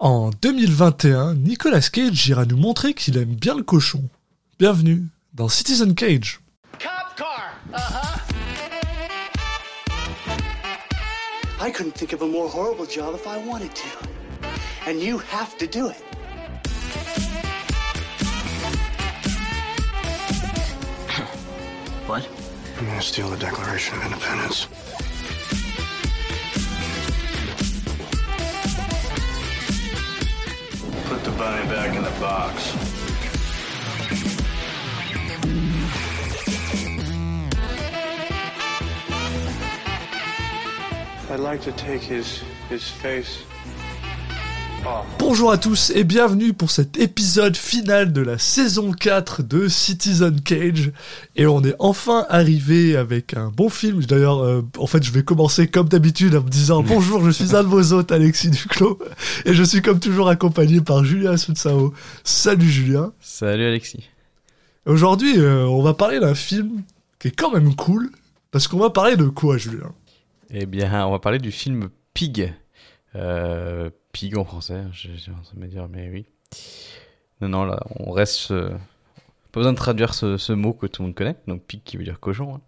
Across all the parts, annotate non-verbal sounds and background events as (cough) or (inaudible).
En 2021, Nicolas Cage ira nous montrer qu'il aime bien le cochon. Bienvenue dans Citizen Cage. Cop car. Uh-huh. I couldn't think of a more horrible job if I wanted to. And you have to do it. What? I'm gonna steal the Declaration of Independence? Bunny back in the box. I'd like to take his his face. Bonjour à tous et bienvenue pour cet épisode final de la saison 4 de Citizen Cage. Et on est enfin arrivé avec un bon film. D'ailleurs, euh, en fait, je vais commencer comme d'habitude en me disant bonjour, je suis un de vos hôtes, Alexis Duclos. Et je suis comme toujours accompagné par Julien Sutsao. Salut Julien. Salut Alexis. Aujourd'hui, euh, on va parler d'un film qui est quand même cool. Parce qu'on va parler de quoi, Julien? Eh bien, on va parler du film Pig. Euh, Pig en français, j'ai j'ai envie de me dire, mais oui. Non, non, là, on reste. euh, Pas besoin de traduire ce, ce mot que tout le monde connaît, donc Pig qui veut dire cochon. hein.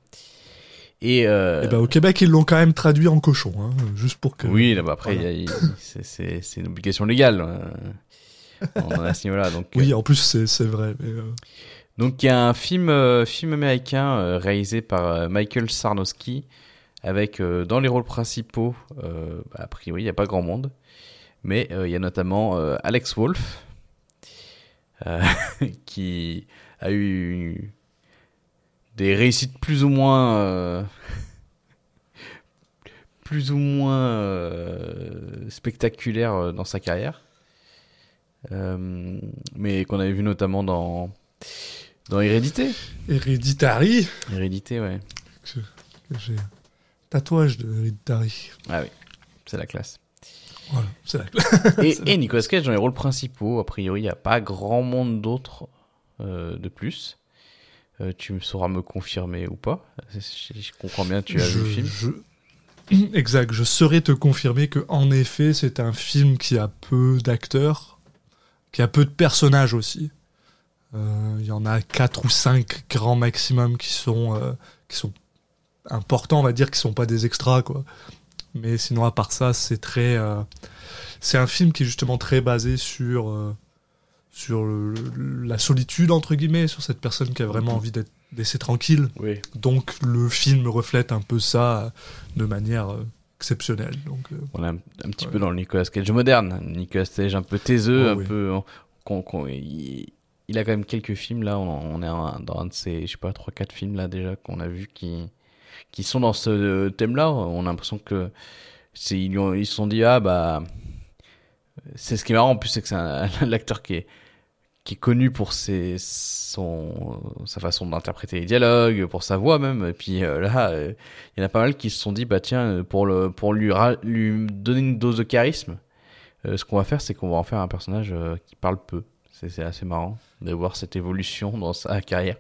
Et. euh, Eh ben, au Québec, ils l'ont quand même traduit en cochon, hein, juste pour que. oui, là, bah, après, Voilà. c'est- une obligation légale. en à ce niveau-là. Donc, Oui, en plus, c'est vrai. mais, Donc il y a un film, film américain réalisé par Michael Sarnowski avec euh, dans les rôles principaux, euh, bah, a priori il n'y a pas grand monde, mais euh, il y a notamment Alex Wolff euh, (laughs) qui a eu des réussites plus ou moins (laughs) plus ou moins spectaculaires dans sa carrière, mais qu'on avait vu notamment dans dans Hérédité. Hereditary. Hérédité, ouais. Tatouage de Hereditary. Ah oui, c'est la classe. Voilà, c'est la (laughs) Et, et Nicolas Cage dans les rôles principaux, a priori, il n'y a pas grand monde d'autres euh, de plus. Euh, tu me sauras me confirmer ou pas. Je, je comprends bien, tu as je, vu le film. je- (clears throat) Exact, je saurais te confirmer que en effet, c'est un film qui a peu d'acteurs, qui a peu de personnages aussi. Euh, Il y en a quatre ou cinq grands maximum qui sont euh, qui sont importants, on va dire, qui sont pas des extras quoi. Mais sinon, à part ça, c'est très, euh, c'est un film qui est justement très basé sur euh, sur le- le- la solitude entre guillemets, sur cette personne qui a vraiment envie d'être laissée tranquille. Oui. Donc le film reflète un peu ça de manière euh, exceptionnelle. Donc On est un, un petit Ouais. peu dans le Nicolas Cage moderne. Nicolas Cage un peu taiseux, Oh, un oui. peu. qu'on- qu'on- il, il a quand même quelques films là. On, on est dans un de ces, je sais pas, 3-4 films là déjà qu'on a vu qui, qui sont dans ce thème-là. On a l'impression que ils, ont- ils se sont dit ah bah c'est ce qui est marrant en plus c'est que c'est un- (laughs) l'acteur qui est qui est connu pour ses son sa façon d'interpréter les dialogues pour sa voix même et puis euh, là euh, il y en a pas mal qui se sont dit bah tiens euh, pour le pour lui donner une dose de charisme euh, ce qu'on va faire c'est qu'on va en faire un personnage euh, qui parle peu c'est c'est assez marrant de voir cette évolution dans sa carrière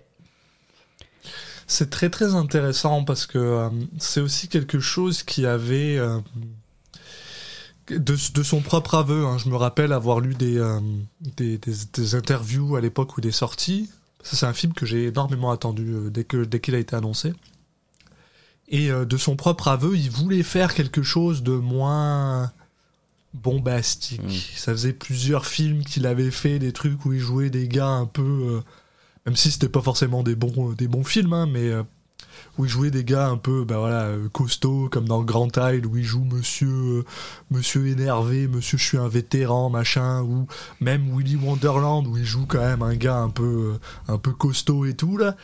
c'est très très intéressant parce que euh, c'est aussi quelque chose qui avait euh, de, de son propre aveu. hein. Je me rappelle avoir lu des, euh, des, des, des interviews à l'époque où il est sorti. Ça, c'est un film que j'ai énormément attendu dès que dès qu'il a été annoncé. Et de son propre aveu, il voulait faire quelque chose de moins bombastique. Mm. Ça faisait plusieurs films qu'il avait fait, des trucs où il jouait des gars un peu, même si c'était pas forcément des bons, des bons films, hein, mais euh, où il jouait des gars un peu, bah voilà, euh, costauds, comme dans Grand Tide, où il joue Monsieur, euh, Monsieur énervé, Monsieur je suis un vétéran, machin, ou même Willy Wonderland, où il joue quand même un gars un peu, euh, un peu costaud et tout là.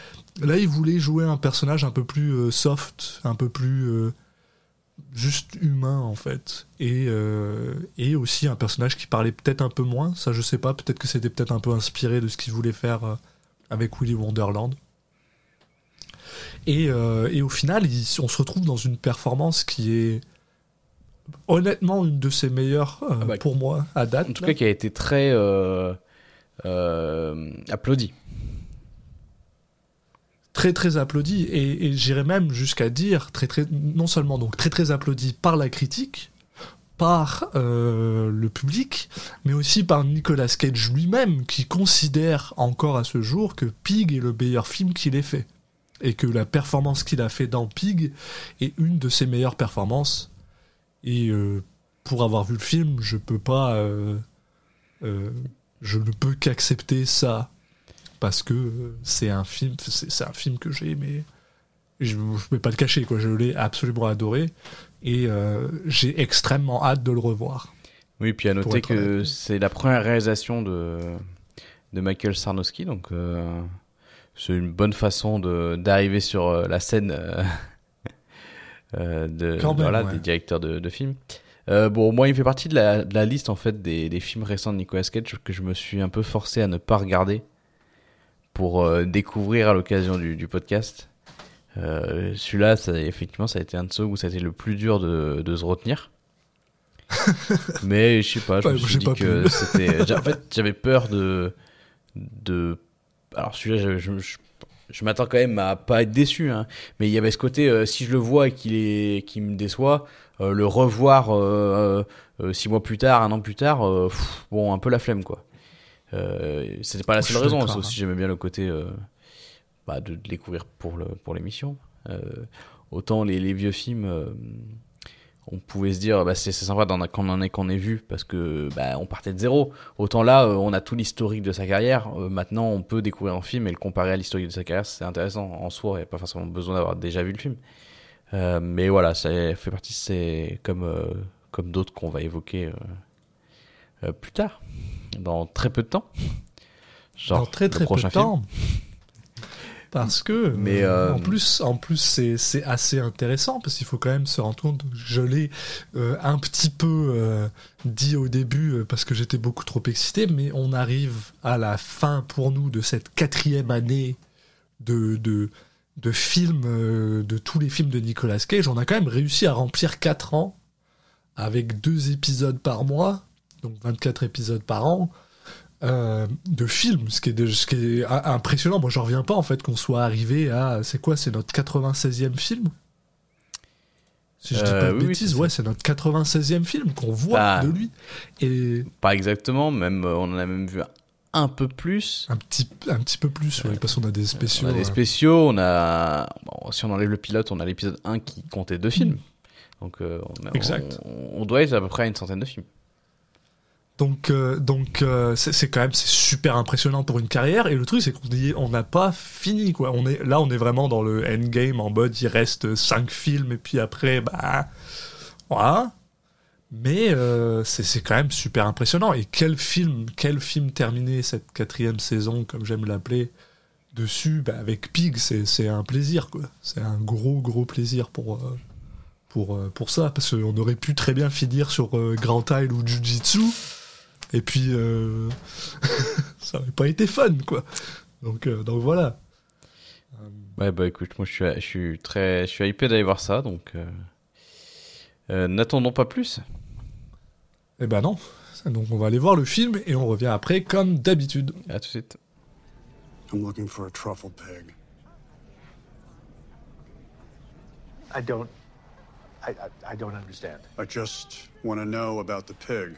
Là, il voulait jouer un personnage un peu plus euh, soft, un peu plus euh, juste humain en fait, et euh, et aussi un personnage qui parlait peut-être un peu moins. Ça, je sais pas. Peut-être que c'était peut-être un peu inspiré de ce qu'il voulait faire euh, avec Willy Wonderland. Et, euh, et au final, il- on se retrouve dans une performance qui est honnêtement une de ses meilleures euh, Ah bah, pour moi à date. en tout là. cas qui a été très euh, euh, applaudi très très applaudi et, et j'irais même jusqu'à dire très très non seulement donc très très applaudi par la critique par euh, le public, mais aussi par Nicolas Cage lui-même, qui considère encore à ce jour que Pig est le meilleur film qu'il ait fait. Et que la performance qu'il a fait dans Pig est une de ses meilleures performances. Et euh, pour avoir vu le film, je peux pas. euh, je ne peux qu'accepter ça. Parce que c'est un film, c'est un film que j'ai aimé. Je ne vais pas le cacher, quoi. Je l'ai absolument adoré. Et euh, j'ai extrêmement hâte de le revoir. Oui, puis à noter que c'est la première réalisation de, de Michael Sarnowski, donc euh, c'est une bonne façon d'arriver sur euh, la scène euh, (laughs) de, voilà, ouais. des directeurs de, de films. Bon, moi, il fait partie de la, de la liste en fait des, des films récents de Nicolas Cage que je me suis un peu forcé à ne pas regarder pour découvrir à l'occasion du, du podcast. Euh, Celui-là, ça, effectivement, ça a été un de ceux où ça a été le plus dur de, de se retenir. (laughs) Mais je sais pas, je Ouais, me suis dit que c'était. (laughs) En fait, j'avais peur de. de... Alors celui-là, je, je, je- m'attends quand même à pas être déçu. Hein. Mais il y avait ce côté, euh, si je le vois et qu'il est... qu'il me déçoit, euh, le revoir euh, euh, six mois plus tard, un an plus tard, pff, bon, un peu la flemme quoi. Euh, c'était pas la seule raison, aussi hein. j'aimais bien le côté bah, de, de découvrir pour le pour l'émission. Euh, autant les, les vieux films, euh, on pouvait se dire bah, c'est sympa d'en- qu'on en ait qu'on ait vu parce que bah, on partait de zéro. Autant là, euh, on a tout l'historique de sa carrière. Euh, maintenant, on peut découvrir un film et le comparer à l'historique de sa carrière, c'est intéressant en soi. Il n'y a pas forcément besoin d'avoir déjà vu le film. Euh, mais voilà, ça fait partie de ces comme comme d'autres qu'on va évoquer plus tard, dans très peu de temps. Genre dans très très peu de film. Parce que, Mais, euh, euh, en plus, en plus c'est, c'est assez intéressant parce qu'il faut quand même se rendre compte. Je l'ai euh, un petit peu euh, dit au début parce que j'étais beaucoup trop excité, mais on arrive à la fin pour nous de cette quatrième année de, de, de films, de tous les films de Nicolas Cage. On a quand même réussi à remplir 4 ans avec deux épisodes par mois, donc 24 épisodes par an euh, de films, ce qui est, de- ce qui est impressionnant. Moi, je reviens pas en fait qu'on soit arrivé à. C'est quoi C'est notre 96e film? Si je dis Euh, pas de oui, bêtises, ouais, c'est notre 96e film qu'on voit Bah. de lui. Et Pas exactement, même euh, on en a même vu un peu plus. un petit, un petit peu plus, ouais, parce qu'on a des spéciaux. On a des spéciaux, on a. bon, si on enlève le pilote, on a l'épisode 1 qui comptait deux films. Donc euh, on, a- Exact. on, on doit être à peu près à une centaine de films. Donc, euh, euh, c'est quand même super impressionnant pour une carrière. Et le truc, c'est qu'on dit on n'a pas fini quoi. On est là, on est vraiment dans le endgame en mode il reste 5 films et puis après bah voilà. Mais euh, c'est quand même super impressionnant. Et quel film, quel film terminé cette quatrième saison, comme j'aime l'appeler, dessus, bah, avec Pig, c'est un plaisir. C'est un gros gros plaisir pour pour pour ça parce qu'on aurait pu très bien finir sur Grand Isle ou Jujitsu. Et puis, euh, (laughs) ça n'aurait pas été fun, quoi. Donc, euh, donc voilà. Ouais, bah écoute, moi je suis, je suis très. Je suis hypé d'aller voir ça, donc. euh, euh, N'attendons pas plus. Eh ben non. Donc on va aller voir le film et on revient après, comme d'habitude. À tout de suite. I'm looking for a truffle pig. I don't. I, I, I don't understand. I just want to know about the pig.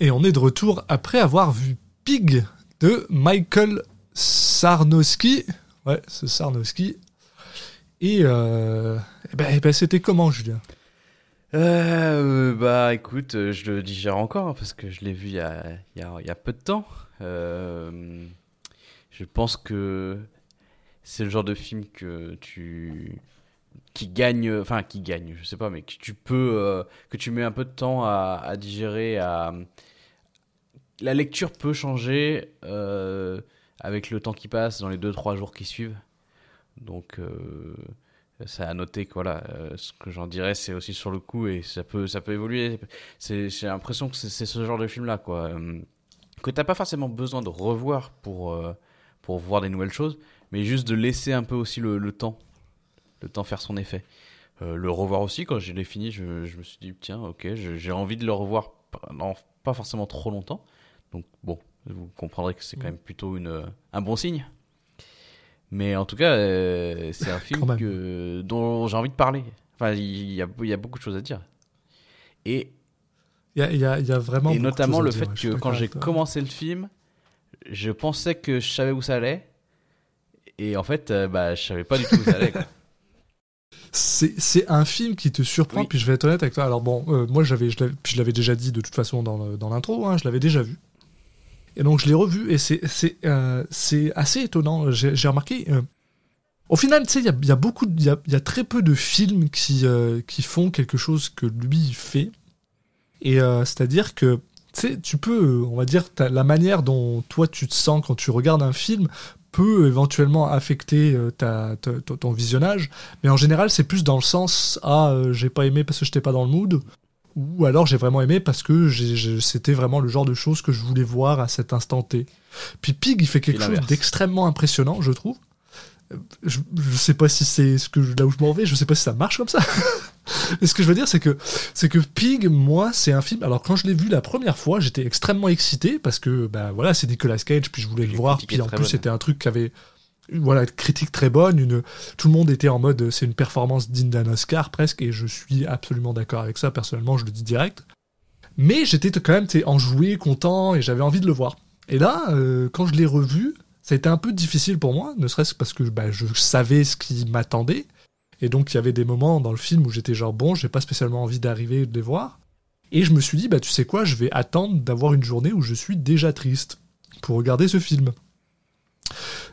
Et on est de retour après avoir vu Pig de Michael Sarnowski. Ouais, c'est Sarnowski. Et, euh, eh ben, eh ben, c'était comment, Julien? Euh, bah écoute, euh, je le digère encore hein, parce que je l'ai vu il y a, il y, a, il y a peu de temps. Euh, je pense que c'est le genre de film que tu qui gagne, enfin qui gagne, je sais pas, mais que tu peux, euh, que tu mets un peu de temps à, à digérer. À... La lecture peut changer euh, avec le temps qui passe dans les 2-3 jours qui suivent. Donc euh, ça noté que voilà, euh, ce que j'en dirais, c'est aussi sur le coup et ça peut, ça peut évoluer. J'ai l'impression que c'est, ce genre de film là, quoi, que t'as pas forcément besoin de revoir pour pour voir des nouvelles choses, mais juste de laisser un peu aussi le temps, le temps faire son effet. Euh, le revoir aussi quand je l'ai fini, je, je me suis dit tiens, ok, j'ai envie de le revoir pas forcément trop longtemps. Donc bon, vous comprendrez que c'est quand même plutôt une, un bon signe. Mais en tout cas, euh, c'est un (laughs) film que, dont j'ai envie de parler. Enfin, il y a, il y a beaucoup de choses à dire. Et, Il y a, y vraiment. et notamment le fait que quand j'ai commencé le film, je pensais que je savais où ça allait. Et en fait, euh, bah, je savais pas du tout où ça allait. quoi. (laughs) C'est un film qui te surprend, Oui. puis je vais être honnête avec toi. Alors bon, euh, moi j'avais, je l'avais- déjà dit de toute façon dans l'intro, hein, je l'avais déjà vu. Et donc je l'ai revu et c'est euh, assez étonnant. J'ai remarqué. euh, au final, tu sais, il y a, il y a beaucoup, il y a, y a très peu de films qui qui font quelque chose que lui fait. Et c'est-à-dire que tu sais, tu peux, on va dire, la manière dont toi tu te sens quand tu regardes un film peut éventuellement affecter euh, ta, ta- ton- visionnage. Mais en général, c'est plus dans le sens ah euh, j'ai pas aimé parce que j'étais pas dans le mood, ou alors j'ai vraiment aimé parce que c'était vraiment le genre de choses que je voulais voir à cet instant T. Puis Pig, il fait quelque chose d'extrêmement impressionnant, je trouve. Je, je sais pas si c'est ce que je- là où je m'en vais, je sais pas si ça marche comme ça. (laughs) Mais ce que je veux dire, c'est que c'est que Pig, moi, c'est un film. Alors quand je l'ai vu la première fois, j'étais extrêmement excité parce que bah voilà, c'est Nicolas Cage, puis je voulais le voir, puis en plus c'était un truc qui avait voilà, une critique très bonne, une, tout le monde était en mode c'est une performance digne d'un Oscar presque, et je suis absolument d'accord avec ça, personnellement, je le dis direct. Mais j'étais quand même enjoué, content, et j'avais envie de le voir. Et là, euh, quand je l'ai revu, ça a été un peu difficile pour moi, ne serait-ce que parce que bah, je savais ce qui m'attendait, et donc il y avait des moments dans le film où j'étais genre bon, j'ai pas spécialement envie d'arriver et de les voir. Et je me suis dit, bah tu sais quoi, je vais attendre d'avoir une journée où je suis déjà triste pour regarder ce film.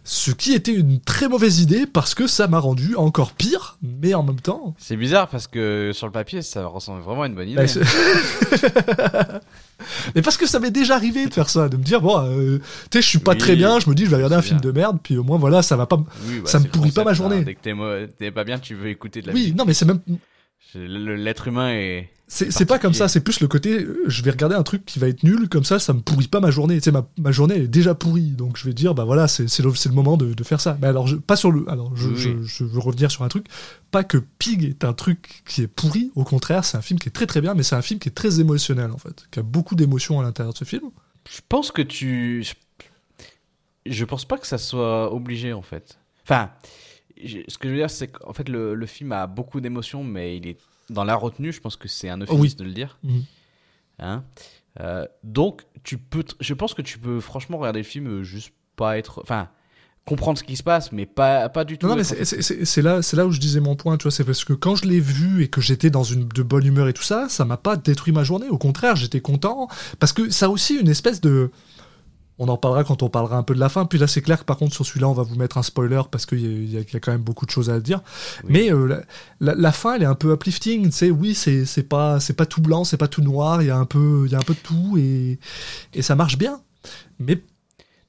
Ce qui était une très mauvaise idée parce que ça m'a rendu encore pire, mais en même temps. C'est bizarre parce que sur le papier, ça ressemble vraiment à une bonne idée. bah, c'est- (laughs) (laughs) mais parce que ça m'est déjà arrivé de faire ça, de me dire, bon, euh, tu sais, je suis pas Oui, très bien, je me dis, je vais regarder un film de merde, puis au moins, voilà, ça va pas. Oui, bah, ça me pourrit pas ma concept, hein. journée. Dès que t'es pas bien, tu veux écouter de la Oui, musique. non, mais c'est même. L'être humain est. C'est pas comme ça, c'est plus le côté, je vais regarder un truc qui va être nul, comme ça, ça me pourrit pas ma journée. Tu sais, ma, ma journée elle est déjà pourrie, donc je vais dire, bah voilà, c'est le, le moment de, de faire ça. Mais alors, je, pas sur le. Alors, je, Oui, je, veux revenir sur un truc. Pas que Pig est un truc qui est pourri, au contraire, c'est un film qui est très très bien, mais c'est un film qui est très émotionnel, en fait, qui a beaucoup d'émotions à l'intérieur de ce film. Je pense que tu. je- pense pas que ça soit obligé en fait. Enfin, ce que je veux dire, c'est qu'en fait, le, le film a beaucoup d'émotions, mais il est dans la retenue. Je pense que c'est un euphémisme de le dire. Mhm. Hein Euh, donc, tu peux. Je pense que tu peux franchement regarder le film euh, juste pas être. Enfin, comprendre ce qui se passe, mais pas, pas du tout. Non, non, mais c'est- là, c'est là où je disais mon point, tu vois, c'est parce que quand je l'ai vu et que j'étais dans une de bonne humeur et tout ça, ça m'a pas détruit ma journée. Au contraire, j'étais content parce que ça a aussi une espèce de. On en parlera quand on parlera un peu de la fin. Puis là, c'est clair que par contre, sur celui-là, on va vous mettre un spoiler parce qu'il y, y a- quand même beaucoup de choses à dire. Oui. Mais euh, la, la- la fin, elle est un peu uplifting. Tu sais, oui, c'est pas, pas tout blanc, c'est pas tout noir. Il y a un peu, il y a un peu de tout et, et ça marche bien. Mais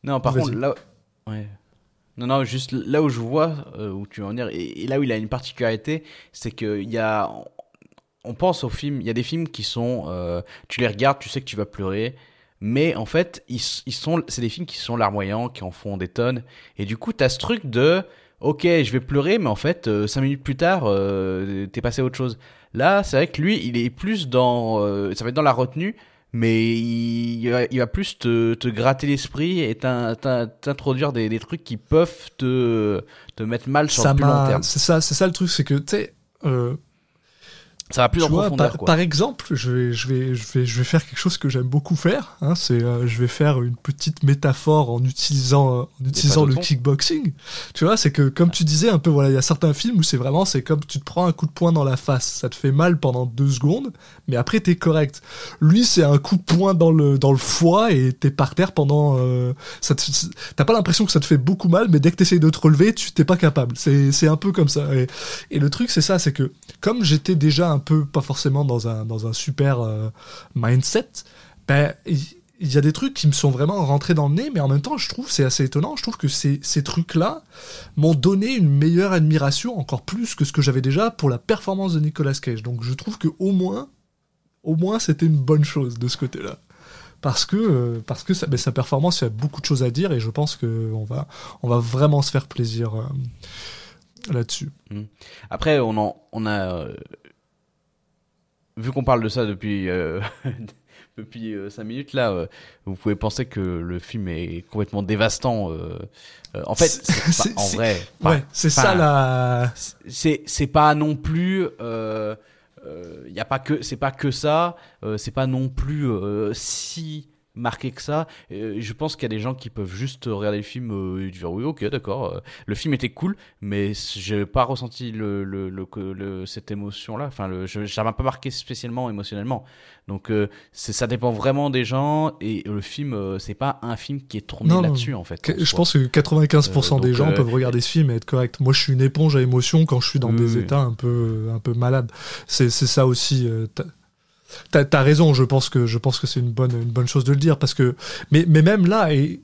Non, par contre, là. Ouais. Non, non, juste là où je vois euh, où tu veux en et, et là où il a une particularité, c'est qu'il y a. On pense aux films, il y a des films qui sont. euh, tu les regardes, tu sais que tu vas pleurer, mais en fait, ils, ils sont, c'est des films qui sont larmoyants, qui en font des tonnes, et du coup, t'as ce truc de. Ok, je vais pleurer, mais en fait, euh, cinq minutes plus tard, euh, t'es passé à autre chose. Là, c'est vrai que lui, il est plus dans. euh, ça va être dans la retenue, mais il va, il va plus te, te gratter l'esprit et t'in- t'in- t'introduire des, des trucs qui peuvent te, te mettre mal sur ça le plus long terme. c'est ça, c'est ça le truc, c'est que tu sais. Ça va plus Tu en vois, profondeur, par, quoi. par exemple, je vais, je, vais, je, vais, je vais faire quelque chose que j'aime beaucoup faire. Hein, c'est, euh, je vais faire une petite métaphore en utilisant, euh, en utilisant le kickboxing. Tu vois, c'est que comme tu disais un peu, voilà, il y a certains films où c'est vraiment, c'est comme tu te prends un coup de poing dans la face, ça te fait mal pendant deux secondes, mais après t'es correct. Lui, c'est un coup de poing dans le dans le foie et t'es par terre pendant. Euh, ça te- t'as pas l'impression que ça te fait beaucoup mal, mais dès que t'essayes de te relever, tu t'es pas capable. C'est c'est un peu comme ça. Et, et le truc, c'est ça, c'est que comme j'étais déjà un peu, pas forcément dans un, dans un super euh, mindset, ben, il y, a des trucs qui me sont vraiment rentrés dans le nez, mais en même temps, je trouve, c'est assez étonnant, je trouve que ces, ces trucs-là m'ont donné une meilleure admiration, encore plus que ce que j'avais déjà pour la performance de Nicolas Cage. Donc je trouve que au moins, au moins, c'était une bonne chose de ce côté-là. Parce que, euh, parce que ben, sa performance, il y a beaucoup de choses à dire, et je pense qu'on va, on va vraiment se faire plaisir euh, là-dessus. Après, on, en, on a. euh, vu qu'on parle de ça depuis, euh, (laughs) depuis 5 minutes là, euh, vous pouvez penser que le film est complètement dévastant. euh, euh, en fait, c'est pas- en vrai, Ouais, c'est ça la. c'est c'est pas non plus euh, euh, y a pas que c'est pas que ça euh, c'est pas non plus euh, si marqué que ça Euh, je pense qu'il y a des gens qui peuvent juste regarder le film euh, et dire oui ok d'accord euh, le film était cool mais j'ai pas ressenti le, le, le, que- le- cette émotion là enfin le, je, ça m'a pas marqué spécialement émotionnellement donc ça dépend vraiment des gens et le film c'est pas un film qui est tourné là-dessus en fait en Je pense que 95% Euh, des gens peuvent regarder ce film et être correct. Moi, je suis une éponge à émotion quand je suis dans Oui, des oui. états un peu, un peu malades. C'est, c'est ça aussi. T'as- raison. Je pense que, que c'est une bonne, une bonne chose de le dire parce que, mais, mais même là et,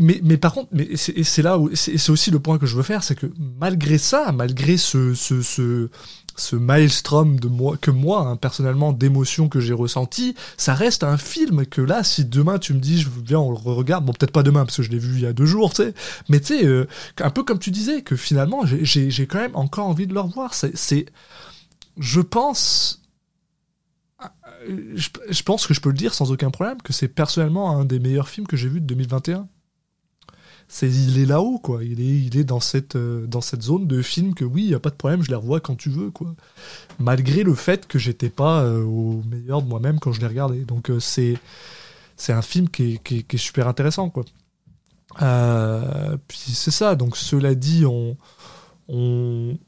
mais, mais par contre, mais c'est, là où, c'est, aussi le point que je veux faire, c'est que malgré ça, malgré ce, ce, ce, ce maelstrom de moi, que moi, hein, personnellement, d'émotions que j'ai ressenti, ça reste un film que là, si demain tu me dis, je viens, on le regarde, bon, peut-être pas demain, parce que je l'ai vu il y a deux jours, tu sais, mais tu sais, euh, un peu comme tu disais, que finalement, j'ai- quand même encore envie de le revoir. C'est, je pense, je, pense que je peux le dire sans aucun problème, que c'est personnellement un des meilleurs films que j'ai vu de 2021. C'est, il est là-haut, quoi. Il est, il est dans cette, euh, dans cette zone de film que oui, il y a pas de problème, je les revois quand tu veux, quoi. Malgré le fait que j'étais pas euh, au meilleur de moi-même quand je l'ai regardé. Donc euh, c'est, c'est un film qui est, qui est- qui est super intéressant, quoi. Puis c'est ça. Donc cela dit, on, on,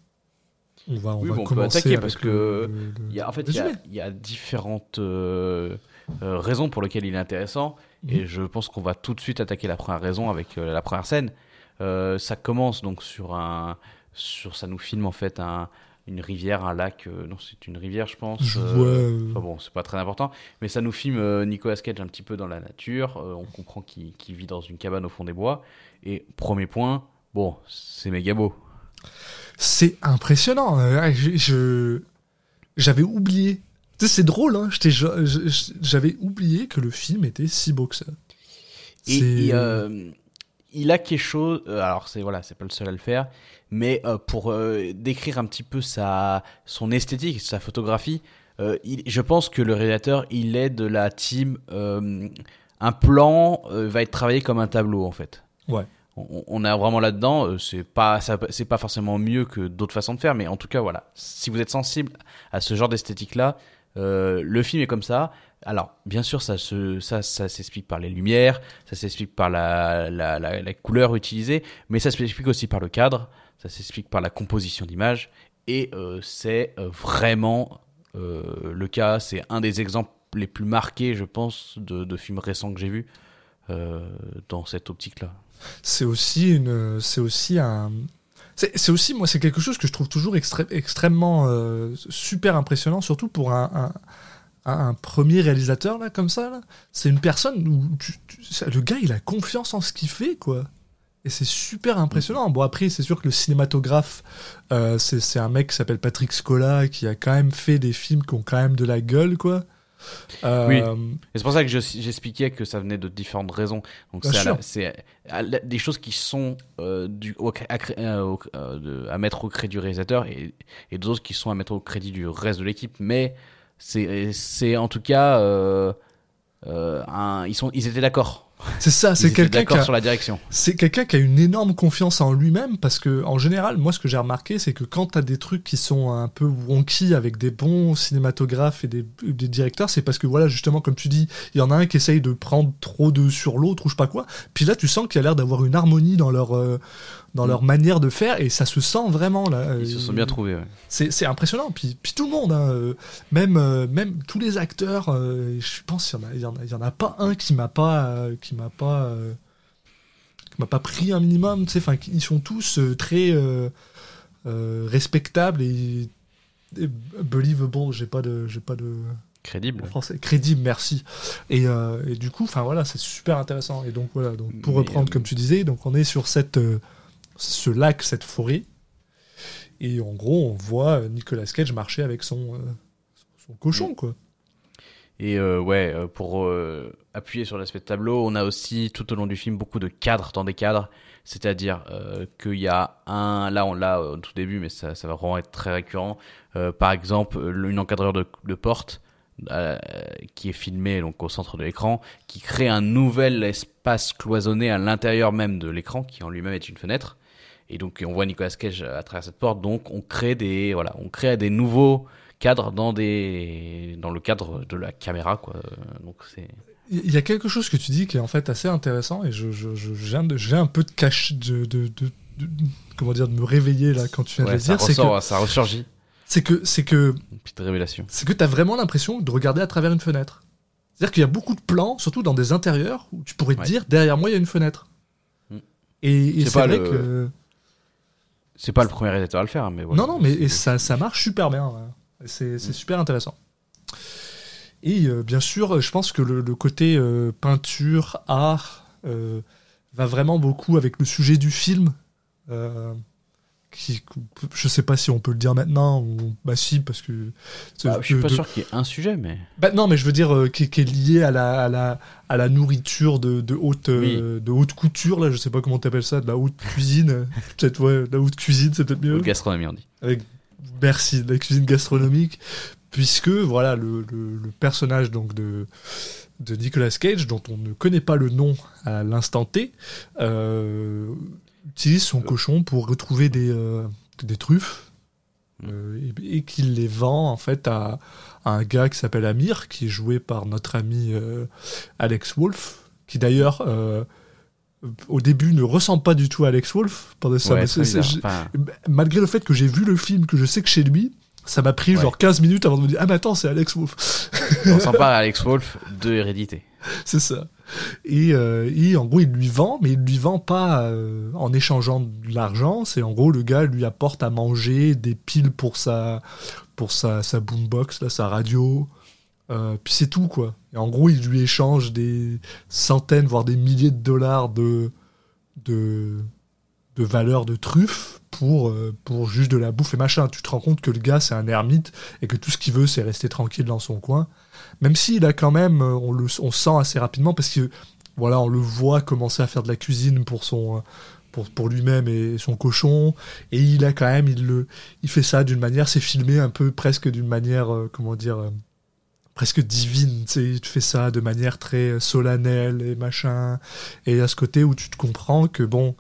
on va, on Oui, va bon, on peut commencer attaquer parce que Il y a, en fait, le il y a, résumé. il y a différentes euh, euh, raisons pour lesquelles il est intéressant. Mhm. Et je pense qu'on va tout de suite attaquer la première raison avec euh, la première scène. Ça commence donc sur un. Sur, ça nous filme en fait un, une rivière, un lac. non, c'est une rivière, je pense. Je vois, Enfin bon, c'est pas très important. Mais ça nous filme Nicolas Cage un petit peu dans la nature. On comprend qu'il qu'il vit dans une cabane au fond des bois. Et premier point, bon, c'est méga beau. C'est impressionnant. Je- J'avais oublié. C'est drôle, hein. J'avais oublié que le film était si beau que ça. Et, euh, il a quelque chose. euh, alors c'est voilà, c'est pas le seul à le faire, mais euh, pour décrire un petit peu sa son esthétique, sa photographie, euh, il- je pense que le réalisateur il est de la team. euh, un plan va être travaillé comme un tableau en fait. Ouais. On, on est vraiment là-dedans. euh, C'est pas c'est pas forcément mieux que d'autres façons de faire, mais en tout cas voilà. Si vous êtes sensible à ce genre d'esthétique là, le film est comme ça. Alors, bien sûr, ça se, ça, ça s'explique par les lumières, ça s'explique par la, la, la, la couleur utilisée, mais ça s'explique aussi par le cadre, ça s'explique par la composition d'image, et euh, c'est euh, vraiment euh, le cas. C'est un des exemples les plus marqués, je pense, de, de films récents que j'ai vus euh, dans cette optique-là. C'est aussi une c'est aussi un c'est aussi moi c'est quelque chose que je trouve toujours extré- extrêmement euh, super impressionnant surtout pour un, un premier réalisateur là comme ça là. C'est une personne où tu- tu- ça- le gars il a confiance en ce qu'il fait quoi. Et c'est super impressionnant. Bon après c'est sûr que le cinématographe euh, c'est c'est un mec qui s'appelle Patrick Scola qui a quand même fait des films qui ont quand même de la gueule quoi Euh, Oui. Et c'est pour ça que je- j'expliquais que ça venait de différentes raisons. Donc c'est des choses qui sont euh, du, au- à, cré- au- de- à mettre au crédit du réalisateur et, et d'autres qui sont à mettre au crédit du reste de l'équipe. Mais c'est en tout cas euh, euh, un, ils sont ils étaient d'accord. C'est ça c'est quelqu'un qui d'accord a- sur la direction. C'est quelqu'un qui a une énorme confiance en lui-même parce que, en général, moi, ce que j'ai remarqué, c'est que quand t'as des trucs qui sont un peu wonky avec des bons cinématographes et des, des directeurs, c'est parce que, voilà, justement, comme tu dis, il y en a un qui essaye de prendre trop de sur l'autre ou je sais pas quoi. Puis là, tu sens qu'il y a l'air d'avoir une harmonie dans leur, euh, dans leur manière de faire et ça se sent vraiment, là. Ils se Euh, sont bien trouvés. ouais. c'est impressionnant. Puis, puis tout le monde, hein, euh, même, euh, même tous les acteurs, euh, je pense qu'il y en a, en en pas un qui m'a pas, euh, qui m'a pas, euh, qui m'a pas pris un minimum. Tu sais, enfin, ils sont tous euh, très euh, euh, respectables et, et believable. J'ai pas de, j'ai pas de Crédible. en français crédible. Merci. Et, euh, et du coup, enfin voilà, c'est super intéressant. Et donc voilà, donc pour Mais, reprendre euh, comme tu disais, donc on est sur cette, euh, ce lac, cette forêt. Et en gros, on voit euh, Nicolas Cage marcher avec son, euh, son cochon, quoi. Et euh, ouais, pour euh, appuyer sur l'aspect tableau, on a aussi tout au long du film beaucoup de cadres dans des cadres. C'est-à-dire qu'il y a un, là on l'a au tout début, mais ça, ça va vraiment être très récurrent. Par exemple, le- une encadreur de, de porte euh, qui est filmé donc au centre de l'écran, qui crée un nouvel espace cloisonné à l'intérieur même de l'écran, qui en lui-même est une fenêtre. Et donc on voit Nicolas Cage à travers cette porte. Donc on crée des voilà, on crée des nouveaux cadres dans des dans le cadre de la caméra quoi. Donc c'est Il y a quelque chose que tu dis qui est en fait assez intéressant et je, je, un, de- j'ai un peu de cache de, de, de- de- comment dire de me réveiller là quand tu viens ouais, de le dire c'est que ressort, ça ressurgit. c'est que c'est que Une petite révélation. c'est que t'as vraiment l'impression de regarder à travers une fenêtre. C'est-à-dire qu'il y a beaucoup de plans, surtout dans des intérieurs, où tu pourrais te Ouais. dire derrière moi il y a une fenêtre. Mm. Et, et C'est vrai le- que C'est pas le premier réalisateur à le faire, mais voilà. non non mais et ça ça marche super bien. ouais. C'est Mm. super intéressant. Et euh, bien sûr, je pense que le, le côté euh, peinture, art, euh, va vraiment beaucoup avec le sujet du film. Qui, je sais pas si on peut le dire maintenant ou bah si parce que Bah, je suis pas de- sûr qu'il y ait un sujet, mais bah, non, mais je veux dire euh, qui, qui est lié à la, à la, à la nourriture de, de, haute, euh, de haute couture, là, je sais pas comment t'appelles ça, de la haute cuisine. (laughs) peut-être, ouais, la haute cuisine, c'est peut-être mieux. Haute gastronomie on dit. Avec, merci, la cuisine gastronomique. Puisque, voilà, le, le, le personnage donc de, de Nicolas Cage, dont on ne connaît pas le nom à l'instant T, euh, utilise son cochon pour retrouver des, euh, des truffes. euh, et, et qu'il les vend en fait à, à un gars qui s'appelle Amir, qui est joué par notre ami euh, Alex Wolf, qui d'ailleurs euh, au début ne ressemble pas du tout à Alex Wolf. Pendant Ouais, Enfin, malgré le fait que j'ai vu le film, que je sais que chez lui, ça m'a pris Ouais. genre 15 minutes avant de me dire Ah, mais attends, c'est Alex Wolf. on (laughs) s'en parle à Alex Wolf de Hérédité. c'est ça. Et, euh, et en gros, il lui vend, mais il lui vend pas euh, en échangeant de l'argent. C'est en gros, le gars lui apporte à manger des piles pour sa, pour sa, sa boombox, là, sa radio. Euh, puis c'est tout, quoi. Et en gros, il lui échange des centaines, voire des milliers de dollars de, de, de valeur de truffes pour, pour juste de la bouffe et machin. Tu te rends compte que le gars, c'est un ermite et que tout ce qu'il veut, c'est rester tranquille dans son coin. Même s'il a quand même, euh, on le on sent assez rapidement parce que voilà, on le voit commencer à faire de la cuisine pour son euh, pour, pour lui-même et son cochon. Et il a quand même il le il fait ça d'une manière c'est filmé un peu presque d'une manière euh, comment dire euh, presque divine. Tu sais il te fait ça de manière très solennelle et machin. Et à ce côté où tu te comprends que bon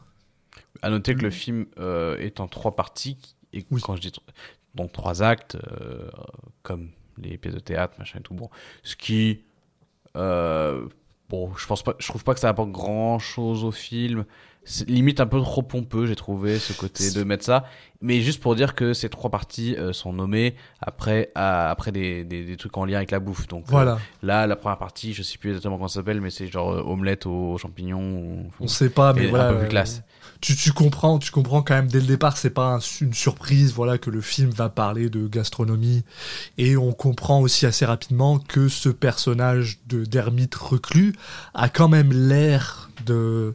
À noter que le film euh, est en trois parties et Oui. quand je dis donc trois actes, euh, comme les pièces de théâtre, machin et tout. Bon, ce qui euh, bon, je pense pas, je trouve pas que ça apporte grand chose au film. C'est limite un peu trop pompeux, j'ai trouvé ce côté de mettre ça. Mais juste pour dire que ces trois parties euh, sont nommées après à- après des, des, des trucs en lien avec la bouffe. Donc euh, voilà là, la première partie, je sais plus exactement comment ça s'appelle, mais c'est genre euh, omelette aux, champignons. Ou, on sait pas mais voilà un peu plus classe. tu, tu comprends, tu comprends quand même dès le départ, c'est pas un- une surprise, voilà, que le film va parler de gastronomie, et on comprend aussi assez rapidement que ce personnage de d'ermite reclus a quand même l'air de,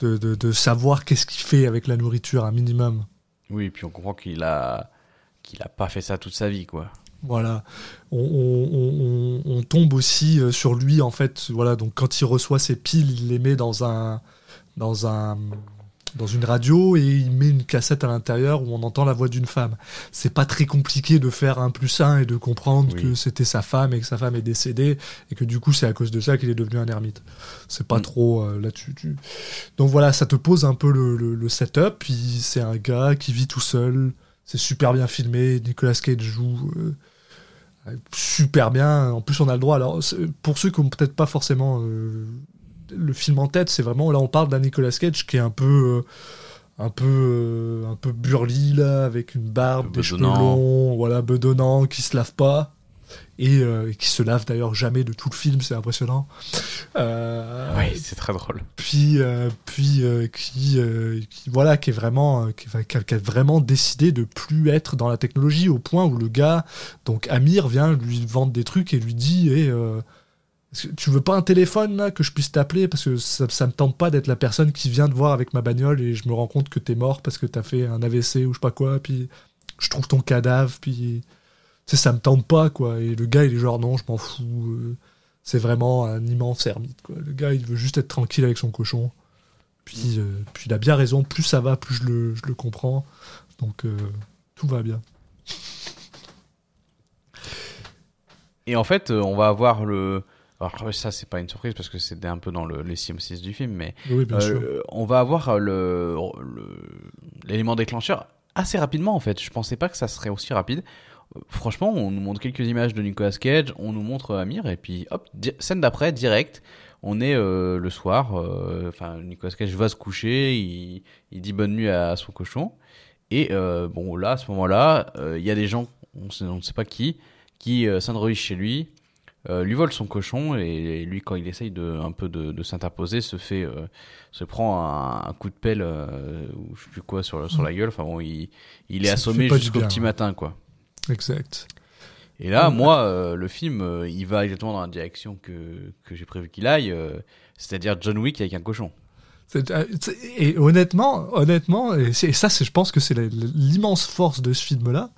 de de, de savoir qu'est-ce qu'il fait avec la nourriture un minimum. Oui, et puis on comprend qu'il a qu'il a pas fait ça toute sa vie, quoi. Voilà, on, on- on- on- on tombe aussi euh, sur lui en fait. Voilà, donc quand il reçoit ses piles, il les met dans un dans un dans une radio et il met une cassette à l'intérieur où on entend la voix d'une femme. C'est pas très compliqué de faire un plus un et de comprendre Oui. que c'était sa femme et que sa femme est décédée et que du coup c'est à cause de ça qu'il est devenu un ermite. C'est pas Mm. trop euh, là-dessus. tu- Donc voilà, ça te pose un peu le, le- le setup. Puis c'est un gars qui vit tout seul. C'est super bien filmé. Nicolas Cage joue euh, super bien. En plus, on a le droit. Alors, pour ceux qui ont peut-être pas forcément euh, le film en tête, c'est vraiment là on parle d'un Nicolas Cage qui est un peu, euh, un peu, euh, un peu burly là, avec une barbe, des cheveux longs, voilà, bedonnant, qui se lave pas. Et, euh, et qui se lave d'ailleurs jamais de tout le film, c'est impressionnant. Oui, c'est très drôle. puis puis qui, qui voilà qui est vraiment qui, va- qui a, qui a vraiment décidé de plus être dans la technologie au point où le gars donc Amir vient lui vendre des trucs et lui dit eh, est-ce que tu veux pas un téléphone là que je puisse t'appeler parce que ça, ça me tente pas d'être la personne qui vient te voir avec ma bagnole et je me rends compte que t'es mort parce que t'as fait un AVC ou je sais pas quoi puis je trouve ton cadavre puis tu sais ça me tente pas quoi et le gars il est genre non je m'en fous euh, c'est vraiment un immense ermite. Quoi. Le gars, il veut juste être tranquille avec son cochon. Puis, euh, puis il a bien raison. Plus ça va, plus je le, je le comprends. Donc euh, tout va bien. Et en fait, on va avoir le. Alors ça, c'est pas une surprise parce que c'était un peu dans le, les synopsis du film, mais Oui, bien euh, sûr. on va avoir le le- l'élément déclencheur assez rapidement en fait. Je pensais pas que ça serait aussi rapide. Euh, Franchement, on nous montre quelques images de Nicolas Cage, on nous montre Amir et puis hop, scène d'après direct. On est euh, le soir, euh, enfin Nicolas Cage va se coucher, il, il dit bonne nuit à son cochon et euh, bon là à ce moment-là, euh, il y a des gens, on ne sait pas qui, qui euh, s'introduisent chez lui, euh, lui vole son cochon et, lui quand il essaye de un peu de, de s'interposer se fait euh, se prend un, un coup de pelle euh, ou je sais plus quoi sur, sur la gueule enfin bon il, il est Ça assommé jusqu'au petit ouais. matin quoi Exact. et là Ouais. moi le film il va exactement dans la direction que, que j'ai prévu qu'il aille c'est-à-dire John Wick avec un cochon Et honnêtement, honnêtement, et, et ça, je pense que c'est l'immense force de ce film-là.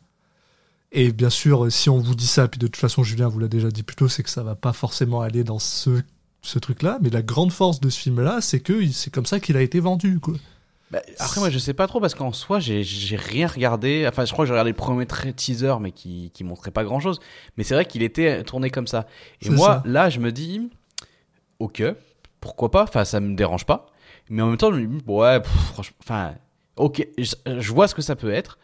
Et bien sûr, si on vous dit ça, puis de toute façon, Julien vous l'a déjà dit plus tôt, c'est que ça va pas forcément aller dans ce, ce truc-là. Mais la grande force de ce film-là, c'est que c'est comme ça qu'il a été vendu. Quoi. Bah, après moi je sais pas trop parce qu'en soi j'ai rien regardé enfin je crois que j'ai regardé le premier teaser mais qui qui montrait pas grand chose mais c'est vrai qu'il était tourné comme ça et moi ça. là je me dis ok pourquoi pas? Enfin ça me dérange pas mais en même temps je me dis ouais pff, franchement enfin ok je, je vois ce que ça peut être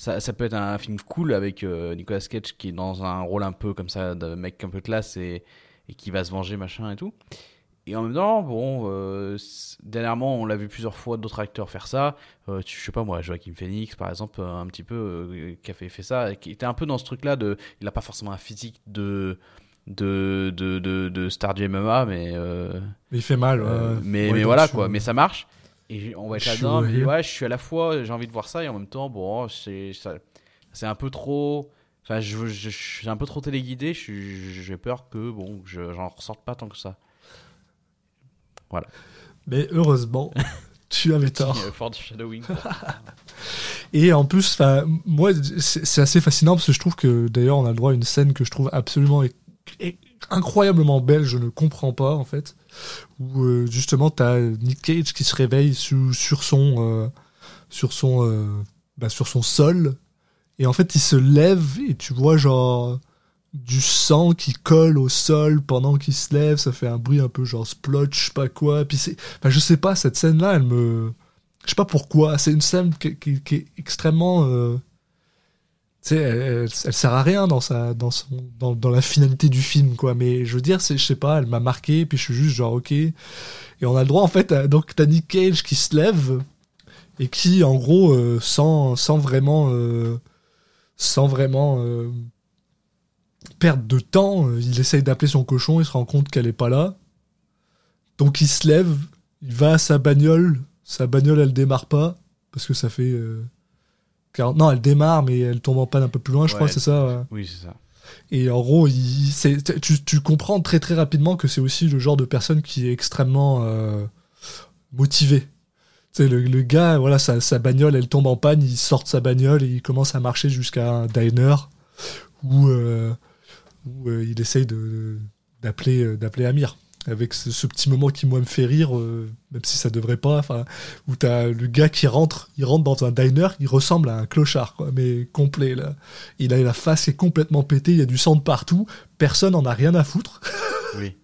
ça, ça peut être un film cool avec euh, Nicolas Cage qui est dans un rôle un peu comme ça de mec un peu classe et, et qui va se venger machin et tout et en même temps, bon, euh, dernièrement, on l'a vu plusieurs fois d'autres acteurs faire ça. Euh, je sais pas moi, Joaquin Phoenix, par exemple, un petit peu, qui a fait, fait ça, qui était un peu dans ce truc-là de, il a pas forcément un physique de de de de, de star du MMA, mais Mais il fait mal. ouais. mais Ouais, mais voilà quoi, mais ça marche. Et on va être là-dedans. mais ouais. je suis à la fois, j'ai envie de voir ça et en même temps, bon, c'est un peu trop. Enfin, je, je, je suis un peu trop téléguidé. J'ai peur que bon, je- j'en ressorte pas tant que ça. Mais heureusement, (laughs) tu avais tort. Euh, Fort Shadowing. (laughs) Et en plus, moi, c'est c'est assez fascinant parce que je trouve que d'ailleurs, on a le droit à une scène que je trouve absolument incroyablement belle. Je ne comprends pas en fait. Où euh, justement, t'as Nick Cage qui se réveille sur son, euh, sur son, euh, bah, sur son sol, et en fait, il se lève et tu vois genre du sang qui colle au sol pendant qu'il se splotch ça fait un bruit un peu genre splotch, pas quoi. Puis c'est, je sais pas, cette scène-là, elle me, je sais pas pourquoi. C'est une scène qui est extrêmement. Sais, elle, elle- sert à rien dans, sa, dans, son, dans, dans la finalité du film, quoi. Mais je veux dire, je sais pas, elle m'a marqué, puis je suis juste genre, ok. Et on a le droit, en fait, donc t'as Cage qui se lève et qui, en gros, euh, sans, sans vraiment. euh, sans vraiment. euh, perdre de temps, euh, il essaye d'appeler son cochon, il se rend compte qu'elle est pas là. Donc il se lève, il va à sa bagnole, sa bagnole elle démarre pas, parce que ça fait... 40 Non, elle démarre, mais elle tombe en panne un peu plus loin, je Ouais, crois, c'est ça. ouais. Oui, c'est ça. Et en gros, il, c'est- tu, tu comprends très très rapidement que c'est aussi le genre de personne qui est extrêmement euh, motivé. Tu sais, le, le gars, voilà, sa, sa bagnole, elle tombe en panne, il sort de sa bagnole et il commence à marcher jusqu'à un diner où, euh, où euh, il essaye de, d'appeler, euh, d'appeler Amir. Avec ce, ce petit moment qui, moi, me fait rire, euh, même si ça devrait pas, enfin, où t'as le gars qui rentre, il rentre dans un diner, il ressemble à un clochard, quoi, mais complet, là. Il a la face est complètement pétée, il y a du sang de partout, personne en a rien à foutre. (laughs) Oui.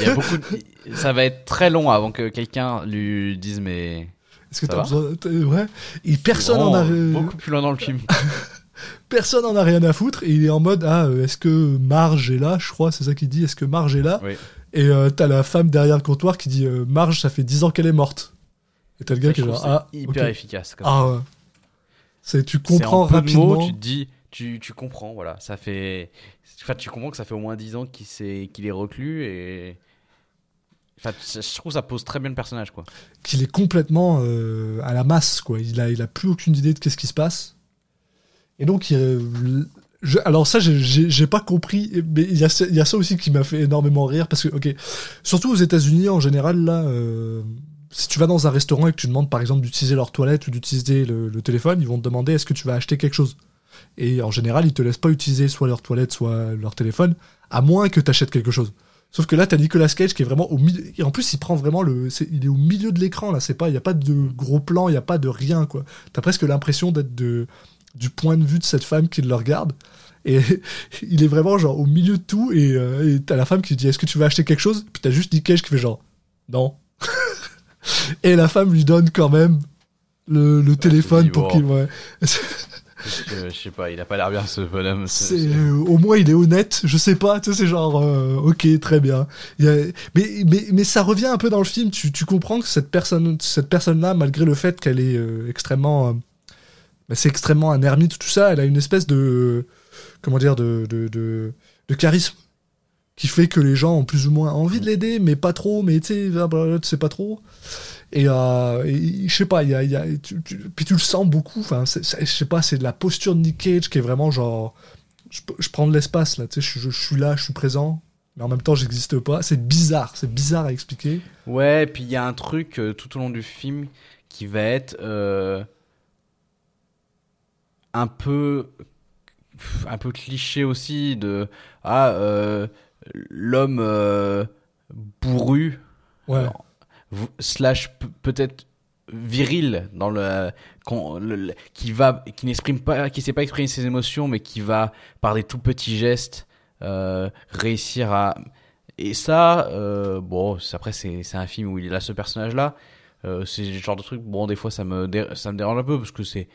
Il y a beaucoup de- Ça va être très long avant que quelqu'un lui dise mais. Est-ce que t'as besoin t'as- Ouais. Et personne en a beaucoup plus loin dans le film. (laughs) personne en a rien à foutre et il est en mode ah euh, est-ce que Marge est là je crois c'est ça qu'il dit est-ce que Marge est là? Oui. Et euh, t'as la femme derrière le comptoir qui dit euh, Marge ça fait 10 ans qu'elle est morte et t'as le gars qui est genre ah hyper efficace. ah ouais. c'est tu comprends rapidement mots, tu te dis, tu, tu comprends, voilà. Ça fait, enfin, tu comprends que ça fait au moins 10 ans qu'il s'est, qu'il est reclus et, enfin, je je trouve que ça pose très bien le personnage, quoi. qu'il est complètement euh, à la masse quoi il a il a plus aucune idée de qu'est-ce qui se passe et donc il- alors ça j'ai- pas compris mais il y a y ça aussi qui m'a fait énormément rire parce que ok surtout aux États-Unis en général là euh, si tu vas dans un restaurant et que tu demandes par exemple d'utiliser leur toilette ou d'utiliser le, téléphone ils vont te demander est-ce que tu vas acheter quelque chose? Et en général ils te laissent pas utiliser soit leur toilette soit leur téléphone à moins que tu quelque chose Sauf que là, t'as Nicolas Cage qui est vraiment au milieu. Et en plus, il prend vraiment le. Il est au milieu de l'écran, là. C'est pas. Il n'y a pas de gros plan, il n'y a pas de rien, quoi. T'as presque l'impression d'être de... du point de vue de cette femme qui le regarde. Et (laughs) il est vraiment genre au milieu de tout et euh, t'as la femme qui dit est-ce que tu veux acheter quelque chose? Puis t'as juste Nick Cage qui fait genre non. (laughs) et la femme lui donne quand même le, le téléphone pour qu'il ouais. Je sais pas, il a pas l'air bien ce bonhomme. Euh, au moins il est honnête, je sais pas, tu sais, c'est genre, euh, ok, très bien. Il y a- mais, mais, mais ça revient un peu dans le film, tu, tu comprends que cette personne, cette personne-là, malgré le fait qu'elle est euh, extrêmement, bah, c'est extrêmement un ermite, tout ça, elle a une espèce de, comment dire, de, de, de, charisme qui fait que les gens ont plus ou moins envie de l'aider, mais pas trop, mais tu sais, tu sais pas trop. Et, euh, et je sais pas, y a, tu, puis tu le sens beaucoup. Je sais pas, c'est de la posture de Nick Cage qui est vraiment genre, je, prends de l'espace là, tu sais, je, suis là, je suis présent, mais en même temps, j'existe pas. C'est bizarre, c'est bizarre à expliquer. Ouais, puis il y a un truc euh, tout au long du film qui va être euh, un peu un peu cliché aussi de ah euh, l'homme euh, bourru Ouais. Alors, v- slash peut-être viril dans le, qui va qui n'exprime pas qui sait pas exprimer ses émotions mais qui va par des tout petits gestes euh, réussir à et ça bon après c'est un film où il a ce personnage là c'est le genre de truc bon des fois ça me ça me dérange un peu parce que c'est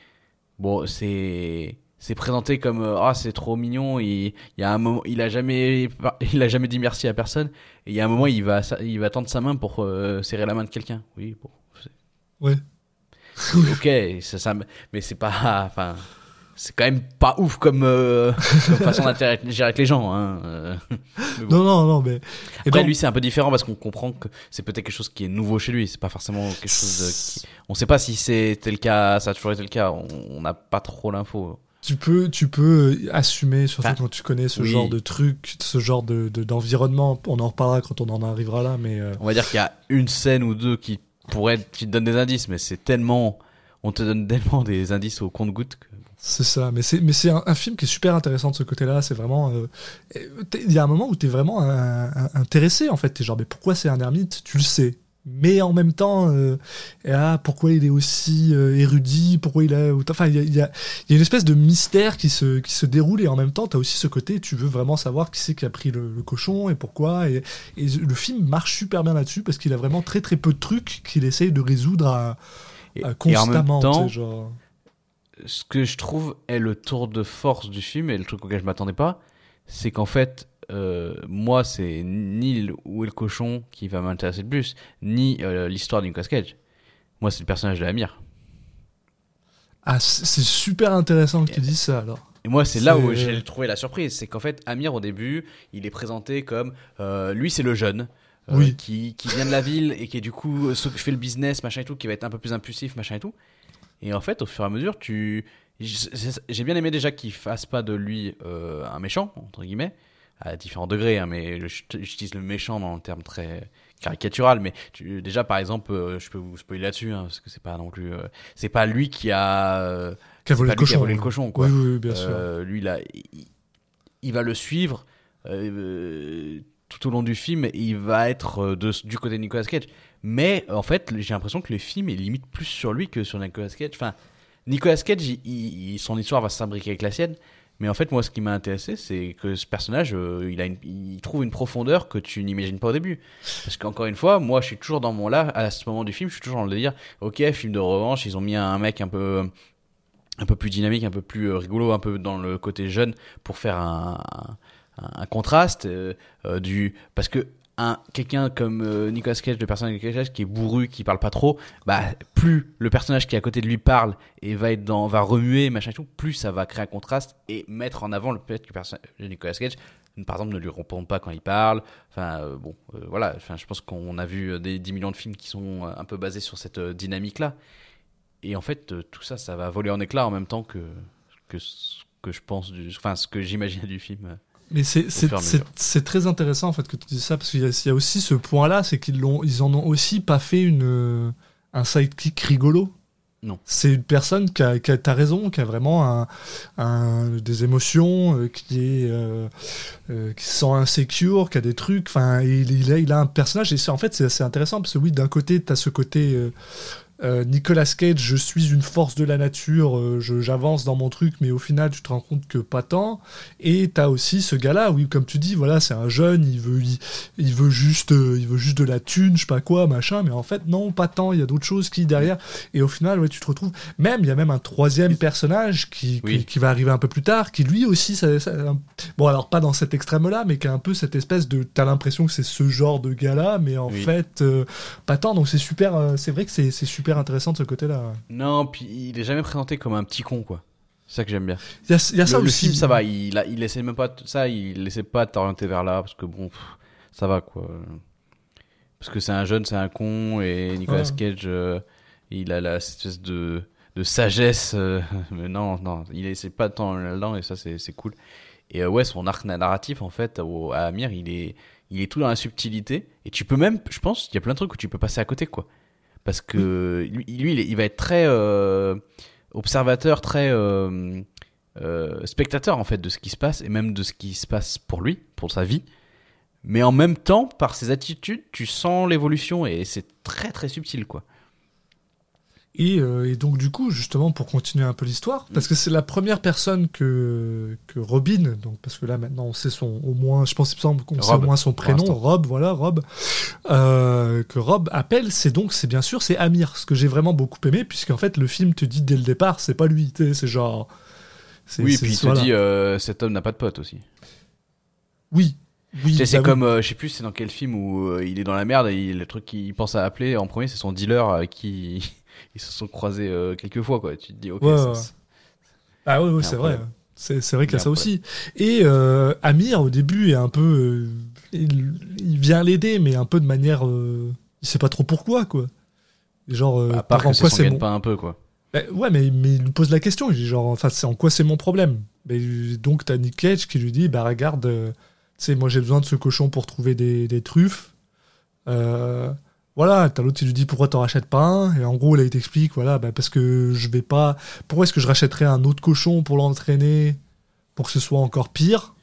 bon c'est c'est présenté comme euh, ah c'est trop mignon il, il y a un moment il a jamais (laughs) il a jamais dit merci à personne et il y a un moment il va il va tendre sa main pour euh, serrer la main de quelqu'un oui bon Ouais. (laughs) ok ça, ça mais c'est pas (laughs) enfin c'est quand même pas ouf comme, euh, comme façon d'interagir avec les gens hein. euh. Bon. Non, non, non, mais. et Après, donc- lui, c'est un peu différent parce qu'on comprend que c'est peut-être quelque chose qui est nouveau chez lui. C'est pas forcément quelque chose de qui... On sait pas si c'était le cas, ça a toujours été le cas. On n'a pas trop l'info. tu peux, tu peux assumer, surtout Enfin, quand tu connais ce oui. genre de truc, ce genre de de- d'environnement. on en reparlera quand on en arrivera là, mais. euh, On va dire qu'il y a une scène ou deux qui pourrait, qui te donne des indices, mais c'est tellement, on te donne tellement des indices au compte-goutte que C'est ça, mais c'est mais c'est un, un film qui est super intéressant de ce côté-là. C'est vraiment, euh, il y a un moment où t'es vraiment un- un- intéressé en fait. T'es genre, mais pourquoi c'est un ermite? Tu le sais, mais en même temps, euh, et ah, pourquoi il est aussi euh, érudit? Pourquoi il a, enfin, il y a, il y a- y a une espèce de mystère qui se qui se déroule et en même temps, t'as aussi ce côté, tu veux vraiment savoir qui c'est qui a pris le, le cochon et pourquoi. Et, et le film marche super bien là-dessus parce qu'il a vraiment très très peu de trucs qu'il essaye de résoudre à, à et en constamment. même tu temps, genre. Ce que je trouve est le tour de force du film et le truc auquel je m'attendais pas, c'est qu'en fait, euh, moi, c'est ni où est le cochon qui va m'intéresser le plus, ni euh, l'histoire d'une Cage. Moi, c'est le personnage de Amir. Ah, c'est super intéressant que tu dises ça alors. Et moi, c'est là où j'ai trouvé la surprise. C'est qu'en fait, Amir, au début, il est présenté comme euh, lui, c'est le jeune. Oui. qui, qui vient de la ville et qui est du coup fait le business machin et tout qui va être un peu plus impulsif machin et tout et en fait au fur et à mesure tu j'ai bien aimé déjà qu'il fasse pas de lui euh, un méchant entre guillemets à différents degrés hein, mais j'utilise le méchant dans le terme très caricatural mais tu, déjà par exemple euh, je peux vous spoiler là-dessus hein, parce que c'est pas non plus euh, c'est pas lui qui a Qui a volé le lui qui a cochon. volé le cochon quoi Oui, oui, oui, bien sûr. lui, là, il, il va le suivre tout au long du film. et Il va être de, du côté de Nicolas Cage. Mais en fait, j'ai l'impression que le film est limite plus sur lui que sur Nicolas Cage. Enfin, Nicolas Cage, son histoire va s'imbriquer avec la sienne. Mais en fait, moi, ce qui m'a intéressé, c'est que ce personnage, euh, il, a il trouve une profondeur que tu n'imagines pas au début. Parce qu'encore une fois, moi, je suis toujours dans mon là, à ce moment du film, je suis toujours dans le délire. Ok, film de revanche, ils ont mis un mec un peu un peu plus dynamique, un peu plus euh, rigolo, un peu dans le côté jeune pour faire un, un, contraste euh, du parce que un quelqu'un comme euh, Nicolas Cage, le personnage de Nicolas Cage qui est bourru, qui parle pas trop, bah plus le personnage qui est à côté de lui parle et va être dans va remuer machin tout, plus ça va créer un contraste et mettre en avant le fait que le personnage de Nicolas Cage par exemple ne lui répond pas quand il parle. Enfin euh, bon euh, voilà. Enfin je pense qu'on a vu des 10 millions de films qui sont un peu basés sur cette dynamique là et en fait, tout ça, ça va voler en éclats en même temps que, que ce que je pense du, enfin, ce que j'imagine du film. Mais c'est très intéressant en fait que tu dis ça parce qu'il y, a- il y a aussi ce point-là, c'est qu'ils l'ont, ils en ont aussi pas fait une un sidekick rigolo. Non. C'est une personne qui a, qui a t'as raison, qui a vraiment un, un- des émotions, euh, qui est euh, euh, qui se sent insécure, qui a des trucs. Enfin, il, il a, il a un personnage et c'est en fait c'est assez intéressant parce que oui, d'un côté t'as ce côté euh, Nicolas Cage, je suis une force de la nature, euh, j'avance dans mon truc, mais au final, tu te rends compte que pas tant. Et t'as aussi ce gars-là, oui, comme tu dis, voilà, c'est un jeune, il veut, il, il veut juste, euh, il veut juste de la thune, je sais pas quoi, machin, mais en fait, non, pas tant. Il y a d'autres choses qui derrière. Et au final, ouais, tu te retrouves. Même, il y a même un troisième personnage qui, Oui. qui, qui va arriver un peu plus tard, qui lui aussi, ça, ça- bon, alors pas dans cet extrême-là, mais qui a un peu cette espèce de, t'as l'impression que c'est ce genre de gars-là, mais en Oui. fait, pas tant. Donc c'est super, c'est vrai que c'est c'est intéressant de ce côté-là. Non, puis il est jamais présenté comme un petit con, quoi. C'est ça que j'aime bien. Il y a, il y a ça le, le aussi. film, ça va, il, a- il essaie même pas de- ça, il essaie pas de t'orienter vers là, parce que bon, pff, ça va, quoi. Parce que c'est un jeune, c'est un con, et Nicolas. Cage, euh, il a la cette espèce de, de sagesse. euh, (laughs) mais non, non, il essaie pas de temps là-dedans, et ça, c'est c'est cool. Et euh, ouais, son arc narratif, en fait, au, à Amir, il est, il est tout dans la subtilité, et tu peux même, je pense, il y a plein de trucs où tu peux passer à côté, quoi. Parce que lui, lui, il, est- il va être très euh, observateur, très euh, euh, spectateur en fait de ce qui se passe et même de ce qui se passe pour lui, pour sa vie. Mais en même temps, par ses attitudes, tu sens l'évolution et c'est très très subtil quoi. Et, euh, et donc du coup, justement, pour continuer un peu l'histoire, parce que c'est la première personne que, que Robin, donc parce que là maintenant on sait son, au moins, je pense il me semble qu'on sait au Rob, moins son prénom. Rob, voilà, Rob, euh, que Rob appelle, c'est donc, c'est bien sûr, c'est Amir, ce que j'ai vraiment beaucoup aimé, puisqu'en fait le film te dit dès le départ, c'est pas lui, c'est genre... Oui, puis il te voilà. dit euh, cet homme n'a pas de pote aussi. Oui, oui. C'est bah comme, euh, je sais plus, c'est dans quel film où euh, il est dans la merde et il- le truc qu'il pense à appeler en premier, c'est son dealer qui ils se sont croisés euh, quelques fois quoi. Tu te dis ok. Ouais, ça- ouais. Ah oui, a c'est vrai. C'est vrai qu'il y a ça aussi. Et euh, Amir, au début, est un peu. euh, il, il vient l'aider, mais un peu de manière. euh, il sait pas trop pourquoi, quoi. Genre, euh, à part en quoi c'est mon. pas un peu quoi. Ben, ouais, mais, mais il lui pose la question. Il dit genre, enfin, c'est en quoi c'est mon problème? Mais, Donc, t'as Nick Cage qui lui dit Bah, regarde, tu sais, moi j'ai besoin de ce cochon pour trouver des, des truffes. Euh, voilà, t'as l'autre qui lui dit pourquoi t'en rachètes pas un? Et en gros, là, il t'explique voilà, bah, parce que je vais pas. Pourquoi est-ce que je rachèterais un autre cochon pour l'entraîner pour que ce soit encore pire?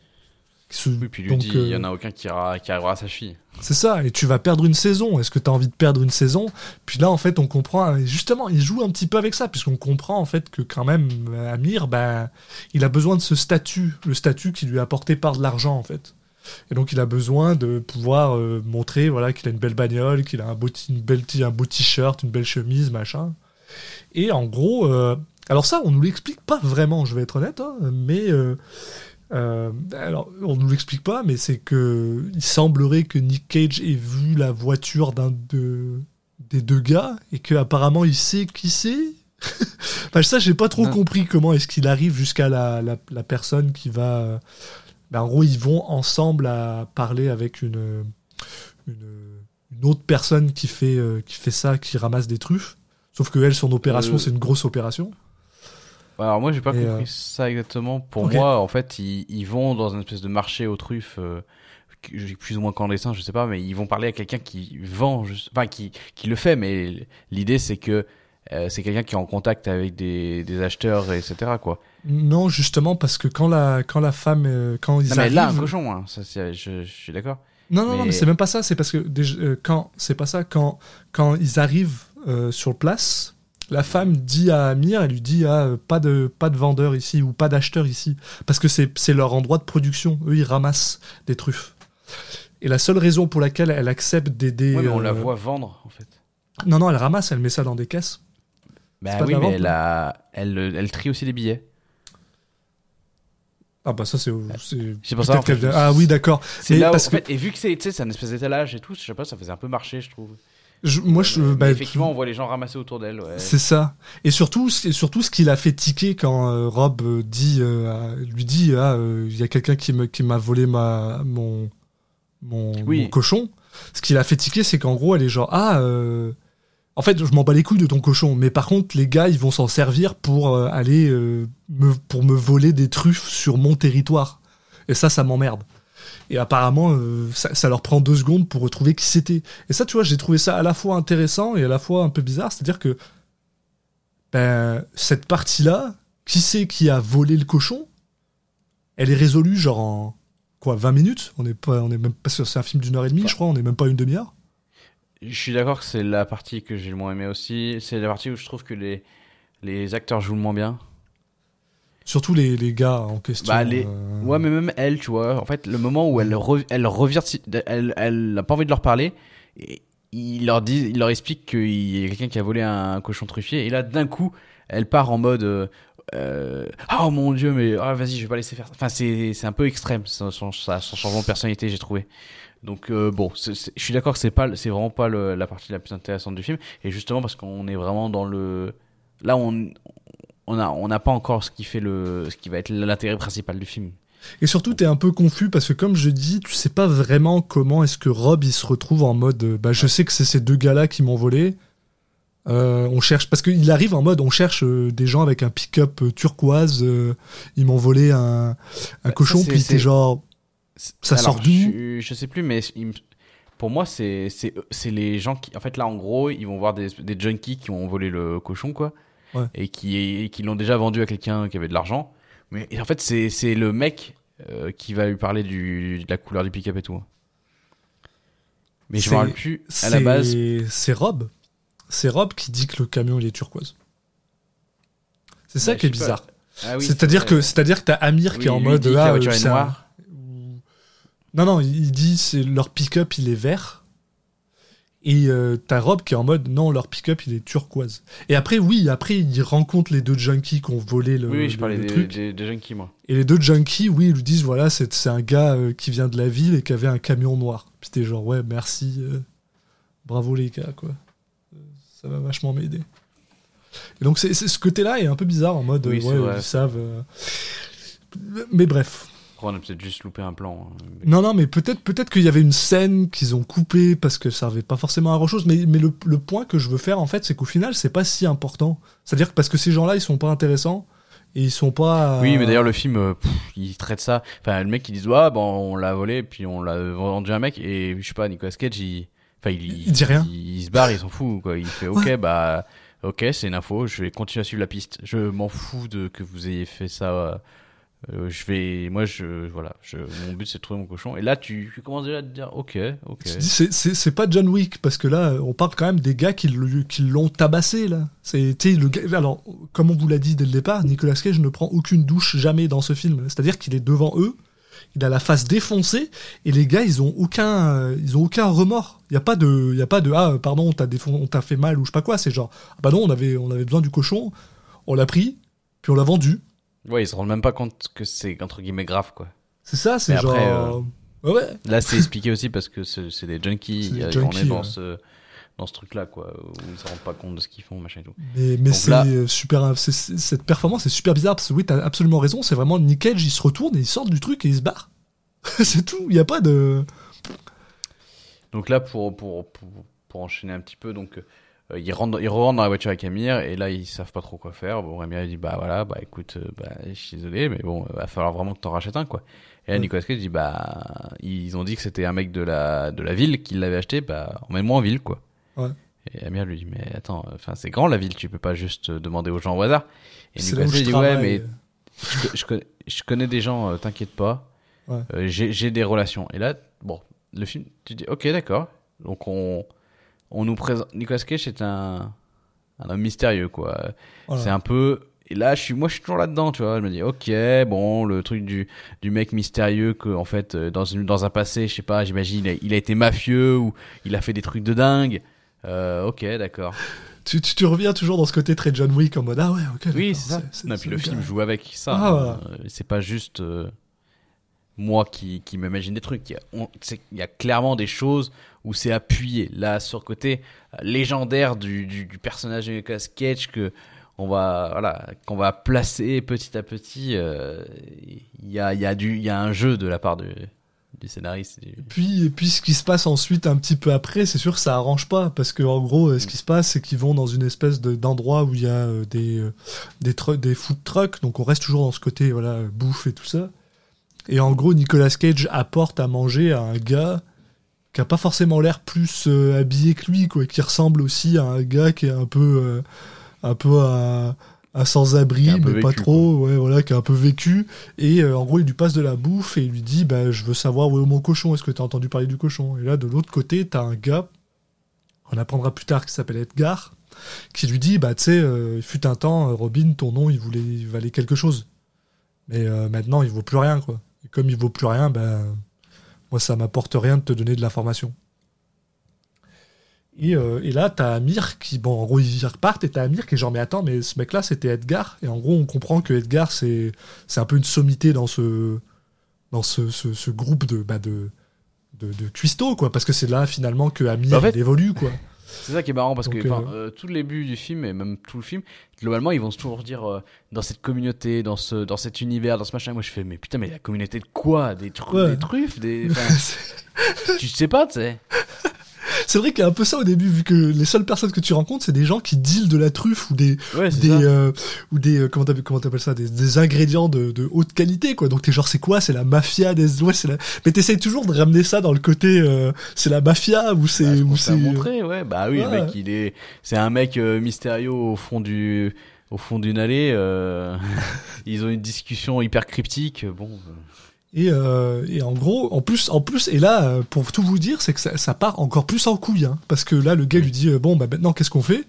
Ce- Oui, puis il lui donc, dit il y euh, en a aucun qui, ira- qui arrivera à sa cheville. c'est ça, et tu vas perdre une saison. Est-ce que tu as envie de perdre une saison? Puis là, en fait, on comprend. et Justement, il joue un petit peu avec ça, puisqu'on comprend en fait que quand même, Amir, ben, il a besoin de ce statut, le statut qui lui est apporté par de l'argent, en fait. Et donc, il a besoin de pouvoir euh, montrer, voilà, qu'il a une belle bagnole, qu'il a un beau, une belle, un beau t-shirt, une belle chemise, machin. Et en gros, euh, alors ça, on nous l'explique pas vraiment, je vais être honnête, hein, mais euh, euh, alors on nous l'explique pas, mais c'est que il semblerait que Nick Cage ait vu la voiture d'un de, des deux gars et que apparemment il sait qui c'est. (laughs) enfin, ça, j'ai pas trop Non. compris comment est-ce qu'il arrive jusqu'à la, la, la personne qui va. Ben, en gros, ils vont ensemble à parler avec une, une, une autre personne qui fait, euh, qui fait ça, qui ramasse des truffes. Sauf que elle, son opération, Euh, c'est une grosse opération. Alors moi j'ai pas Et, compris euh, ça exactement. Pour moi en fait ils, ils vont dans une espèce de marché aux truffes, plus ou moins clandestin, je sais pas, mais ils vont parler à quelqu'un qui vend, juste- enfin qui, qui le fait, mais l'idée c'est que euh, c'est quelqu'un qui est en contact avec des, des acheteurs, etc. quoi. Non, justement, parce que quand la, quand la femme, euh, quand ils Non mais arrivent... là un cochon, hein, ça, c'est- je, je suis d'accord. Non, non, non, Mais- mais c'est même pas ça. C'est parce que déjà, euh, quand c'est pas ça. Quand quand ils arrivent euh, sur place, la femme dit à Amir, elle lui dit ah, euh, pas de pas de vendeur ici ou pas d'acheteur ici, parce que c'est c'est leur endroit de production. Eux, ils ramassent des truffes. Et la seule raison pour laquelle elle accepte d'aider. Ouais, mais on la euh, voit vendre en fait. Non, non, elle ramasse, elle met ça dans des caisses. Bah pas de oui, la mais vente, elle, a, elle, elle trie aussi les billets. Ah bah ça c'est. c'est pour ça, en fait, Ah oui, d'accord. C'est Mais là où, parce en que fait, et vu que c'est tu sais, c'est un espèce d'étalage et tout, je sais pas, ça faisait un peu marcher, je trouve. je- moi je. Mais bah, effectivement, on voit les gens ramasser autour d'elle. Ouais. C'est ça. Et surtout, c'est surtout ce qui l'a fait tiquer quand euh, Rob euh, dit, euh, lui dit, ah, euh, il y a quelqu'un qui me, qui m'a volé ma, mon, mon, Oui. mon cochon. Ce qui l'a fait tiquer, c'est qu'en gros, elle est genre, ah, euh, en fait, je m'en bats les couilles de ton cochon, mais par contre, les gars, ils vont s'en servir pour euh, aller, euh, me, pour me voler des truffes sur mon territoire. Et ça, ça m'emmerde. Et apparemment, euh, ça, ça leur prend deux secondes pour retrouver qui c'était. Et ça, tu vois, j'ai trouvé ça à la fois intéressant et à la fois un peu bizarre. C'est-à-dire que ben, cette partie-là, qui c'est qui a volé le cochon Elle est résolue genre en quoi 20 minutes? On n'est pas, on est même pas c'est un film d'une heure et demie, je crois. On n'est même pas une demi-heure. Je suis d'accord que c'est la partie que j'ai le moins aimé aussi. C'est la partie où je trouve que les, les acteurs jouent le moins bien. Surtout les, les gars en question. Bah, les... euh, Ouais, mais même elle, tu vois. En fait, le moment où elle, re- elle revient, elle, elle n'a pas envie de leur parler. Et il leur dit, il leur explique qu'il y a quelqu'un qui a volé un cochon truffier. Et là, d'un coup, elle part en mode. euh, euh, oh mon dieu, mais ah, vas-y, je vais pas laisser faire. ça. Enfin, c'est un peu extrême son, son changement de personnalité, j'ai trouvé. Donc euh, bon, je suis d'accord que c'est pas, c'est vraiment pas le- la partie la plus intéressante du film. Et justement parce qu'on est vraiment dans le, là on, on a, on n'a pas encore ce qui fait le, ce qui va être l'intérêt principal du film. Et surtout, t'es un peu confus parce que, comme je dis, tu sais pas vraiment comment est-ce que Rob il se retrouve en mode euh, bah, je sais que c'est ces deux gars-là qui m'ont volé. Euh, on cherche parce qu'il arrive en mode on cherche euh, des gens avec un pick-up turquoise. euh, ils m'ont volé un, un Bah, cochon, puis t'es genre Ça Alors, sort d'où? je, je sais plus, mais il pour moi, c'est c'est c'est les gens qui, en fait, là, en gros, ils vont voir des, des junkies qui ont volé le cochon, quoi, Ouais. et qui et qui l'ont déjà vendu à quelqu'un qui avait de l'argent. Mais en fait, c'est c'est le mec euh, qui va lui parler du, de la couleur du pick-up et tout. Mais je me rappelle plus. À la base, c'est Rob. C'est Rob qui dit que le camion il est turquoise. C'est ça Bah, qui est bizarre. Ah oui, c'est-à-dire c'est que c'est-à-dire que t'as Amir qui est en mode ah, c'est un-. Non non, il dit c'est leur pick-up il est vert. Et euh, t'as Rob qui est en mode non leur pick-up il est turquoise. Et après oui après il rencontre les deux junkies qui ont volé le, Oui, oui, je le- parlais le des, truc. des, des junkies, moi. Et les deux junkies oui ils lui disent voilà c'est un gars euh, qui vient de la ville et qui avait un camion noir. Puis t'es genre ouais merci euh, bravo les gars quoi. Ça va vachement m'aider. Et donc c'est ce côté-là est un peu bizarre en mode Oui, ouais ils savent. Mais bref. Après, on a peut-être juste loupé un plan. hein. Non, non, mais peut-être peut-être qu'il y avait une scène qu'ils ont coupée parce que ça servait pas forcément à grand-chose. Mais, mais le, le point que je veux faire, en fait, c'est qu'au final, c'est pas si important. C'est-à-dire que parce que ces gens-là, ils sont pas intéressants et ils sont pas... Oui, mais d'ailleurs, le film, euh, pff, il traite ça. Enfin, le mec, il dit, ouais, bon, on l'a volé, puis on l'a vendu à un mec, et je sais pas, Nicolas Cage, il. Enfin, il, Il dit rien. Il, il se barre, il s'en fout, quoi. Il fait, ok, bah, ok, c'est une info, je vais continuer à suivre la piste. Je m'en fous de que vous ayez fait ça. euh, euh, je vais. Moi, je. Voilà. Mon but, c'est de trouver mon cochon. Et là, tu, tu commences déjà à te dire, ok, ok. C'est pas John Wick parce que là, on parle quand même des gars qui qui l'ont tabassé là. C'est le alors comme on vous l'a dit dès le départ, Nicolas Cage ne prend aucune douche jamais dans ce film. C'est-à-dire qu'il est devant eux, il a la face défoncée et les gars ils ont aucun ils ont aucun remords. Il y a pas de il y a pas de ah pardon on t'a défon- on t'a fait mal ou je sais pas quoi. C'est genre ah bah non on avait on avait besoin du cochon, on l'a pris puis on l'a vendu. Ouais, ils se rendent même pas compte que c'est, entre guillemets, grave, quoi. C'est ça c'est genre après, ouais ouais. Là, c'est expliqué aussi parce que c'est des junkies. Des junkies, on est dans ouais. ce. Dans ce truc-là, quoi, où ils se rendent pas compte de ce qu'ils font, machin et tout. Mais, mais c'est là- euh, super. cette performance est super bizarre parce que oui, t'as absolument raison. C'est vraiment Nick Cage, il se retourne et il sort du truc et il se barre. (laughs) c'est tout. Il y a pas de. Donc là, pour, pour, pour, pour enchaîner un petit peu, donc euh, ils, rentrent, ils rentrent dans la voiture avec Amir et là, ils savent pas trop quoi faire. Bon, Amir il dit Bah voilà, bah écoute, euh, bah, je suis désolé, mais bon, va falloir vraiment que t'en rachètes un, quoi. Et là, Ouais. Nicolas Cage dit Bah, ils ont dit que c'était un mec de la, de la ville qui l'avait acheté, bah emmène-moi en ville, quoi. Ouais. Et Amir lui dit Mais attends, enfin c'est grand la ville, tu peux pas juste euh, demander aux gens au hasard. Et Nicolas Cage dit Ouais, mais je, co- je connais, je connais des gens, euh, t'inquiète pas. Ouais. Euh, j'ai j'ai des relations. Et là, bon, le film, tu dis, ok, d'accord. Donc on, on nous présente. Nicolas Cage est un, un homme mystérieux, quoi. Voilà. C'est un peu. Et là, je suis, moi, je suis toujours là-dedans, tu vois. Je me dis, ok, bon, le truc du, du mec mystérieux que, en fait, euh, dans, une, dans un passé, je sais pas, j'imagine, il, a- il a été mafieux ou il a fait des trucs de dingue. Euh, ok, d'accord. Tu, tu, tu reviens toujours dans ce côté très John Wick en mode ah ouais ok. Oui, c'est ça. c'est- Non, puis le film joue avec ça. Ah, hein. Euh, C'est pas juste euh, moi qui, qui m'imagine des trucs. Il y, a, on- c'est- il y a clairement des choses où c'est appuyé. Là, sur côté euh, légendaire du, du, personnage de Nicolas Cage que on va voilà qu'on va placer petit à petit. euh, Il y a y a du y a un jeu de la part du, scénariste. et Puis, et puis ce qui se passe ensuite un petit peu après, c'est sûr que ça arrange pas parce que en gros, euh, ce qui se passe, c'est qu'ils vont dans une espèce de- d'endroit où il y a des des, des food trucks, donc on reste toujours dans ce côté voilà bouffe et tout ça. Et en gros, Nicolas Cage apporte à manger à un gars qui a pas forcément l'air plus euh, habillé que lui, quoi, qui ressemble aussi à un gars qui est un peu euh, un peu à, à sans-abri, Qui mais pas trop, ouais, voilà, qui a un peu vécu. Et euh, en gros, il lui passe de la bouffe et il lui dit bah, Je veux savoir où est mon cochon, est-ce que tu as entendu parler du cochon? Et là, de l'autre côté, tu as un gars on apprendra plus tard qu'il s'appelle Edgar, qui lui dit, bah tu sais, il fut un temps, Robin, ton nom, il voulait, il valait quelque chose. Mais maintenant, il vaut plus rien, quoi. Et comme il vaut plus rien, ben, moi, ça m'apporte rien de te donner de l'information. Et, euh, et là, t'as Amir qui, bon, en gros, ils repartent, et t'as Amir qui est genre, mais attends, mais ce mec-là, c'était Edgar. Et en gros, on comprend que Edgar, c'est c'est un peu une sommité dans ce, dans ce, ce, ce groupe de, bah, de, de, de cuistots, quoi. Parce que c'est là, finalement, que Amir, Bah, en fait- il évolue, quoi. C'est ça qui est marrant parce que Donc, enfin, euh, euh, tout le début du film et même tout le film, globalement, ils vont toujours dire euh, dans cette communauté, dans ce, dans cet univers, dans ce machin. Moi, je fais mais putain, mais la communauté de quoi? Des trucs, Ouais. des truffes, des. (laughs) enfin, tu sais pas, tu sais. C'est vrai qu'il y a un peu ça au début, vu que les seules personnes que tu rencontres, c'est des gens qui dealent de la truffe ou des, Ouais, c'est des, ça. euh, ou des, euh, comment t'appelles, comment t'appelles ça, des, des ingrédients de, de haute qualité, quoi. Donc t'es genre, c'est quoi? C'est la mafia des, ouais, c'est la, mais t'essayes toujours de ramener ça dans le côté, euh, c'est la mafia ou c'est, Bah, ce qu'on ou c'est, euh, montré, ouais. Bah oui, Ouais. le mec, il est, c'est un mec euh, mystérieux au fond du, au fond d'une allée. euh, (laughs) ils ont une discussion hyper cryptique. Bon. Euh, Et, euh, et en gros, en plus, en plus, et là, euh, pour tout vous dire, c'est que ça, ça part encore plus en couille, hein, parce que là, le gars lui dit euh, bon, bah maintenant, qu'est-ce qu'on fait?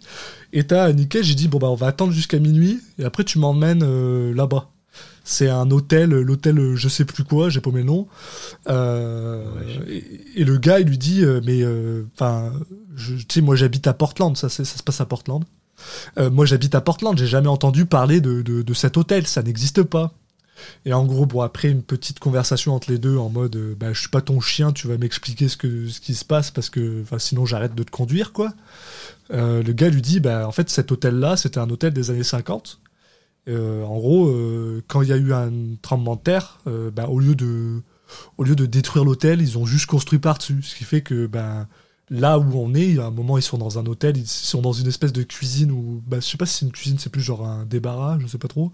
Et t'as Nickel, j'ai dit bon bah on va attendre jusqu'à minuit, et après tu m'emmènes euh, là-bas. C'est un hôtel, l'hôtel je sais plus quoi, j'ai paumé le nom. Euh, et, et le gars, il lui dit euh, mais enfin, je tu sais, moi j'habite à Portland, ça, se passe à Portland. Euh, moi j'habite à Portland, j'ai jamais entendu parler de, de, de cet hôtel, ça n'existe pas. Et en gros, après une petite conversation entre les deux en mode, euh, bah, je suis pas ton chien, tu vas m'expliquer ce, ce qui se passe parce que sinon j'arrête de te conduire, quoi. Euh, le gars lui dit, bah, en fait, cet hôtel-là, c'était un hôtel des années 50. Euh, en gros, quand il y a eu un tremblement de terre, bah, au, lieu de, au lieu de détruire l'hôtel, ils ont juste construit par-dessus. Ce qui fait que bah, là où on est, il y a un moment, ils sont dans un hôtel, ils sont dans une espèce de cuisine où, bah, je sais pas si c'est une cuisine, c'est plus genre un débarras, je sais pas trop.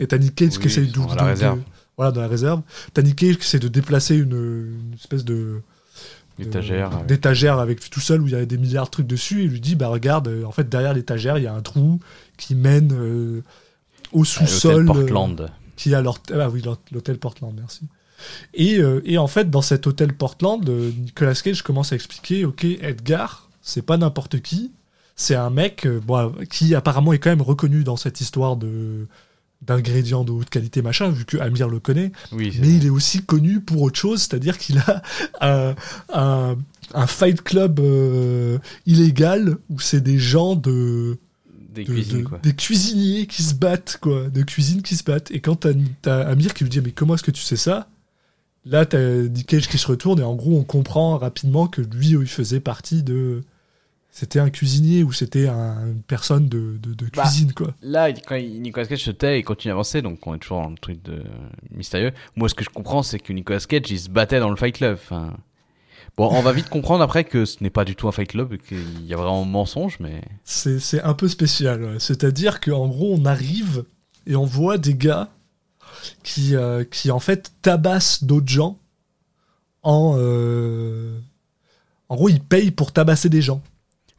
Et t'as Nick Cage Oui, qui essaye de, à la de- réserve. de- voilà, dans la réserve. T'as Nick Cage qui de déplacer une, une espèce de de- Étagère. avec- d'étagère avec tout seul où il y avait des milliards de trucs dessus et il lui dit bah regarde euh, en fait derrière l'étagère il y a un trou qui mène euh, au à sous-sol l'hôtel euh, Portland. qui a leur ah oui l'hôte- l'hôtel Portland merci et, euh, et en fait dans cet hôtel Portland euh, Nicolas Cage commence à expliquer ok Edgar c'est pas n'importe qui c'est un mec euh, bon, qui apparemment est quand même reconnu dans cette histoire de d'ingrédients de haute qualité machin vu que Amir le connaît Oui, mais il est aussi connu pour autre chose, c'est-à-dire qu'il a (laughs) un, un, un fight club euh, illégal où c'est des gens de, des de- cuisines, de- quoi. des cuisiniers qui se battent, quoi, de cuisine qui se battent. Et quand t'as t'as Amir qui lui dit mais comment est-ce que tu sais ça? Là, t'as Nick Cage qui se retourne et en gros on comprend rapidement que lui il faisait partie de c'était un cuisinier ou c'était un- une personne de, de, de Bah, cuisine quoi. Là, quand Nicolas Cage se tait et continue à avancer, donc on est toujours dans le truc de mystérieux. Moi, ce que je comprends, c'est que Nicolas Cage, il se battait dans le Fight Club. Enfin... Bon, on va vite comprendre après que ce n'est pas du tout un Fight Club, et qu'il y a vraiment mensonge, mais... C'est c'est un peu spécial. ouais. C'est-à-dire qu'en gros, on arrive et on voit des gars qui, euh, qui en fait tabassent d'autres gens en. euh, En gros, ils payent pour tabasser des gens.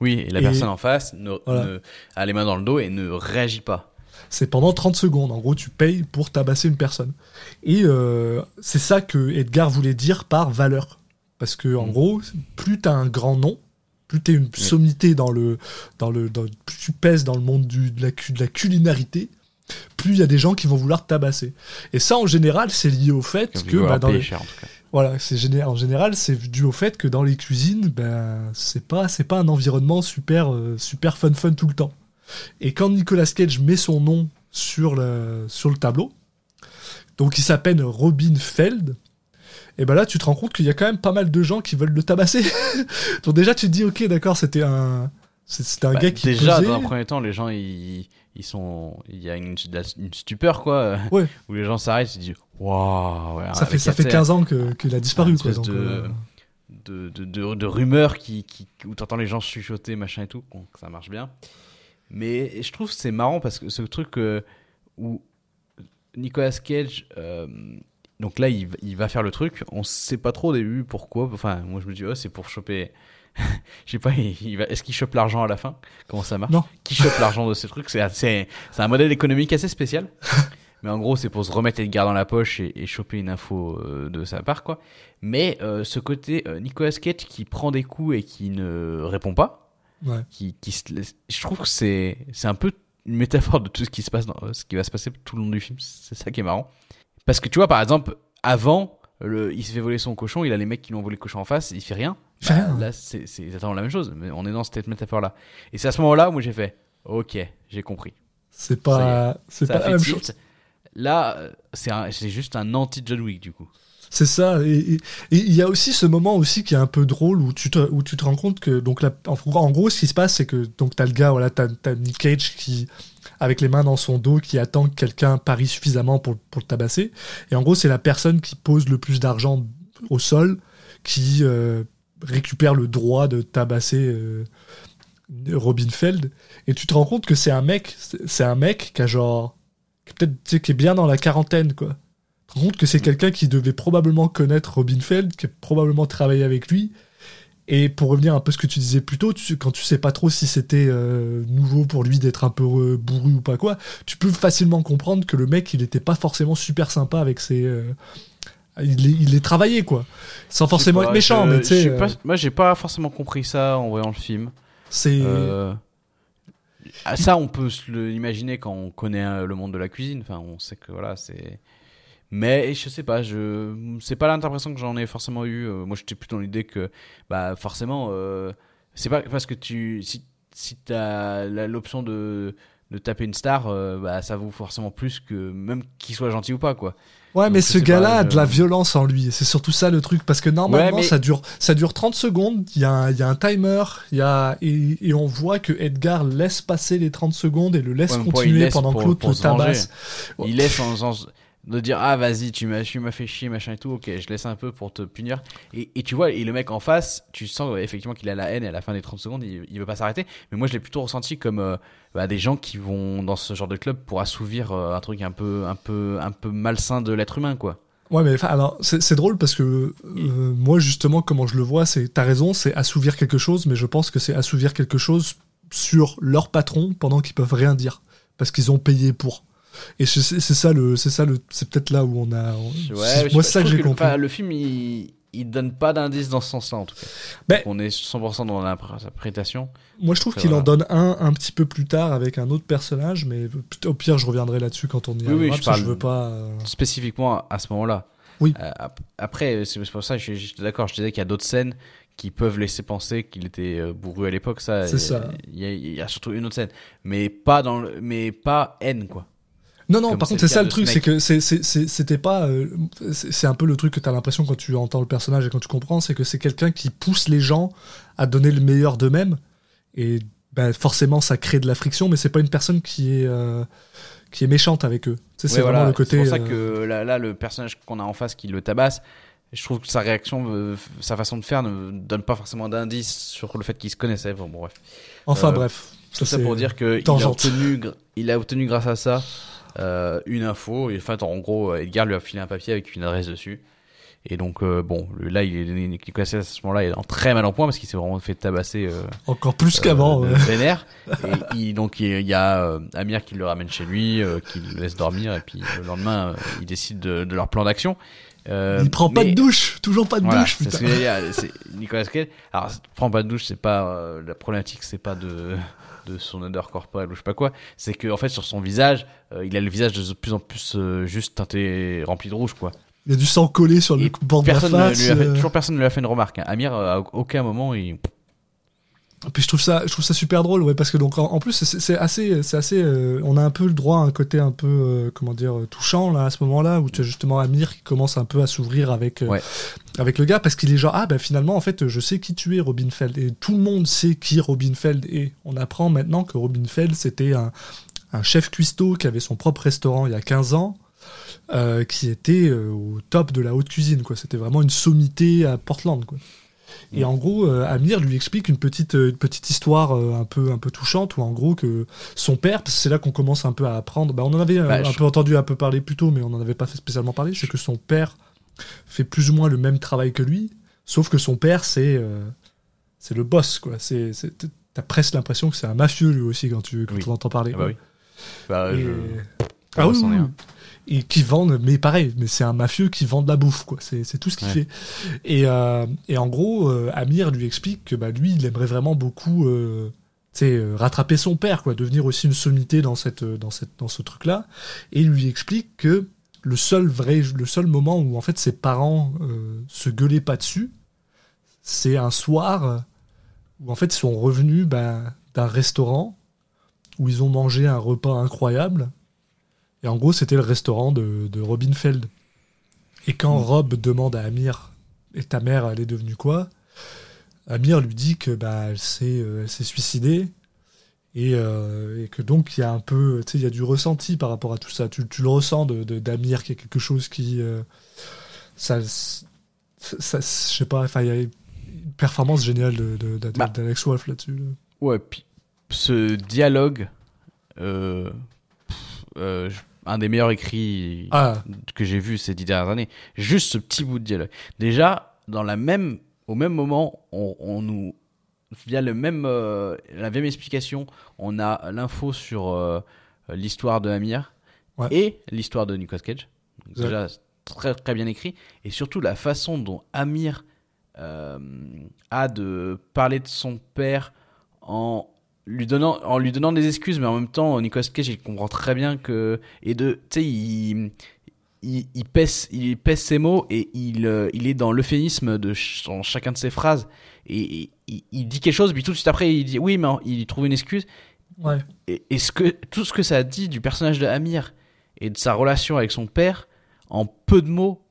Oui, et la Et- personne en face ne, Voilà. ne- a les mains dans le dos et ne réagit pas. C'est pendant 30 secondes. En gros, tu payes pour tabasser une personne. Et euh, c'est ça que Edgar voulait dire par valeur. Parce que, en Mm. gros, plus t'as un grand nom, plus t'es une sommité dans le, dans le, dans- plus tu pèses dans le monde du, de, la, de la culinarité, plus il y a des gens qui vont vouloir te tabasser. Et ça, en général, c'est lié au fait que, bah, dans les- cher, en tout cas. voilà, c'est en général, c'est dû au fait que dans les cuisines, ben, c'est pas, c'est pas un environnement super, euh, super fun fun tout le temps. Et quand Nicolas Cage met son nom sur le, sur le tableau, donc il s'appelle Robin Feld, et ben là, tu te rends compte qu'il y a quand même pas mal de gens qui veulent le tabasser. (laughs) donc déjà, tu te dis, ok, d'accord, c'était un, c'était un Bah, gars qui déjà, dans un premier temps, les gens, ils, ils sont... Il y a une, une stupeur, quoi, Ouais. (laughs) où les gens s'arrêtent et se disent « Waouh ouais, ça fait, ça fait la- 15 ans que- qu'il a disparu, quoi. espèce donc, de- euh, de, de, de, de rumeurs qui, qui, où t'entends les gens chuchoter, machin et tout, donc ça marche bien. Mais je trouve que c'est marrant parce que ce truc euh, où Nicolas Cage, euh, donc là il, va- il va faire le truc, on sait pas trop au début pourquoi, enfin moi je me dis oh c'est pour choper, (laughs) je sais pas, est-ce qu'il chope l'argent à la fin? Comment ça marche? Non. Qui chope l'argent de ce truc C'est un modèle économique assez spécial. (laughs) Mais en gros, c'est pour se remettre Edgar dans la poche et, et choper une info euh, de sa part, quoi. Mais euh, ce côté euh, Nicolas Cage qui prend des coups et qui ne répond pas, Ouais. qui, qui se laisse- Je trouve que c'est c'est un peu une métaphore de tout ce qui se passe, dans, ce qui va se passer tout le long du film. C'est ça qui est marrant. Parce que tu vois, par exemple, avant, le, il se fait voler son cochon, il a les mecs qui lui ont volé le cochon en face, il fait rien. Bah. Là, c'est exactement la même chose. Mais on est dans cette métaphore-là. Et c'est à ce moment-là où j'ai fait, ok, j'ai compris. C'est pas, c'est pas a la même tilt. chose. Là, euh, c'est juste un anti-John Wick du coup. C'est ça. Et il y a aussi ce moment aussi qui est un peu drôle où tu te, où tu te rends compte que donc là, en, en gros, ce qui se passe, c'est que donc t'as le gars, voilà, t'as t'as Nick Cage qui avec les mains dans son dos, qui attend que quelqu'un parie suffisamment pour, pour le tabasser. Et en gros, c'est la personne qui pose le plus d'argent au sol qui euh, récupère le droit de tabasser euh, Robin Feld. Et tu te rends compte que c'est un mec, c'est un mec qui a genre, qui est peut-être, tu sais, qui est bien dans la quarantaine, quoi. Tu te rends compte que c'est quelqu'un qui devait probablement connaître Robin Feld, qui a probablement travaillé avec lui. Et pour revenir un peu à ce que tu disais plus tôt, tu- quand tu sais pas trop si c'était euh, nouveau pour lui d'être un peu euh, bourru ou pas quoi, tu peux facilement comprendre que le mec, il était pas forcément super sympa avec ses. euh, il, est, il est travaillé quoi, sans forcément être méchant, je- mais tu je sais, euh, pas- Moi, j'ai pas forcément compris ça en voyant le film. c'est. Euh, ah, ça, on peut se l'imaginer quand on connaît euh, le monde de la cuisine. Enfin, on sait que voilà, c'est. Mais je sais pas, je c'est pas l'interprétation que j'en ai forcément eu. Moi, j'étais plutôt dans l'idée que, bah, forcément, euh, c'est pas parce que tu si si t'as l'option de de taper une star, euh, bah, ça vaut forcément plus que même qu'il soit gentil ou pas, quoi. Ouais, mais Donc, ce gars-là a de la violence en lui. C'est surtout ça le truc. Parce que normalement, Ouais, mais- ça, dure, ça dure 30 secondes. Il y, a un- il y a un timer. Il y a, et, et on voit que Edgar laisse passer les 30 secondes et le laisse Ouais, continuer pendant que l'autre le tabasse. Il laisse en de dire ah vas-y tu m'as tu m'as fait chier machin et tout ok je laisse un peu pour te punir et, et tu vois et le mec en face tu sens effectivement qu'il a la haine et à la fin des 30 secondes il, il veut pas s'arrêter mais moi je l'ai plutôt ressenti comme euh, bah, des gens qui vont dans ce genre de club pour assouvir euh, un truc un peu un peu un peu malsain de l'être humain quoi Ouais, mais alors, c'est c'est drôle parce que euh, moi, justement, comment je le vois, c'est, t'as raison, c'est assouvir quelque chose, mais je pense que c'est assouvir quelque chose sur leur patron pendant qu'ils peuvent rien dire. Parce qu'ils ont payé pour. Et c'est ça le, c'est ça le, c'est peut-être là où on a. on- Ouais, moi, c'est ça que j'ai compris. le film il il donne pas d'indice dans ce sens-là en tout cas Ben- on est 100% dans l'interprétation Moi, je trouve qu'il en donne un un petit peu plus tard avec un autre personnage, mais au pire, je reviendrai là-dessus quand on y Oui, oui, je parle- je veux pas. euh, spécifiquement à- ce moment-là. Oui. Euh, ap- après, c'est pour ça que je- j'étais d'accord. Je disais qu'il y a d'autres scènes qui peuvent laisser penser qu'il était euh, bourru à l'époque. Ça, C'est ça. Il y, a, il y a surtout une autre scène, mais pas dans, le, mais pas haine quoi. Non, non, par c'est contre, c'est ça le truc, c'est que c'est- c'est- c'est- c'était pas. euh, c'est c'est un peu le truc que t'as l'impression quand tu entends le personnage et quand tu comprends, c'est que c'est quelqu'un qui pousse les gens à donner le meilleur d'eux-mêmes. Et ben, forcément, ça crée de la friction, mais c'est pas une personne qui est, euh, qui est méchante avec eux. C'est Ouais, vraiment le côté. C'est pour ça euh, que là, là, le personnage qu'on a en face qui le tabasse, je trouve que sa réaction, euh, sa façon de faire ne donne pas forcément d'indice sur le fait qu'ils se connaissaient. Bon, bon, bref. Enfin, euh, bref. Tout ça c'est- pour dire qu'il a obtenu, il a obtenu grâce à ça euh, une info. Et en fait, en gros, Edgar lui a filé un papier avec une adresse dessus. Et donc, euh, bon, là, il est Nicolas à ce moment-là, il est en très mal en point parce qu'il s'est vraiment fait tabasser euh, Encore plus qu'avant. euh, ouais. vénère. Et il, donc, il y a euh, Amir qui le ramène chez lui, euh, qui le laisse dormir. Et puis, le lendemain, euh, il décide de, de leur plan d'action. Euh, Il prend pas de douche, toujours pas de voilà, douche, putain. ce que dire, Nicolas Cage. Alors, prends pas de douche, c'est pas euh, la problématique, c'est pas de de son odeur corporelle ou je sais pas quoi. C'est que en fait sur son visage, euh, il a le visage de plus en plus euh, juste teinté, rempli de rouge quoi. Il y a du sang collé sur le Et bord de la face. lui a fait, euh. toujours personne ne lui a fait une remarque. hein. Amir, euh, à aucun moment, il. Puis je trouve ça, je trouve ça super drôle, ouais, parce que donc en, en plus c'est assez, c'est assez, euh, on a un peu le droit à un côté un peu, euh, comment dire, euh, touchant là à ce moment-là où tu as justement Amir qui commence un peu à s'ouvrir avec, euh, Ouais. avec le gars parce qu'il est genre ah ben finalement en fait je sais qui tu es Robin Feld et tout le monde sait qui Robin Feld est. On apprend maintenant que Robin Feld c'était un, un chef cuistot qui avait son propre restaurant il y a 15 ans. euh, qui était au top de la haute cuisine quoi c'était vraiment une sommité à Portland quoi et en gros, euh, Amir lui explique une petite, euh, une petite histoire euh, un, peu, un peu touchante, où en gros, que son père, parce que c'est là qu'on commence un peu à apprendre, bah, on en avait Bah, un je- peu entendu un peu parler plus tôt, mais on n'en avait pas fait spécialement parler, c'est que son père fait plus ou moins le même travail que lui, sauf que son père, c'est euh, c'est le boss, quoi. C'est, c'est- T'as presque l'impression que c'est un mafieux, lui aussi, quand tu quand Oui. on entend parler. Ah bah oui. Bah, Et- je- Ah oui. Et qui vend, mais pareil, mais c'est un mafieux qui vend de la bouffe, quoi. C'est tout ce qu'il Ouais. fait. Et, euh, et en gros, euh, Amir lui explique que bah, lui, il aimerait vraiment beaucoup euh, euh, rattraper son père, quoi, devenir aussi une sommité dans, cette, dans, cette, dans ce truc-là. Et il lui explique que le seul, vrai, le seul moment où en fait ses parents se gueulaient pas dessus, c'est un soir où en fait ils sont revenus bah, d'un restaurant où ils ont mangé un repas incroyable. Et en gros, c'était le restaurant de, de Robin Feld. Et quand Rob demande à Amir, et ta mère, elle est devenue quoi? Amir lui dit que bah, elle s'est euh, suicidée. Et, euh, et que donc il y a un peu, tu sais, il y a du ressenti par rapport à tout ça. Tu, tu le ressens de, de- d'Amir, qu'il y a quelque chose qui. euh, ça, ça, je sais pas, enfin, il y a une performance géniale Bah. d'Alex Wolff là-dessus. là. Ouais, puis ce dialogue, euh, pff, euh, je- un des meilleurs écrits Ah, que j'ai vu ces dix dernières années. Juste ce petit bout de dialogue. Déjà, dans la même, au même moment, on, on nous, via le même, euh, la même explication, on a l'info sur euh, l'histoire de Amir Ouais. et l'histoire de Nicolas Cage. Donc déjà, très très bien écrit et surtout la façon dont Amir euh, a de parler de son père en lui donnant en lui donnant des excuses mais en même temps Nicolas Cage il comprend très bien que et de tu sais il, il il pèse il pèse ses mots et il euh, il est dans l'euphémisme de ch- dans chacun de ses phrases et, et il, il dit quelque chose puis tout de suite après il dit oui mais il trouve une excuse ouais. et, et ce que tout ce que ça dit du personnage de Amir et de sa relation avec son père en peu de mots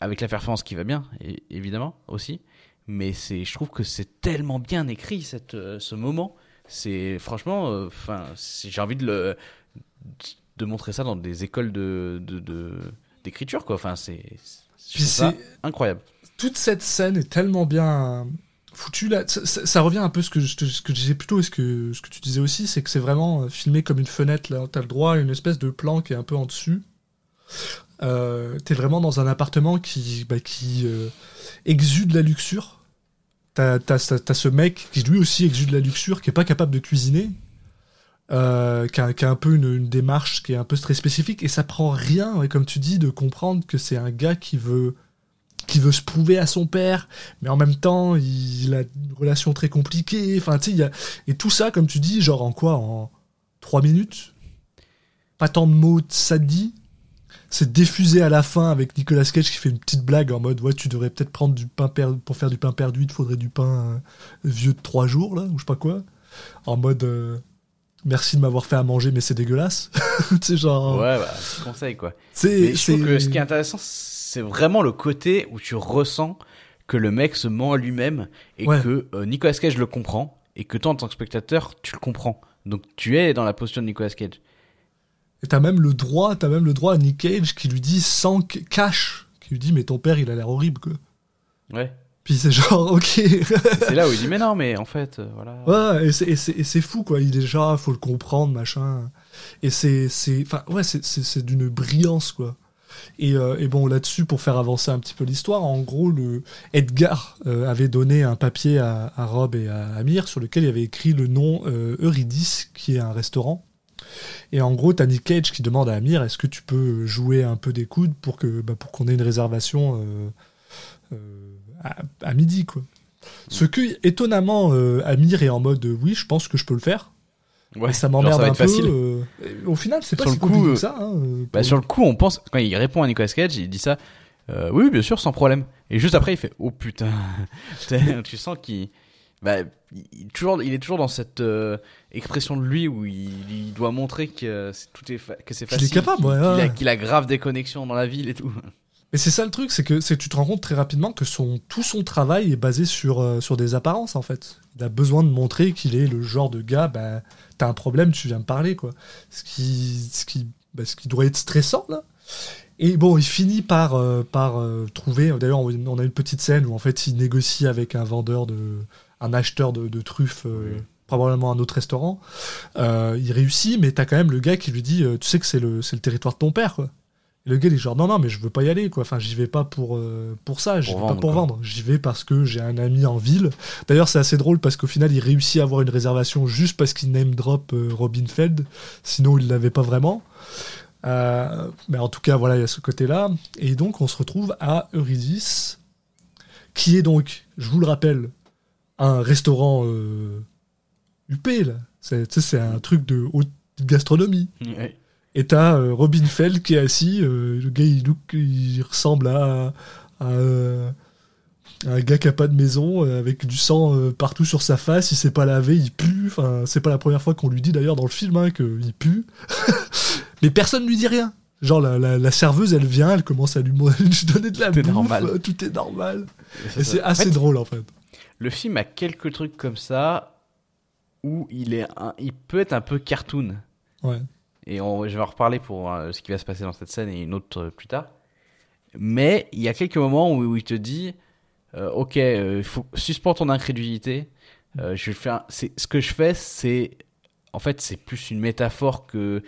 avec la performance qui va bien évidemment aussi mais c'est je trouve que c'est tellement bien écrit cette euh, ce moment c'est franchement enfin j'ai envie de le de montrer ça dans des écoles de de- de- d'écriture quoi enfin c'est incroyable toute cette scène est tellement bien foutue là. Ça, ça- ça revient un peu à ce que je, ce que je disais plus tôt et ce que, ce que tu disais aussi, c'est que c'est vraiment euh, filmé comme une fenêtre. Là, t'as le droit à une espèce de plan qui est un peu en dessus. Euh, T'es vraiment dans un appartement qui, bah, qui euh, exude la luxure. T'as t'as- t'as ce mec qui lui aussi exude la luxure, qui est pas capable de cuisiner, euh, qui, a, qui a un peu une, démarche qui est un peu très spécifique, et ça prend rien, comme tu dis, de comprendre que c'est un gars qui veut qui veut se prouver à son père, mais en même temps, il a une relation très compliquée. Enfin, tu sais. Et tout ça, comme tu dis, genre en quoi En trois minutes? Pas tant de mots, ça dit? C'est diffusé à la fin avec Nicolas Cage qui fait une petite blague en mode Ouais, tu devrais peut-être prendre du pain perdu. Pour faire du pain perdu, il te faudrait du pain euh, vieux de trois jours, là, ou je sais pas quoi. En mode euh, Merci de m'avoir fait à manger, mais c'est dégueulasse. (laughs) tu sais, genre. ouais bah, conseil quoi c'est- Mais je trouve c'est- que ce qui est intéressant, c'est vraiment le côté où tu ressens que le mec se ment à lui-même et Ouais. que euh, Nicolas Cage le comprend et que toi en tant que spectateur tu le comprends. Donc tu es dans la posture de Nicolas Cage. Et t'as même le droit, t'as même le droit à Nick Cage qui lui dit sans cash, qui lui dit mais ton père il a l'air horrible quoi. Ouais. Puis c'est genre (laughs) ok. C'est là où il dit mais non mais en fait euh, voilà. ouais, et c'est- fou quoi. Il est déjà, faut le comprendre machin. Et c'est c'est enfin ouais c'est c'est c'est d'une brillance quoi. Et, euh, et bon là-dessus pour faire avancer un petit peu l'histoire, en gros le Edgar euh, avait donné un papier à, à Rob et à Amir sur lequel il avait écrit le nom euh, Eurydice qui est un restaurant. Et en gros, t'as Nick Cage qui demande à Amir est-ce que tu peux jouer un peu des coudes pour que bah, pour qu'on ait une réservation euh, euh, à, à midi quoi. Ce que étonnamment euh, Amir est en mode oui, je pense que je peux le faire. Ouais, ça m'emmerde un peu. facile. au final, c'est pas si le coup, que ça. hein, Bah, sur le coup, on pense quand il répond à Nicolas Cage, il dit ça. oui, bien sûr, sans problème. Et juste après, il fait oh putain. (laughs) Tu sens qu'il bah, il, toujours, il est toujours dans cette euh, expression de lui où il, il doit montrer que c'est- tout est que c'est Qu'il est facile, capable, qu'il ouais, qu'il a, ouais. qu'il a grave des connexions dans la ville et tout. Et c'est ça le truc, c'est que, c'est que tu te rends compte très rapidement que son, tout son travail est basé sur, euh, sur des apparences en fait. Il a besoin de montrer qu'il est le genre de gars, bah, t'as un problème, tu viens me parler quoi. Ce qui, ce qui, bah, ce qui doit être stressant là. Et bon, il finit par, euh, par euh, trouver. D'ailleurs, on a une petite scène où en fait il négocie avec un vendeur de, un acheteur de, de truffes, euh, probablement un autre restaurant. Euh, il réussit, mais t'as quand même le gars qui lui dit, euh, tu sais que c'est le, c'est le territoire de ton père quoi. Et le gars il est genre non non mais je veux pas y aller quoi. Enfin j'y vais pas pour euh, pour ça, j'y vais pas pour quoi. vendre. J'y vais parce que j'ai un ami en ville. D'ailleurs c'est assez drôle parce qu'au final il réussit à avoir une réservation juste parce qu'il name drop euh, Robin Feld. Sinon il l'avait pas vraiment. Euh, mais en tout cas, voilà, il y a ce côté-là. Et donc, on se retrouve à Eurydice, qui est donc, je vous le rappelle, un restaurant euh, UP, là. C'est, tu sais, c'est un truc de haute gastronomie. Ouais. Et t'as euh, Robin Feld qui est assis. euh, le gars, il, look- il ressemble à, à, euh, un gars qui a pas de maison, avec du sang partout sur sa face. Il s'est pas lavé, il pue. Enfin, c'est pas la première fois qu'on lui dit d'ailleurs dans le film hein, qu'il pue. (laughs) Mais personne lui dit rien. Genre, la, la- la serveuse, elle vient, elle commence à lui, (laughs) donner de la Tout est bouffe. normal. euh, Tout est normal. Et c'est en assez fait, drôle en fait. Le film a quelques trucs comme ça où il est, un- il peut être un peu cartoon. Ouais. Et on, je vais en reparler pour euh, ce qui va se passer dans cette scène et une autre euh, plus tard. Mais il y a quelques moments où, où il te dit, euh, ok, il faut suspends ton incrédulité. Euh, je vais faire. C'est ce que je fais, c'est en fait c'est plus une métaphore que.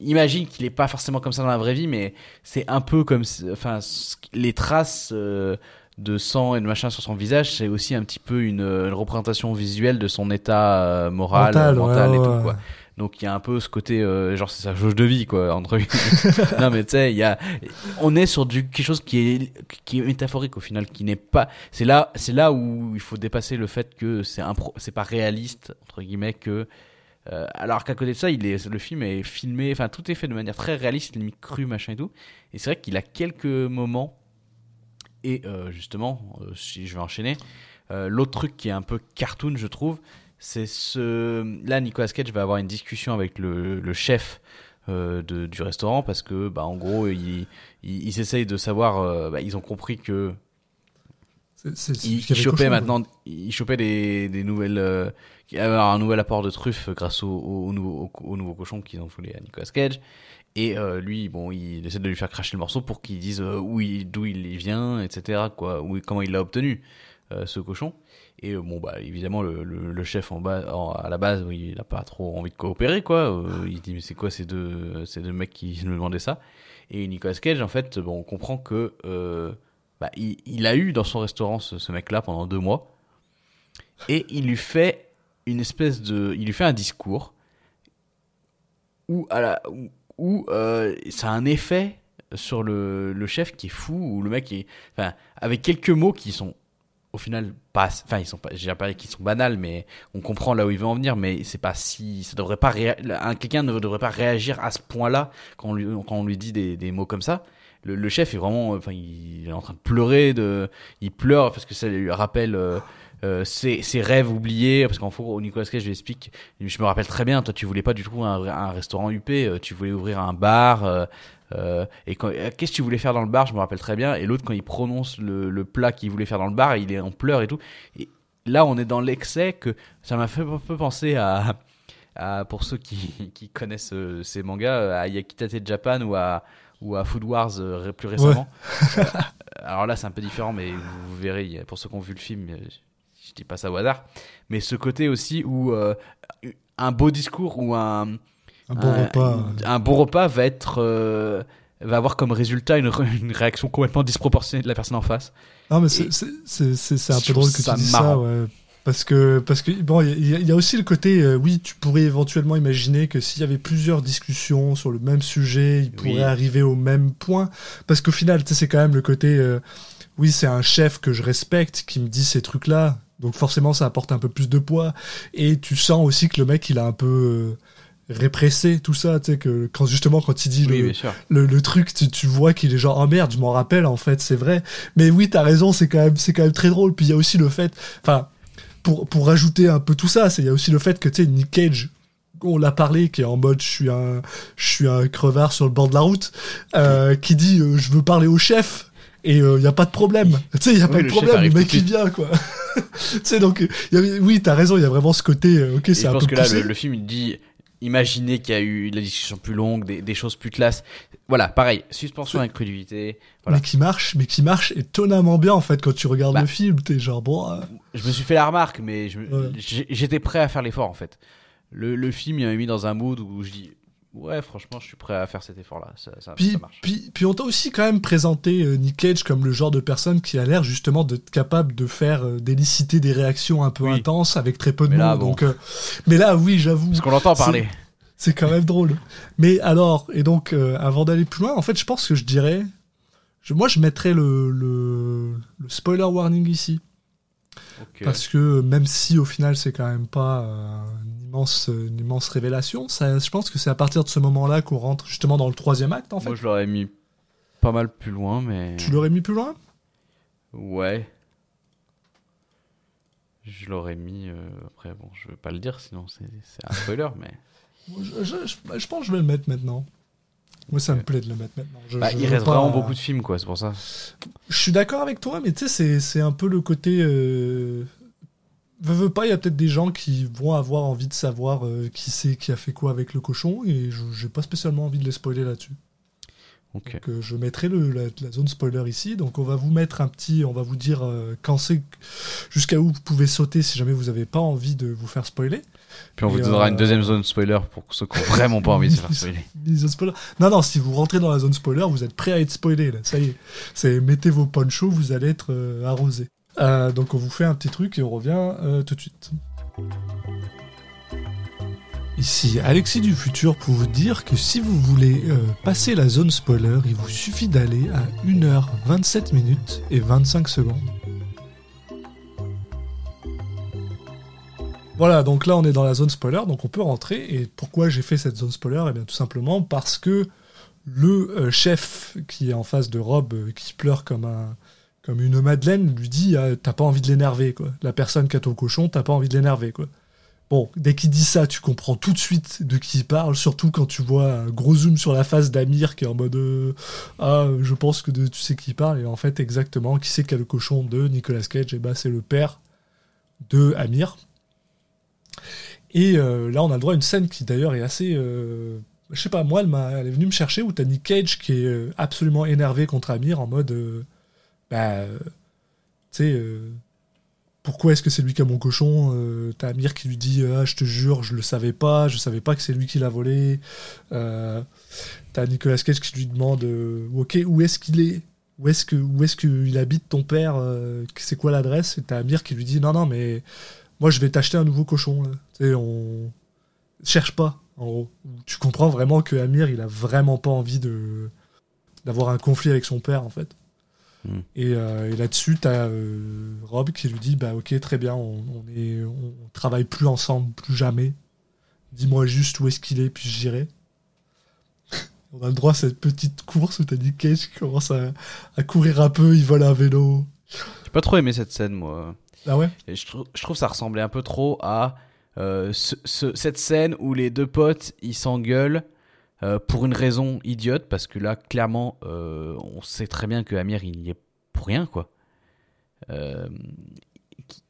Imagine qu'il est pas forcément comme ça dans la vraie vie, mais c'est un peu comme, enfin, les traces euh, de sang et de machin sur son visage, c'est aussi un petit peu une, une représentation visuelle de son état euh, moral, Mental, mental, ouais, et tout quoi. Donc il y a un peu ce côté euh, genre c'est sa jauge de vie quoi entre guillemets. (laughs) non mais tu sais il y a on est sur du quelque chose qui est qui est métaphorique au final qui n'est pas c'est là c'est là où il faut dépasser le fait que c'est un c'est pas réaliste entre guillemets que euh, alors qu'à côté de ça il est le film est filmé enfin tout est fait de manière très réaliste limite cru machin et tout et c'est vrai qu'il a quelques moments et euh, justement euh, si je vais enchaîner euh, l'autre truc qui est un peu cartoon je trouve c'est ce là Nicolas Cage va avoir une discussion avec le, le chef euh, de, du restaurant parce que bah en gros ils ils, ils essayent de savoir euh, bah, ils ont compris que C'est- c'est- c'est ils, chopaient cochon, maintenant ils chopaient des, des nouvelles euh, un nouvel apport de truffes grâce au, au, au nouveau au, au nouveau cochon qu'ils ont foulé à Nicolas Cage et euh, lui bon il essaie de lui faire cracher le morceau pour qu'il dise euh, où il d'où il vient etc quoi comment il l'a obtenu euh, ce cochon. Et bon bah évidemment le, chef en bas à la base il a pas trop envie de coopérer quoi. Il dit mais c'est quoi ces deux ces deux mecs qui (laughs) me demandaient ça? Et Nicolas Cage en fait bon on comprend que bah, a eu dans son restaurant ce, ce mec là pendant deux mois. Et il lui fait une espèce de il lui fait un discours où, où, euh, ça a un effet sur le, chef qui est fou ou le mec est enfin avec quelques mots qui sont au final pas enfin ils sont pas j'ai pas qu'ils sont banals mais on comprend là où il veut en venir mais c'est pas si ça devrait pas quelqu'un ne devrait pas réagir à ce point-là quand on lui dit des, mots comme ça. Le, le chef est vraiment enfin il est en train de pleurer de il pleure parce que ça lui rappelle euh, euh, ses, ses rêves oubliés parce qu'en fond Nicolas Cage je lui explique je me rappelle très bien toi tu voulais pas du tout un, un restaurant UP euh, tu voulais ouvrir un bar euh, euh, et qu'est-ce que tu voulais faire dans le bar je me rappelle très bien et l'autre quand il prononce le, le plat qu'il voulait faire dans le bar il est en pleurs et tout. Et là on est dans l'excès que ça m'a fait un peu penser à, à pour ceux qui, (laughs) qui connaissent euh, ces mangas à Yakitate Japan ou à ou à Food Wars euh, plus récemment. Alors là c'est un peu différent mais vous, verrez pour ceux qui ont vu le film je dis pas ça au hasard mais ce côté aussi où euh, un beau discours ou un Un bon un, repas. une- un bon repas va être euh, va avoir comme résultat une, réaction complètement disproportionnée de la personne en face. Non, mais c'est- un peu drôle que ça tu dis marrant. ça, ouais. Parce que, parce que bon, il y, a- il y a aussi le côté, euh, oui, tu pourrais éventuellement imaginer que s'il y avait plusieurs discussions sur le même sujet, ils pourraient Oui. arriver au même point. Parce qu'au final, c'est quand même le côté, euh, oui, c'est un chef que je respecte qui me dit ces trucs-là. Donc forcément, ça apporte un peu plus de poids. Et tu sens aussi que le mec, il a un peu euh, répressé tout ça, tu sais, que quand justement, quand il dit Oui, le, le truc, tu, tu vois qu'il est genre, oh merde, je m'en rappelle, en fait, c'est vrai. Mais oui, t'as raison, c'est quand même, c'est quand même très drôle. Puis il y a aussi le fait, enfin, pour, pour rajouter un peu tout ça, c'est, il y a aussi le fait que, tu sais, Nick Cage, on l'a parlé, qui est en mode, je suis un, je suis un crevard sur le bord de la route, euh, qui dit, euh, je veux parler au chef. Et il n'y a pas de problème. Tu sais, il n'y a Oui, pas de le problème, le mec il vient, quoi. (laughs) tu sais, donc, y oui, t'as raison, il y a vraiment ce côté, euh, ok, c'est je un pense peu que là, le, le film il dit imaginez qu'il y a eu la discussion plus longue, des, des choses plus classes. Voilà, pareil, suspension d'incrédulité. Voilà. Mais qui marche, mais qui marche étonnamment bien, en fait, quand tu regardes Bah. le film. T'es genre, bon, euh, Je me suis fait la remarque, mais je Ouais. j'étais prêt à faire l'effort en fait. Le, le film il m'a mis dans un mood où je dis ouais, franchement, je suis prêt à faire cet effort-là. Ça, ça, Puis, ça marche. puis, puis on t'a aussi quand même présenté euh, Nick Cage comme le genre de personne qui a l'air justement d'être capable de faire euh, d'éliciter des réactions un peu Oui. intenses avec très peu de Mais mots. là, bon. Donc, euh, mais là, oui, j'avoue. Parce qu'on l'entend parler. C'est quand même drôle. Mais alors, et donc, euh, avant d'aller plus loin, en fait, je pense que je dirais. Je, moi, je mettrais le, le, le spoiler warning ici. Parce que même si au final, c'est quand même pas euh, immense, une immense révélation, ça, je pense que c'est à partir de ce moment-là qu'on rentre justement dans le troisième acte, en fait. Moi, je l'aurais mis pas mal plus loin, mais. Tu l'aurais mis plus loin? Ouais. Je l'aurais mis. euh, Après, bon, je veux pas le dire, sinon c'est un spoiler, (laughs) mais. je, je- je- je pense que je vais le mettre maintenant. Moi, ça me plaît de le mettre maintenant. Je- Bah, il reste pas- vraiment beaucoup de films, quoi, c'est pour ça. Je suis d'accord avec toi, mais tu sais, c'est- c'est un peu le côté. Euh... Veux, veux pas, il y a peut-être des gens qui vont avoir envie de savoir euh, qui c'est qui a fait quoi avec le cochon, et je j'ai pas spécialement envie de les spoiler là-dessus. Ok. Donc, euh, je mettrai le, la, la zone spoiler ici. Donc on va vous mettre un petit, on va vous dire euh, quand c'est, jusqu'à où vous pouvez sauter si jamais vous avez pas envie de vous faire spoiler. Puis on vous donnera euh, une deuxième zone spoiler pour ceux qui ont vraiment pas envie de se faire (laughs) spoiler. Non, non, si vous rentrez dans la zone spoiler, vous êtes prêt à être spoilé. Là. Ça y est, c'est mettez vos ponchos, vous allez être arrosé. Euh, donc on vous fait un petit truc et on revient euh, tout de suite. Ici Alexis du futur pour vous dire que si vous voulez euh, passer la zone spoiler, il vous suffit d'aller à 1h27 minutes et 25 secondes. Voilà, donc là on est dans la zone spoiler, donc on peut rentrer. Et pourquoi j'ai fait cette zone spoiler? Eh bien tout simplement parce que le chef qui est en face de Rob, qui pleure comme un comme une madeleine, lui dit ah, t'as pas envie de l'énerver quoi. La personne qui a ton cochon, t'as pas envie de l'énerver quoi. Bon, dès qu'il dit ça, tu comprends tout de suite de qui il parle, surtout quand tu vois un gros zoom sur la face d'Amir qui est en mode euh, Ah, je pense que tu sais qui parle, et en fait, exactement, qui c'est qui a le cochon de Nicolas Cage Et bah, c'est le père de Amir. Et euh, là, on a le droit à une scène qui d'ailleurs est assez. euh, je sais pas, moi, elle, elle est venue me chercher où t'as Nick Cage qui est absolument énervé contre Amir en mode. Bah. tu sais. euh, pourquoi est-ce que c'est lui qui a mon cochon Euh, T'as Amir qui lui dit ah, Je te jure, je le savais pas, je savais pas que c'est lui qui l'a volé. Euh, T'as Nicolas Cage qui lui demande Ok, où est-ce qu'il est? Où est-ce qu'il habite ton père? C'est quoi l'adresse Et t'as Amir qui lui dit Non, non, mais moi je vais t'acheter un nouveau cochon. Tu sais, on cherche pas, en gros. Tu comprends vraiment que Amir il a vraiment pas envie de d'avoir un conflit avec son père en fait. Et, euh, et là-dessus, t'as euh, Rob qui lui dit bah ok très bien, on, on est on travaille plus ensemble, plus jamais. Dis-moi juste où est-ce qu'il est, puis j'irai. (laughs) on a le droit à cette petite course où t'as Nick Cage qui commence à, à courir un peu, il vole un vélo. J'ai pas trop aimé cette scène, moi. Ah ouais? Et je, trou- je trouve que ça ressemblait un peu trop à euh, ce- ce- cette scène où les deux potes ils s'engueulent euh, pour une raison idiote parce que là clairement euh, on sait très bien que Amir il y est pour rien quoi. Euh, qu-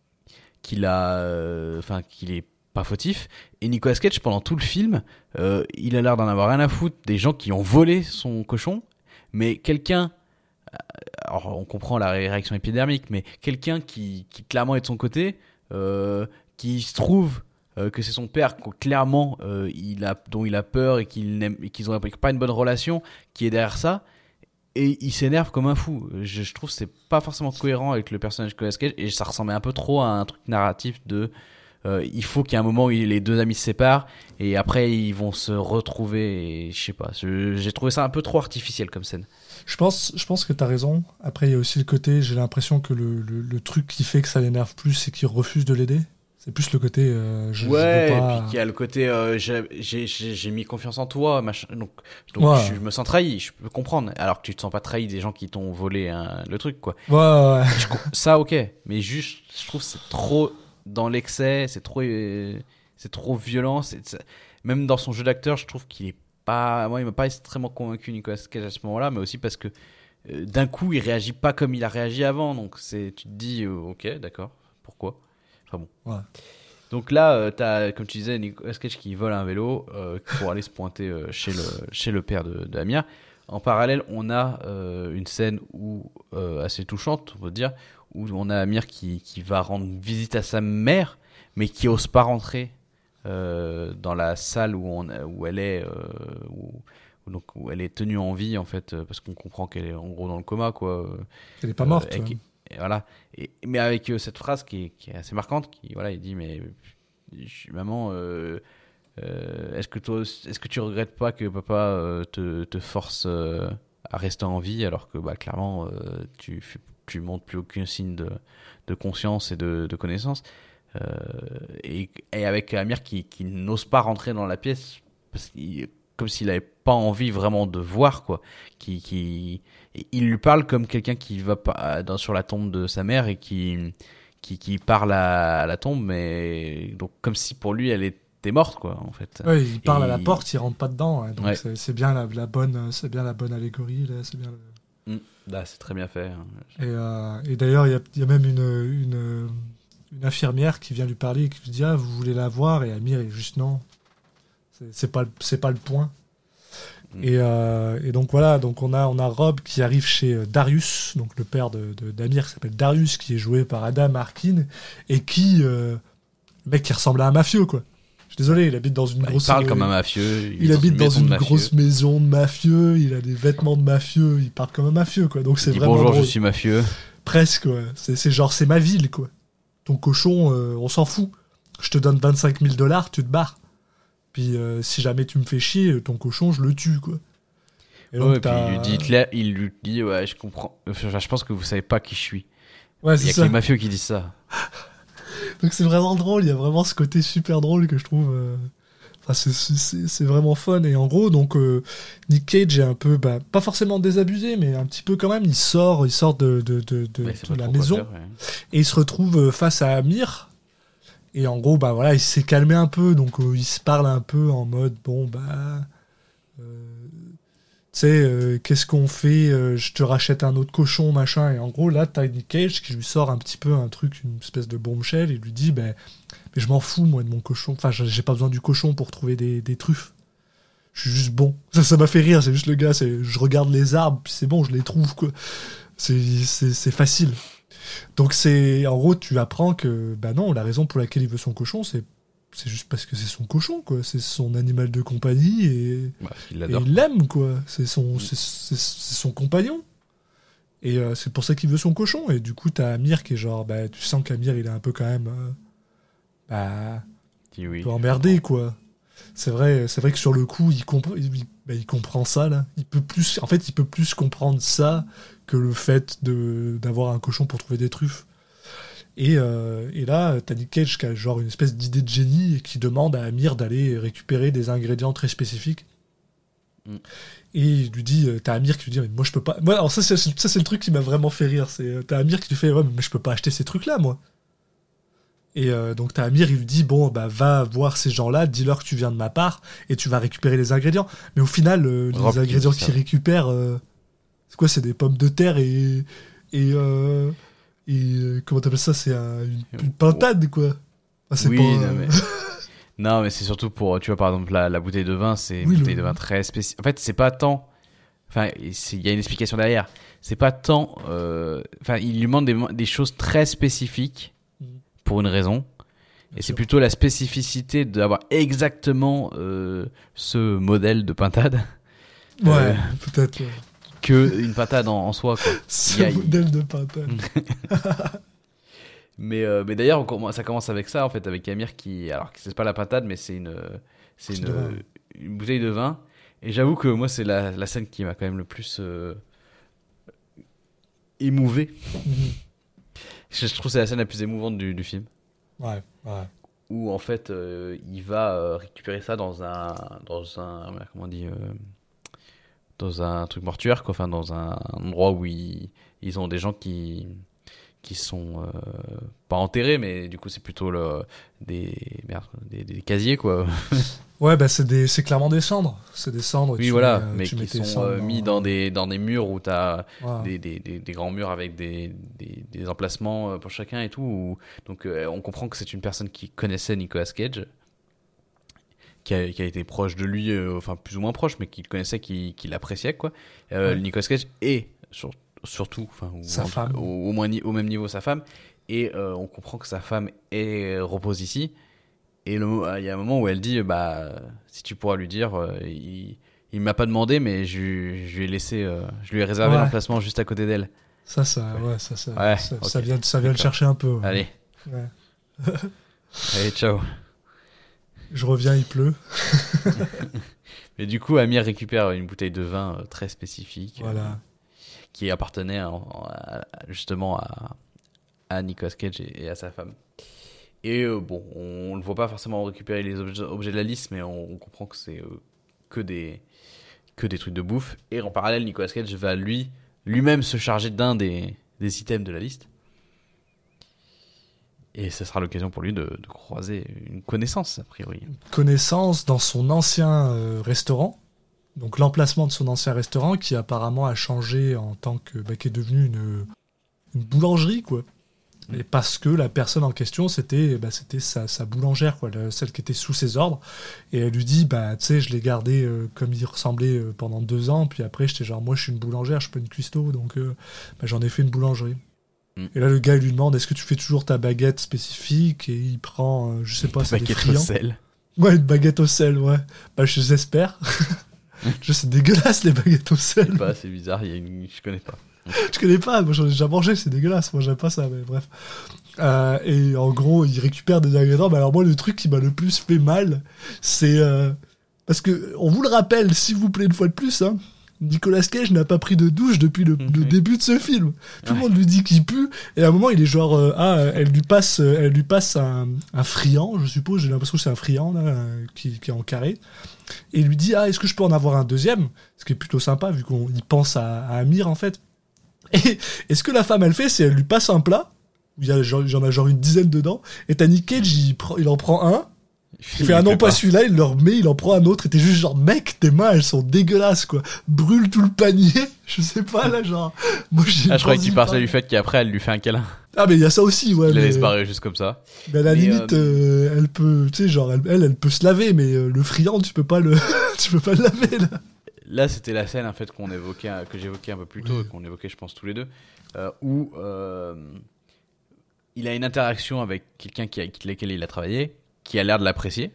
qu'il a enfin qu'il est pas fautif et Nicolas Cage pendant tout le film il a l'air d'en avoir rien à foutre des gens qui ont volé son cochon mais quelqu'un alors on comprend la ré- réaction épidermique, mais quelqu'un qui, clairement est de son côté, qui se trouve euh, que c'est son père, clairement euh, il a, dont il a peur et qu'ils ont pas une bonne relation, qui est derrière ça, et il s'énerve comme un fou. Je, trouve que c'est pas forcément cohérent avec le personnage de Cage, et ça ressemblait un peu trop à un truc narratif de euh, il faut qu'il y ait un moment où les deux amis se séparent et après ils vont se retrouver et je sais pas j'ai trouvé ça un peu trop artificiel comme scène Je pense, je pense que t'as raison. Après, il y a aussi le côté, j'ai l'impression que le, le truc qui fait que ça l'énerve plus, c'est qu'il refuse de l'aider. C'est plus le côté, euh, je, je ouais, veux et pas. puis qu'il y a le côté euh, j'ai- j'ai j'ai- j'ai mis confiance en toi, machin. Donc, donc Ouais. je, je me sens trahi, je peux comprendre. Alors que tu te sens pas trahi des gens qui t'ont volé hein, le truc, quoi. Ouais, ouais, ouais. Je ça, ok. Mais juste, je trouve c'est trop dans l'excès, c'est trop, euh, c'est trop violent. Même dans son jeu d'acteur, je trouve qu'il est pas. Moi, il m'a pas extrêmement convaincu Nicolas Cage à ce moment-là, mais aussi parce que euh, d'un coup, il réagit pas comme il a réagi avant. Donc, c'est, tu te dis, euh, ok, d'accord, pourquoi? Enfin bon. Ouais. Donc là, euh, t'as, comme tu disais, Nicolas Cage qui vole un vélo euh, pour aller se pointer euh, chez, le, chez le père de, de Amir. En parallèle, on a euh, une scène où, euh, assez touchante, on peut dire, où on a Amir qui, qui va rendre visite à sa mère, mais qui ose pas rentrer euh, dans la salle où, on, où elle est, euh, où, donc, où elle est tenue en vie, en fait, euh, parce qu'on comprend qu'elle est en gros dans le coma, quoi. Elle est pas morte. Euh, ouais. Et voilà. Mais avec euh, cette phrase qui est, assez marquante, qui voilà, il dit mais maman, euh, Euh, est-ce que toi, est-ce que tu regrettes pas que papa te, force à rester en vie alors que bah clairement tu tu montres plus aucun signe de, de conscience et de, connaissance et, avec Amir qui, qui n'ose pas rentrer dans la pièce comme s'il avait pas envie vraiment de voir quoi qui qui et il lui parle comme quelqu'un qui va pas dans, sur la tombe de sa mère et qui qui, qui parle à, à la tombe mais donc comme si pour lui elle était morte quoi en fait Ouais, il parle à la porte, il rentre pas dedans. donc Ouais. c'est- bien la, la bonne, c'est bien la bonne allégorie. Là, c'est bien. le- Mm. Là, c'est très bien fait hein. Et, euh, et d'ailleurs, il y a, il y a même une, une, une infirmière qui vient lui parler et qui lui dit Ah, vous voulez la voir? Et Amir est juste non. C'est- pas, c'est pas le point. Mm. Et, euh, et donc voilà, donc on a, on a Rob qui arrive chez euh, Darius, donc le père de, de- d'Amir qui s'appelle Darius, qui est joué par Adam Arkin, et qui. euh, le mec qui ressemble à un mafieux, quoi. Je suis désolé, il habite dans une Bah, il grosse. parle euh, comme un mafieux il habite dans maison une grosse maison de mafieux, il a des vêtements de mafieux, il parle comme un mafieux, quoi. Donc c'est Il dit vraiment bonjour drôle. je suis mafieux Presque, ouais. C'est, c'est genre, c'est ma ville, quoi. Ton cochon, euh, on s'en fout. Je te donne 25 000 dollars, tu te barres. Puis euh, si jamais tu me fais chier, ton cochon, je le tue, quoi. Et donc, Ouais, puis t'as- il lui dit Hitler, il lui dit ouais je comprends enfin, je pense que vous savez pas qui je suis Ouais, il y a que les mafieux qui disent ça (laughs) Donc c'est vraiment drôle, il y a vraiment ce côté super drôle que je trouve. euh, Enfin, c'est- vraiment fun. Et en gros, donc euh, Nick Cage est un peu, bah, pas forcément désabusé, mais un petit peu quand même. Il sort, il sort de, de, de, de- Ouais, la maison faire, ouais. et il se retrouve face à Amir. Et en gros, bah voilà, il s'est calmé un peu, donc euh, il se parle un peu en mode bon bah. euh, tu sais, euh, qu'est-ce qu'on fait Je te rachète un autre cochon, machin. Et en gros, là, Nick Cage qui lui sort un petit peu un truc, une espèce de bombshell, et lui dit ben, Mais je m'en fous, moi, de mon cochon. Enfin, j'ai pas besoin du cochon pour trouver des, des truffes. Je suis juste bon. Ça, ça m'a fait rire, c'est juste le gars, c'est je regarde les arbres, puis c'est bon, je les trouve, quoi. C'est c'est- c'est facile. Donc, c'est en gros, tu apprends que, bah non, la raison pour laquelle il veut son cochon, c'est c'est juste parce que c'est son cochon, quoi. C'est son animal de compagnie et. Bah, il Et l'adore il l'aime, quoi. C'est son, c'est, c'est- son compagnon. Et euh, c'est pour ça qu'il veut son cochon. Et du coup, t'as Amir qui est genre, bah, tu sens qu'Amir, il est un peu quand même, euh, bah, oui peu emmerdé, quoi. C'est vrai, c'est vrai que sur le coup, il, compre- il, il- bah, il comprend ça, là. Il peut plus, en fait, il peut plus comprendre ça que le fait de, d'avoir un cochon pour trouver des truffes. Et, euh, et là, t'as Nick Cage qui a genre une espèce d'idée de génie et qui demande à Amir d'aller récupérer des ingrédients très spécifiques. Mm. Et il lui dit, euh, t'as Amir qui lui dit, mais moi je peux pas. Moi, alors ça, c'est, le truc qui m'a vraiment fait rire. C'est, euh, t'as Amir qui lui fait, ouais, mais je peux pas acheter ces trucs-là, moi. Et euh, donc t'as Amir, il lui dit, bon, bah va voir ces gens-là, dis-leur que tu viens de ma part et tu vas récupérer les ingrédients. Mais au final, euh, les ingrédients qu'il récupère, euh, c'est quoi C'est des pommes de terre et. Et. euh, et euh, comment t'appelles ça C'est un- une, une pintade, quoi. Enfin, c'est oui pas, non euh, mais (laughs) non mais c'est surtout pour tu vois par exemple la, la bouteille de vin c'est une Oui, le- bouteille de vin très spéciale en fait c'est pas tant enfin il y a une explication derrière c'est pas tant euh, enfin il lui demande des, des choses très spécifiques Mhm. pour une raison et c'est plutôt la spécificité d'avoir exactement euh, ce modèle de pintade Ouais, euh, peut-être. Que une pintade en, en soi quoi (laughs) Ce a- modèle de pintade. (laughs) Mais, euh, mais d'ailleurs, ça commence avec ça, en fait, avec Amir qui. Alors, c'est pas la pintade, mais c'est une, c'est une, bouteille de vin. Et j'avoue que moi, c'est la, la scène qui m'a quand même le plus euh, émouvé. Mhm. Je, je trouve que c'est la scène la plus émouvante du, du film. Ouais, ouais. Où, en fait, euh, il va euh, récupérer ça dans un. Dans un comment on dit euh, Dans un truc mortuaire, quoi. Enfin, dans un endroit où ils, ils ont des gens qui qui sont euh, pas enterrés mais du coup c'est plutôt le, des, merde, des des casiers quoi (laughs) Ouais, bah c'est des, c'est clairement des cendres. C'est des cendres. oui tu voilà mets, euh, mais tu qui sont euh, mis dans- des dans des murs où t'as des, des, des, grands murs avec des, des, emplacements pour chacun et tout. où- donc euh, on comprend que c'est une personne qui connaissait Nicolas Cage, qui a, qui a été proche de lui, euh, enfin plus ou moins proche, mais qui le connaissait, qui, qui l'appréciait quoi. Euh, Ouais. Nicolas Cage et sur- surtout, enfin ou Sa en- femme. au, au moins au même niveau sa femme. Et euh, on comprend que sa femme est, repose ici. Et le mo- il y a un moment où elle dit bah si tu pourras lui dire, il, il m'a pas demandé, mais je, lui- je lui ai laissé, je lui ai réservé Ouais. l'emplacement juste à côté d'elle. Ça, ça, ouais, ça, ça, Ouais, ça, ok. ça vient, ça vient le chercher un peu. Allez, allez, ciao. Je reviens, il pleut. (laughs) Mais du coup, Amir récupère une bouteille de vin euh, très spécifique euh, qui appartenait à- justement à, à Nicolas Cage et, et à sa femme. Et euh, bon, on ne voit pas forcément récupérer les objets, objets de la liste, mais on, on comprend que c'est euh, que des que des trucs de bouffe. Et en parallèle, Nicolas Cage va lui lui-même se charger d'un des, des items de la liste. Et ce sera l'occasion pour lui de, de croiser une connaissance, a priori. Connaissance dans son ancien euh, restaurant. Donc l'emplacement de son ancien restaurant qui apparemment a changé en tant que. bah, qui est devenu une, une boulangerie, quoi. Et parce que la personne en question, c'était bah, c'était sa, sa boulangère, quoi, celle qui était sous ses ordres. Et elle lui dit, bah, tu sais, je l'ai gardé euh, comme il ressemblait euh, pendant deux ans. Puis après, j'étais genre, moi, je suis une boulangère, je suis pas une cuistot, donc euh, bah, j'en ai fait une boulangerie. Mm. Et là, le gars, il lui demande, est-ce que tu fais toujours ta baguette spécifique? Et il prend, euh, je sais pas, c'est des Baguette au friands. sel. Ouais, une baguette au sel, ouais. Bah, je j'espère. (laughs) je sais, c'est dégueulasse, les baguettes au Je sel. sais pas, c'est bizarre, y a une... je connais pas. Je connais pas, moi j'en ai déjà mangé, c'est dégueulasse, moi j'aime pas ça, mais bref. Euh, et en gros, il récupère des ingrédients. Mais alors, moi, le truc qui m'a le plus fait mal, c'est. euh, parce que, on vous le rappelle, s'il vous plaît, une fois de plus, hein, Nicolas Cage n'a pas pris de douche depuis le, le Mhm. début de ce film. Tout le monde lui dit qu'il pue, et à un moment, il est genre. euh, ah, elle lui passe, euh, elle lui passe un, un friand, je suppose, j'ai l'impression que c'est un friand, là, euh, qui, qui est en carré. Et il lui dit Ah, est-ce que je peux en avoir un deuxième? Ce qui est plutôt sympa, vu qu'on y pense à, à Amir, en fait. Et, et ce que la femme, elle fait, c'est elle lui passe un plat, il y en a genre une dizaine dedans, et t'as Nick Cage, il, prend- il en prend un, il fait ah non, pas celui-là, il le remet, il en prend un autre, et t'es juste genre, mec, tes mains, elles sont dégueulasses, quoi. Brûle tout le panier, (laughs) je sais pas, là, genre. Moi, j'ai Ah, je croyais qu'il partait du fait qu'après elle lui fait un câlin. Ah, mais il y a ça aussi, ouais. Il la mais, laisse barrer juste comme ça. mais à la Mais, limite, euh, elle peut, tu sais, genre, elle, elle, elle peut se laver, mais euh, le friand, tu peux pas le, (laughs) tu peux pas le laver, là. Là, c'était la scène en fait qu'on évoquait, que j'évoquais un peu plus tôt, Oui. qu'on évoquait, je pense, tous les deux, euh, où euh, il a une interaction avec quelqu'un qui, avec lequel il a travaillé, qui a l'air de l'apprécier.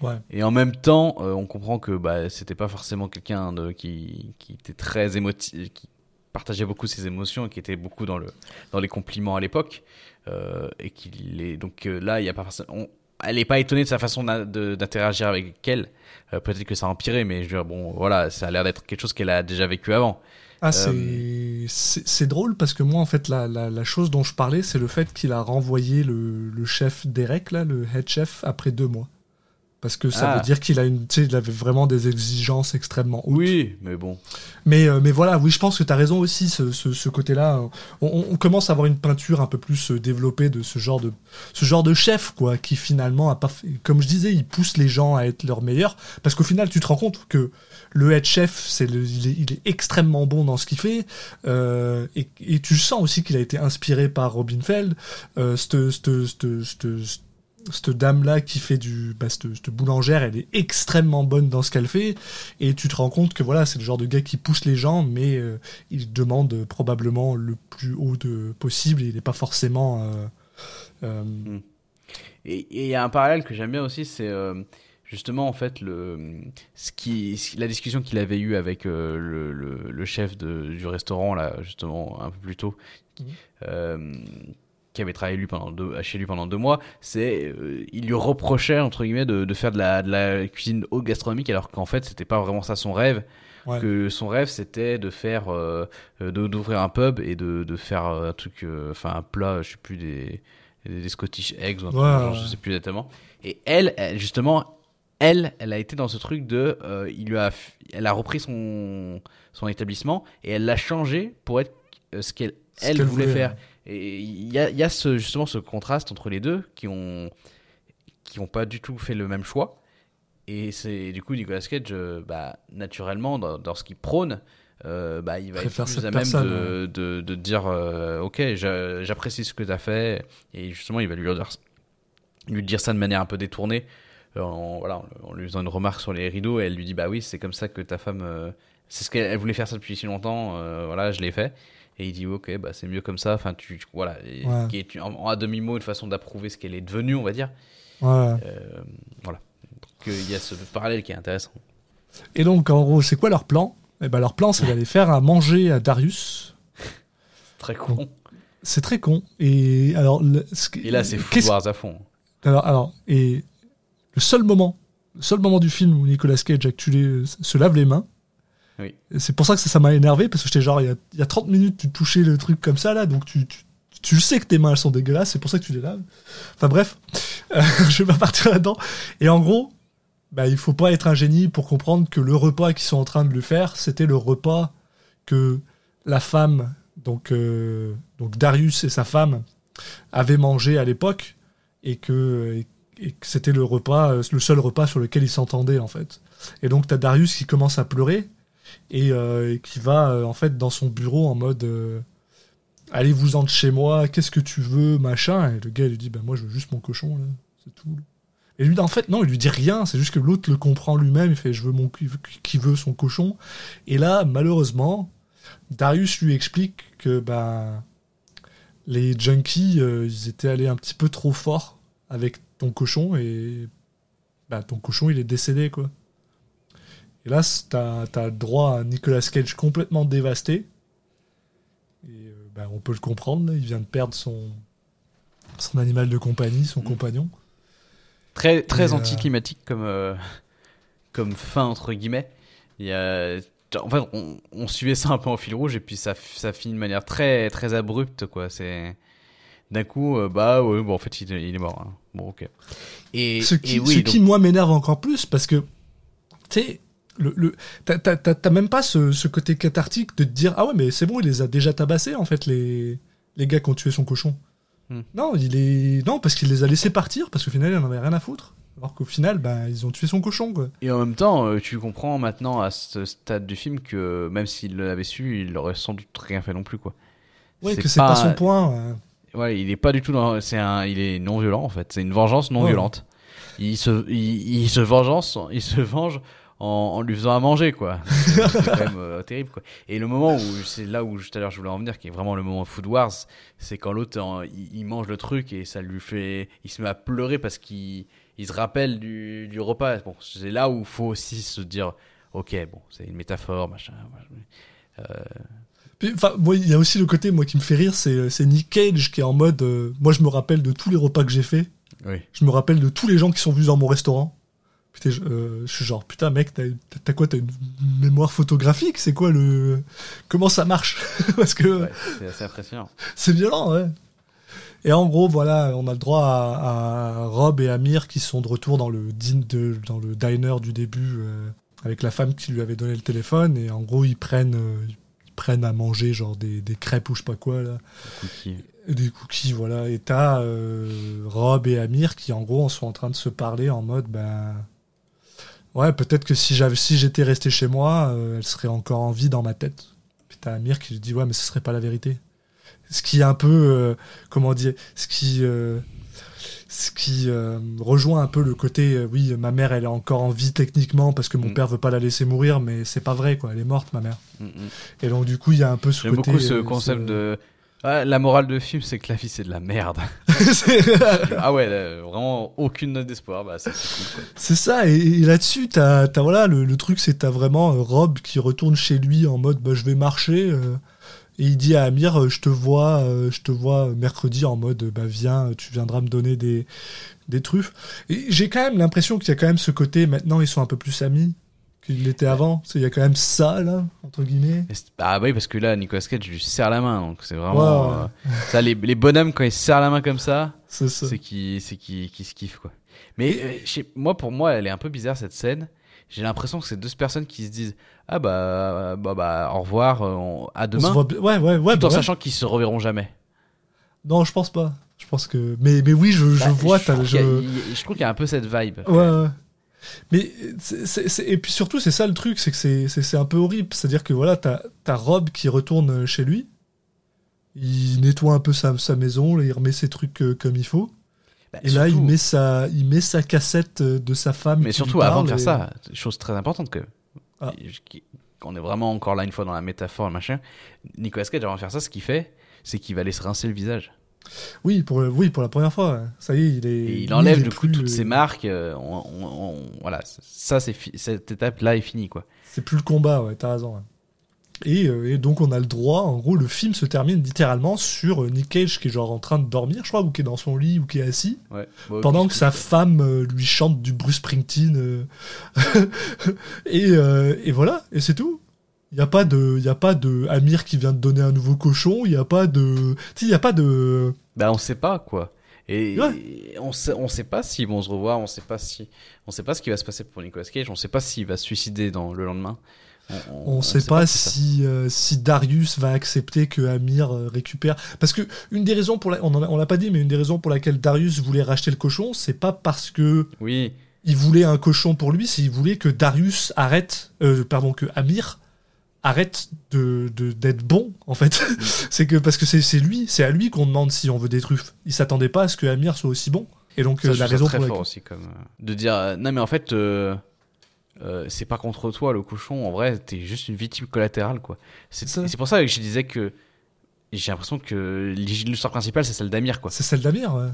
Ouais. Et en même temps, euh, on comprend que bah, c'était pas forcément quelqu'un de- qui, qui était très émotif, qui partageait beaucoup ses émotions et qui était beaucoup dans, le, dans les compliments à l'époque. Euh, et qu'il est donc euh, là, il y a pas forcément. on- elle n'est pas étonnée de sa façon d'interagir avec elle. Peut-être que ça a empiré, mais je veux dire, bon, voilà, ça a l'air d'être quelque chose qu'elle a déjà vécu avant. Ah, Euh, c'est c'est c'est drôle parce que moi, en fait, la, la, la chose dont je parlais, c'est le fait qu'il a renvoyé le, le chef Derek, là, le head chef, après deux mois. Parce que ça Ah. veut dire qu'il a une, tu sais, il avait vraiment des exigences extrêmement hautes. Oui, mais bon. Mais, euh, mais voilà, oui, je pense que tu as raison aussi, ce, ce, ce côté-là. On, on- commence à avoir une peinture un peu plus euh, développée de ce genre de, ce genre de chef, quoi, qui finalement a pas fait, comme je disais, il pousse les gens à être leur meilleur. Parce qu'au final, tu te rends compte que le head chef, c'est le, il, est, il est extrêmement bon dans ce qu'il fait. euh, et, et tu sens aussi qu'il a été inspiré par Robin Feld. Euh, cette- dame-là qui fait du. Bah, cette, cette boulangère, elle est extrêmement bonne dans ce qu'elle fait. Et tu te rends compte que voilà, c'est le genre de gars qui pousse les gens, mais euh, il demande probablement le plus haut de possible et il n'est pas forcément. euh, euh, Et et il y a un parallèle que j'aime bien aussi, c'est justement en fait le ce qui la discussion qu'il avait eue avec euh, le, le, le chef de, du restaurant là justement un peu plus tôt, euh, qui avait travaillé lui pendant deux, chez lui pendant deux mois, c'est euh, il lui reprochait entre guillemets de, de faire de la, de la cuisine haute gastronomique alors qu'en fait c'était pas vraiment ça son rêve. Ouais. Que son rêve c'était de faire euh, d'ouvrir un pub et de, de faire euh, un truc euh, enfin un plat je sais plus des des, Scottish eggs ou un truc Ouais, genre, ouais. je sais plus exactement. Et elle, elle, justement, elle, elle a été dans ce truc de, euh, il lui a, elle a repris son son établissement et elle l'a changé pour être euh, ce qu'elle elle voulait, faire. Et il y a, il y a ce, justement ce contraste entre les deux qui ont qui ont pas du tout fait le même choix. Et c'est du coup Nicolas Cage, euh, bah, naturellement, dans, dans ce qu'il prône, euh, bah, il va être plus à même de, de, de dire euh, Ok, j'a- j'apprécie ce que tu as fait. Et justement, il va lui dire, lui dire ça de manière un peu détournée. En, voilà, en lui faisant une remarque sur les rideaux. Et elle lui dit Bah oui, c'est comme ça que ta femme. euh, c'est ce qu'elle elle voulait faire ça depuis si longtemps. voilà, je l'ai fait. Et il dit Ok, bah, c'est mieux comme ça. Enfin, tu, tu- voilà. Et- Ouais. En, en à demi-mot une façon d'approuver ce qu'elle est devenue, on va dire. Ouais. Euh, voilà. Donc euh, il y a ce parallèle qui est intéressant. Et donc, en gros, c'est quoi leur plan? Eh ben, leur plan, c'est d'aller faire à manger à Darius. Très con. C'est très con. Et alors, le- ce Et là, c'est qu'est-ce- fouloirs à fond. Alors, alors, et le seul moment, le seul moment du film où Nicolas Cage tué, se lave les mains. C'est pour ça que ça m'a énervé, parce que j'étais genre, il y, a, il y a 30 minutes, tu touchais le truc comme ça, là, donc tu, tu, tu sais que tes mains, elles sont dégueulasses, c'est pour ça que tu les laves. Enfin bref, (laughs) euh, je vais pas partir là-dedans. Et en gros, bah, il faut pas être un génie pour comprendre que le repas qu'ils sont en train de lui faire, c'était le repas que la femme, donc, euh, donc Darius et sa femme, avaient mangé à l'époque, et que, et, et que c'était le repas, euh, le seul repas sur lequel ils s'entendaient en fait. Et donc t'as Darius qui commence à pleurer et, euh, et qui va euh, en fait dans son bureau en mode euh, allez-vous-en de chez moi, qu'est-ce que tu veux, machin. Et le gars lui dit bah moi je veux juste mon cochon là, c'est tout. Et lui en fait non, il lui dit rien, c'est juste que l'autre le comprend lui-même, il fait je veux mon qui veut son cochon. Et là malheureusement Darius lui explique que bah les junkies ils étaient allés un petit peu trop fort avec ton cochon et bah ton cochon il est décédé quoi. Et là, t'as as droit à Nicolas Cage complètement dévasté. Et euh, bah, on peut le comprendre, là, il vient de perdre son, son animal de compagnie, son compagnon. Très, très euh, anticlimatique comme, euh, comme fin, entre guillemets. Il y a... En fait, on, on suivait ça un peu en fil rouge et puis ça, ça finit de manière très, très abrupte, quoi. C'est. D'un coup, euh, bah ouais, bon, en fait, il, est- il est mort. hein. Bon, ok. Et, ce qui, et oui, ce donc- qui, moi, m'énerve encore plus parce que, tu sais, le, le, t'as- même pas ce, ce côté cathartique de te dire Ah ouais, mais c'est bon, il les a déjà tabassés, en fait, les, les gars qui ont tué son cochon. Hmm. Non, il est. Non, parce qu'il les a laissés partir, parce qu'au final, il en avait rien à foutre. Alors qu'au final, bah, ils ont tué son cochon, quoi. Et en même temps, euh, tu comprends maintenant à ce stade du film que même s'il l'avait su, il aurait sans doute rien fait non plus, quoi. Ouais, que c'est pas son point. ouais. Ouais, il est pas du tout dans. C'est un. Il est non violent en fait. C'est une vengeance non Ouais. violente. Il se, il, il se vengeance, il se venge en, en lui faisant à manger quoi. C'est quand même (laughs) euh, terrible quoi. Et le moment où c'est là où tout à l'heure je voulais en venir, qui est vraiment le moment Food Wars, c'est quand l'autre il, il mange le truc et ça lui fait, il se met à pleurer parce qu'il il se rappelle du, du repas. Bon, c'est là où faut aussi se dire, ok, bon, c'est une métaphore, machin. Puis, Enfin, moi, il y a aussi le côté, moi, qui me fait rire, c'est c'est Nick Cage qui est en mode. euh, moi, je me rappelle de tous les repas que j'ai fait. Oui. Je me rappelle de tous les gens qui sont venus dans mon restaurant. Je, euh, je suis genre, putain, mec, t'as quoi T'as une mémoire photographique? C'est quoi le. Comment ça marche? (laughs) Parce que Ouais, c'est assez impressionnant. c'est violent, ouais. Et en gros, voilà, on a le droit à, à Rob et Amir qui sont de retour dans le, din- de- dans le diner du début euh, avec la femme qui lui avait donné le téléphone. Et en gros, ils prennent, euh, ils prennent à manger genre des, des crêpes ou je sais pas quoi, là. Cookie. Des cookies, voilà. Et t'as euh, Rob et Amir qui, en gros, sont en train de se parler en mode, ben. Ouais, peut-être que si j'avais, si j'étais resté chez moi, euh, elle serait encore en vie dans ma tête. Puis t'as Amir qui lui dit, ouais, mais ce serait pas la vérité. Ce qui est un peu, euh, comment dire, ce qui, euh, ce qui rejoint un peu le côté, oui, ma mère, elle est encore en vie techniquement parce que mon Mm. père veut pas la laisser mourir, mais c'est pas vrai, quoi. Elle est morte, ma mère. Mm, mm. Et donc, du coup, il y a un peu ce J'aime côté. beaucoup ce concept ce- de. La morale de film, c'est que la vie c'est de la merde. (laughs) (laughs) Ah ouais, là, vraiment aucune note d'espoir. Bah, c'est cool. Ça, et, et là-dessus, t'as, voilà, le, le truc, c'est t'as vraiment euh, Rob qui retourne chez lui en mode bah, je vais marcher. euh, et il dit à Amir euh, je te vois, euh, je te vois mercredi en mode bah viens, tu viendras me donner des, des truffes. Et j'ai quand même l'impression qu'il y a quand même ce côté, maintenant ils sont un peu plus amis qu'il l'était avant. Il y a quand même ça, là, entre guillemets. Ah bah oui, parce que là, Nicolas Cage lui serre la main, donc c'est vraiment. Euh, ça, les, les bonhommes, quand ils se serrent la main comme ça, C'est ça. c'est qu'ils qu'ils qu'ils se kiffent, quoi. Mais euh, je sais- moi, pour moi, elle est un peu bizarre cette scène. J'ai l'impression que c'est deux personnes qui se disent Ah bah, bah, bah au revoir, euh, on- à demain, ouais, ouais, ouais. tout bah en ouais. sachant qu'ils se reverront jamais. Non, je pense pas. Je pense que. Mais, mais oui, je, je Bah, vois. t'as- trouve je... y a- je trouve qu'il y a un peu cette vibe. Ouais, ouais. Mais c'est- et puis surtout c'est ça le truc, c'est que c'est- un peu horrible. C'est-à-dire que voilà, t'as t'as Rob qui retourne chez lui, il nettoie un peu sa, sa maison, il remet ses trucs euh, comme il faut, Bah, et là il met sa il met sa cassette euh, de sa femme. Mais surtout, avant de faire et- ça, chose très importante que. Ah. On est vraiment encore là une fois dans la métaphore, machin. Nicolas Cage, avant de faire ça, ce qu'il fait, c'est qu'il va aller se rincer le visage. Oui, pour le- oui pour la première fois. Ça y est, il est. Et lui, il enlève est du coup plus, toutes euh, ces marques. euh, on- on- on- voilà, ça, c'est cette étape-là est finie, quoi. C'est plus le combat, ouais. T'as raison. ouais. Et, euh, et donc on a le droit, en gros, le film se termine littéralement sur euh, Nick Cage qui est genre en train de dormir, je crois, ou qui est dans son lit, ou qui est assis, Ouais. Bon, pendant que sa femme euh, lui chante du Bruce Springsteen. euh, (laughs) et, euh, et voilà, et c'est tout. Il n'y a pas de, y a pas de Amir qui vient de donner un nouveau cochon. Il n'y a pas de, tu il y a pas de. Bah, on sait pas, quoi. Et Ouais. on sait, on sait pas s'ils vont se revoir, on sait pas si, on sait pas ce qui va se passer pour Nicolas Cage, on sait pas s'il va se suicider dans le lendemain. On ne sait pas, si, euh, si Darius va accepter que Amir euh, récupère. Parce que une des raisons pour la, on l'a pas dit, mais une des raisons pour laquelle Darius voulait racheter le cochon, c'est pas parce que Oui, il voulait un cochon pour lui, c'est il voulait que Darius arrête, euh, pardon, que Amir arrête de d'être bon en fait. (laughs) c'est que parce que c'est lui, c'est à lui qu'on demande si on veut des truffes. Il s'attendait pas à ce que Amir soit aussi bon. Et donc Ça, euh, la raison très pour fort laquelle aussi comme euh, de dire euh, non mais en fait c'est pas contre toi le cochon en vrai t'es juste une victime collatérale quoi c'est pour ça que je disais que j'ai l'impression que l'histoire principale c'est celle d'Amir quoi C'est celle d'Amir, ouais.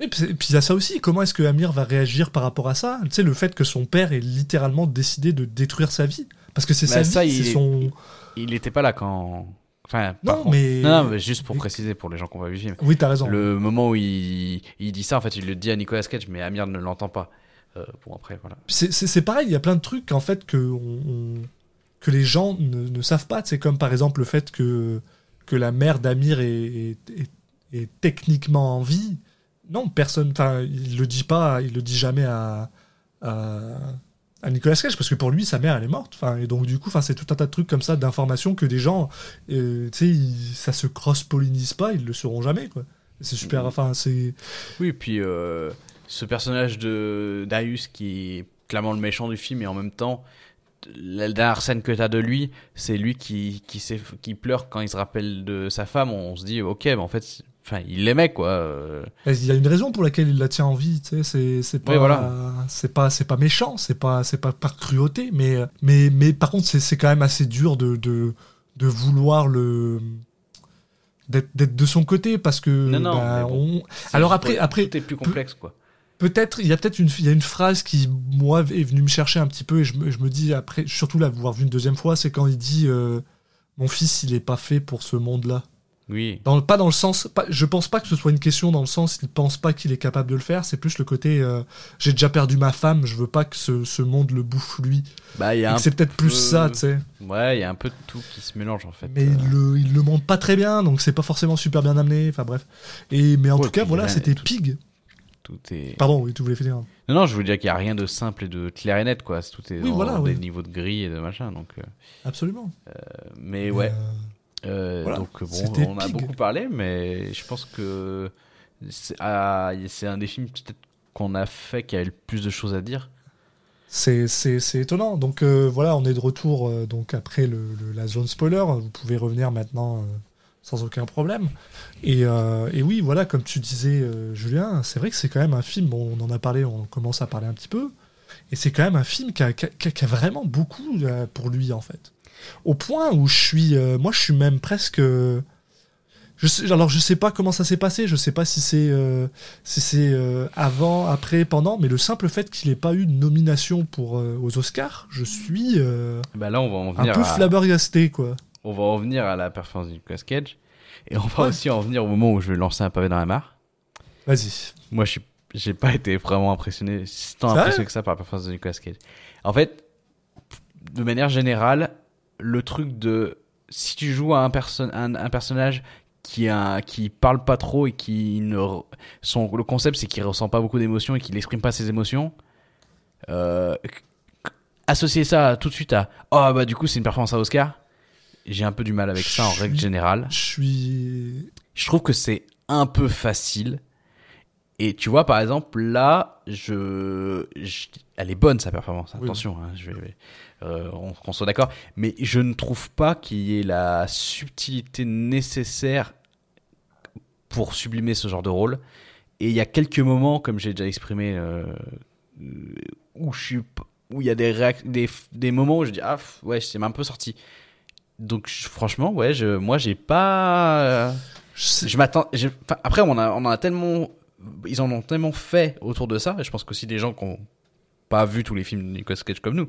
Et puis, il y a ça aussi, comment est-ce que Amir va réagir par rapport à ça? Tu sais, le fait que son père ait littéralement décidé de détruire sa vie. Parce que c'est Bah, sa ça, vie, il c'est est- son... il était pas là quand enfin Non, contre- mais... non, non, mais juste pour préciser pour les gens qui ont pas vu le film Oui, t'as raison. le moment où il, il dit ça en fait il le dit à Nicolas Cage mais Amir ne l'entend pas Euh, bon après voilà c'est pareil, il y a plein de trucs en fait que, on- on- que les gens ne, ne savent pas. C'est comme par exemple le fait que, que la mère d'Amir est, est, est- est techniquement en vie. Non, personne. Enfin, il le dit pas, il le dit jamais à, à, à Nicolas Cage parce que pour lui, sa mère, elle est morte. Enfin, et donc du coup, enfin, c'est tout un tas de trucs comme ça, d'informations que des gens, euh, tu sais, ça se cross-pollinise pas, ils le sauront jamais, quoi. C'est super. Enfin, c'est. Oui, et puis euh, ce personnage de Darius qui est clairement le méchant du film et en même temps, la dernière scène que tu as de lui, c'est lui qui, qui, pleure quand il se rappelle de sa femme. On se dit, ok, mais en fait, enfin, il l'aimait quoi. euh. Il y a une raison pour laquelle il la tient en vie, tu sais, c'est c'est pas Oui, voilà. c'est pas c'est pas méchant, c'est pas c'est pas par cruauté, mais mais mais par contre c'est c'est quand même assez dur de de de vouloir le d'être d'être de son côté parce que Non, non, bah, mais bon. on- alors après après tout est plus complexe quoi. peut-être il y a peut-être une il y a une phrase qui moi est venue me chercher un petit peu et je me, je me dis après surtout l'avoir vu une deuxième fois c'est quand il dit euh, mon fils il est pas fait pour ce monde là Oui. dans, pas dans le sens, pas, je pense pas que ce soit une question dans le sens il pense pas qu'il est capable de le faire, c'est plus le côté euh, j'ai déjà perdu ma femme, je veux pas que ce, ce monde le bouffe lui. Bah, C'est peut-être plus ça, tu sais. Ouais, il y a un peu de tout qui se mélange en fait. Mais Euh, il le, il le montre pas très bien, donc c'est pas forcément super bien amené. Enfin bref. Et mais en Ouais, tout cas, voilà, c'était tout- Pig. tout est. Pardon, oui, tu voulais faire. Non, non, je veux dire qu'il y a rien de simple et de clair et net quoi. Tout est Oui, dans voilà, des oui. niveaux de gris et de machin. Donc, euh, Absolument. mais ouais. Euh, Voilà, donc bon, on a beaucoup parlé, mais je pense que c'est ah, un des films peut-être qu'on a fait qui a le plus de choses à dire. C'est, c'est, c'est étonnant. Donc euh, voilà, on est de retour euh, donc après le, le- la zone spoiler. Vous pouvez revenir maintenant euh, sans aucun problème. Et, euh, et oui, voilà, comme tu disais, euh, Julien, c'est vrai que c'est quand même un film. Bon, on en a parlé, on commence à parler un petit peu. Et c'est quand même un film qui a, qui a- qui a- qui a vraiment beaucoup euh, pour lui en fait. Au point où je suis, euh, moi, je suis même presque. euh, je sais, alors je sais pas comment ça s'est passé, je sais pas si c'est euh, si c'est euh, avant, après, pendant, mais le simple fait qu'il ait pas eu de nomination pour aux Oscars, je suis Bah là, on va en un venir, peu à, flabbergasté quoi. on va en venir à la performance de Nicolas Cage, et on va Ouais. aussi en venir au moment où je vais lancer un pavé dans la mare. Vas-y. Moi, je suis, j'ai pas été vraiment impressionné, si tant impressionné que ça par la performance de Nicolas Cage. En fait, de manière générale, le truc de si tu joues à un, perso- un, un personnage qui a, qui parle pas trop et qui ne son le concept c'est qu'il ressent pas beaucoup d'émotions et qu'il exprime pas ses émotions. Euh, associer ça tout de suite à oh bah du coup c'est une performance à Oscar. J'ai un peu du mal avec ça en règle générale Je suis. je trouve que c'est un peu facile. Et tu vois, par exemple, là, je, je- elle est bonne sa performance. Oui. Attention, hein, je vais, on- qu'on soit d'accord. Mais je ne trouve pas qu'il y ait la subtilité nécessaire pour sublimer ce genre de rôle. Et il y a quelques moments, comme j'ai déjà exprimé, euh, euh, où je suis, où il y a des, réac- des, des moments où je dis ah ouais, c'est un peu sorti. Donc je- franchement, ouais, je, moi j'ai pas. euh, je m'attends. je- Après, on, a, on en a tellement. Ils en ont tellement fait autour de ça. Et je pense qu'aussi des gens qui n'ont pas vu tous les films de Nicolas Cage comme nous.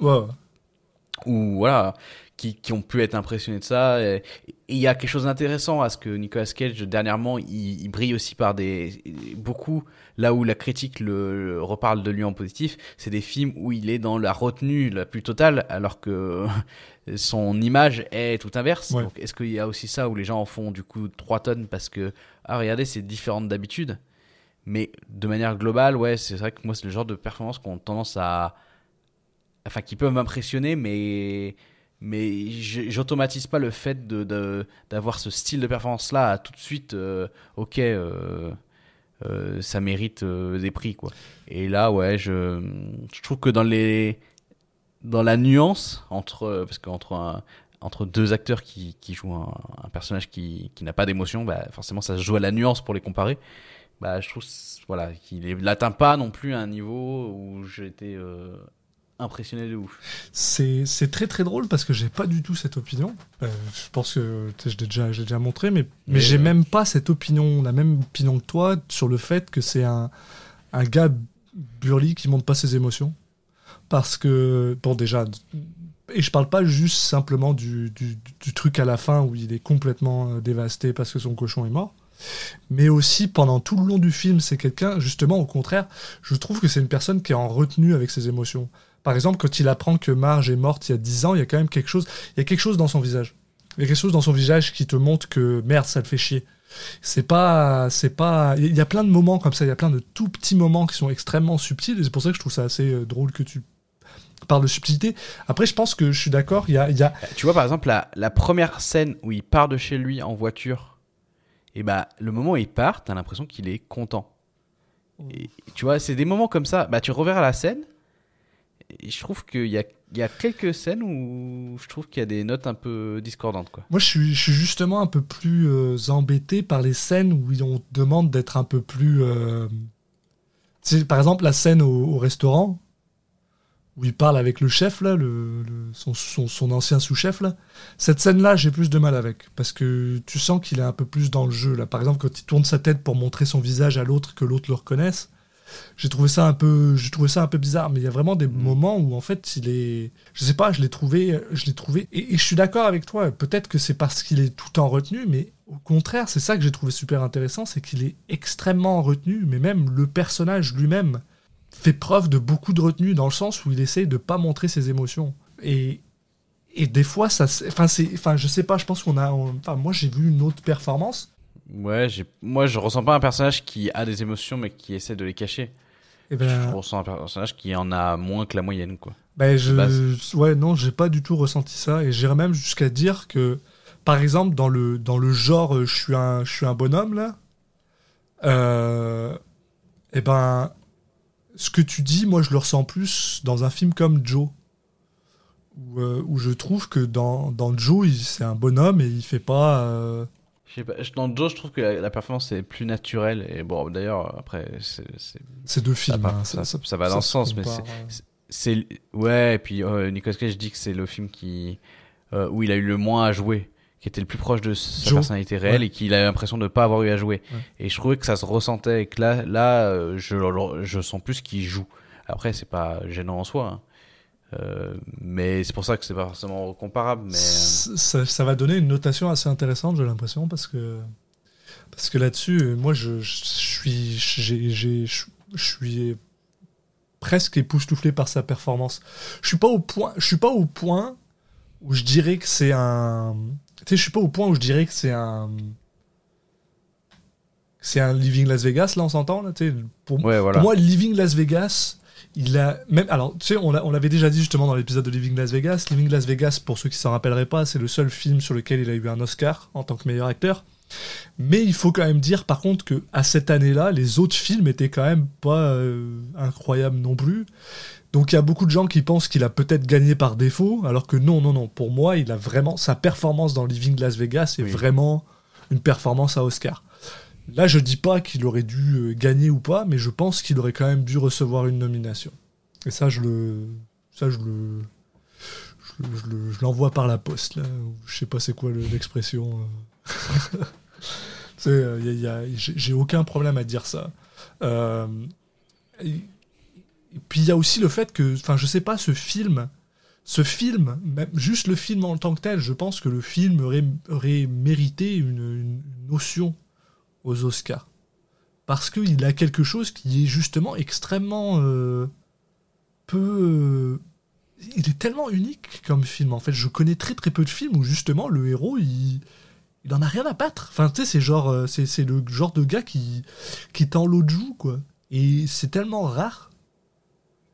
Ou voilà, qui, qui ont pu être impressionnés de ça. Et il y a quelque chose d'intéressant à ce que Nicolas Cage dernièrement, il, il brille aussi par des beaucoup là où la critique le, le reparle de lui en positif, c'est des films où il est dans la retenue la plus totale, alors que (laughs) son image est tout inverse. Ouais. Est-ce qu'il y a aussi ça où les gens en font du coup 3 tonnes parce que ah regardez c'est différent d'habitude? Mais de manière globale, ouais, c'est vrai que moi c'est le genre de performance qu'on tendance à enfin qui peuvent m'impressionner mais mais j'automatise pas le fait de d'avoir ce style de performance là tout de suite euh, ok euh, euh, ça mérite des prix quoi et là ouais je je trouve que dans les dans la nuance entre parce qu'entre entre deux acteurs qui, qui jouent un, personnage qui, qui n'a pas d'émotion, bah forcément ça se joue à la nuance pour les comparer. Bah je trouve voilà qu'il n'atteint pas non plus un niveau où euh, impressionné de ouf. C'est très très drôle parce que j'ai pas du tout cette opinion. Euh, je pense que je l'ai déjà, déjà montré, mais, mais, Mais, j'ai euh, même pas cette opinion, la même opinion que toi sur le fait que c'est un, un gars burly qui montre pas ses émotions. Parce que, bon, déjà, et je parle pas juste simplement du, du, du truc à la fin où il est complètement euh, dévasté parce que son cochon est mort. Mais aussi pendant tout le long du film, c'est quelqu'un, justement, au contraire, je trouve que c'est une personne qui est en retenue avec ses émotions. Par exemple, quand il apprend que Marge est morte il y a 10 ans, il y a quand même quelque chose, il y a quelque chose dans son visage. Il y a quelque chose dans son visage qui te montre que merde, ça le fait chier. C'est pas, c'est pas, il y a plein de moments comme ça, il y a plein de tout petits moments qui sont extrêmement subtils et c'est pour ça que je trouve ça assez euh, drôle que tu parles de subtilité. Après, je pense que je suis d'accord, il y a, il y a, Tu vois par exemple la, première scène où il part de chez lui en voiture, et bah le moment où il part, t'as l'impression qu'il est content. Et, tu vois, c'est des moments comme ça. Bah tu reverras la scène. Je trouve qu'il y a, il y a quelques scènes où je trouve qu'il y a des notes un peu discordantes quoi. Moi, je suis, justement un peu plus euh, embêté par les scènes où on demande d'être un peu plus. euh, par exemple, la scène au, au restaurant où il parle avec le chef là, son, son ancien sous-chef là. Cette scène-là, j'ai plus de mal avec parce que tu sens qu'il est un peu plus dans le jeu là. Par exemple, quand il tourne sa tête pour montrer son visage à l'autre que l'autre le reconnaisse. J'ai trouvé ça un peu, j'ai trouvé ça un peu bizarre, mais il y a vraiment des moments où en fait il est, je sais pas, je l'ai trouvé, je l'ai trouvé, et, et je suis d'accord avec toi. Peut-être que c'est parce qu'il est tout en retenue, mais au contraire, c'est ça que j'ai trouvé super intéressant, c'est qu'il est extrêmement en retenue, mais même le personnage lui-même fait preuve de beaucoup de retenue dans le sens où il essaye de pas montrer ses émotions. Et et des fois ça, enfin c'est, enfin je sais pas, je pense qu'on a, enfin moi j'ai vu une autre performance. Ouais, moi je ressens pas un personnage qui a des émotions mais qui essaie de les cacher. Et Je ben, ressens un personnage qui en a moins que la moyenne quoi. Ben, je, ouais, non, j'ai pas du tout ressenti ça, et j'irais même jusqu'à dire que, par exemple, dans le dans le genre, euh, je suis un, je suis un bonhomme là. Euh, et ben, ce que tu dis, moi, je le ressens plus dans un film comme Joe, où, euh, où je trouve que dans dans Joe, il- c'est un bonhomme et il fait pas. euh, Je pas, dans Joe, je trouve que la, la performance est plus naturelle et bon d'ailleurs après c'est, c'est deux films. hein, ça- ça va dans se sens, mais c'est- ouais. Et puis euh, Nicolas Cage dit que c'est le film qui euh, où il a eu le moins à jouer, qui était le plus proche de sa Joe. personnalité réelle Ouais. et qu'il a l'impression de pas avoir eu à jouer. Ouais. Et je trouvais que ça se ressentait et que là, là, euh, je, je sens plus qu'il joue. Après, c'est pas gênant en soi, hein. Euh, mais c'est pour ça que c'est pas forcément comparable. Mais ça, ça va donner une notation assez intéressante, j'ai l'impression, parce que parce que là-dessus, moi, je, je suis j'ai- je je suis presque époustouflé par sa performance. Je suis pas au point, je suis pas au point où je dirais que c'est un, tu sais, je suis pas au point où je dirais que c'est un c'est un Living Las Vegas, là, on s'entend, là, tu sais, pour, ouais, voilà. pour moi, Living Las Vegas, il a même alors tu sais on l'a- on l'avait déjà dit justement dans l'épisode de Living Las Vegas. Living Las Vegas, pour ceux qui s'en rappelleraient pas, c'est le seul film sur lequel il a eu un Oscar en tant que meilleur acteur. Mais il faut quand même dire par contre que à cette année-là, les autres films étaient quand même pas euh, incroyables non plus. Donc il y a beaucoup de gens qui pensent qu'il a peut-être gagné par défaut, alors que non, non, non. Pour moi, il a vraiment sa performance dans Living Las Vegas est Oui. vraiment une performance à Oscar. Là, je dis pas qu'il aurait dû euh, gagner ou pas, mais je pense qu'il aurait quand même dû recevoir une nomination. Et ça, je le, ça, je le, je, le- je le- je l'envoie par la poste. Là. Je sais pas c'est quoi le- l'expression. (laughs) j'ai aucun problème à dire ça. Euh, et, puis il y a aussi le fait que, enfin, je sais pas, ce film, ce film, même juste le film en tant que tel, je pense que le film aurait, mérité une notion aux Oscars. Parce qu'il a quelque chose qui est justement extrêmement euh, peu. euh, il est tellement unique comme film. En fait, je connais très très peu de films où justement le héros il, il en a rien à battre. Enfin, tu sais, c'est genre euh, c'est c'est le genre de gars qui qui en l'autre joue quoi. Et c'est tellement rare.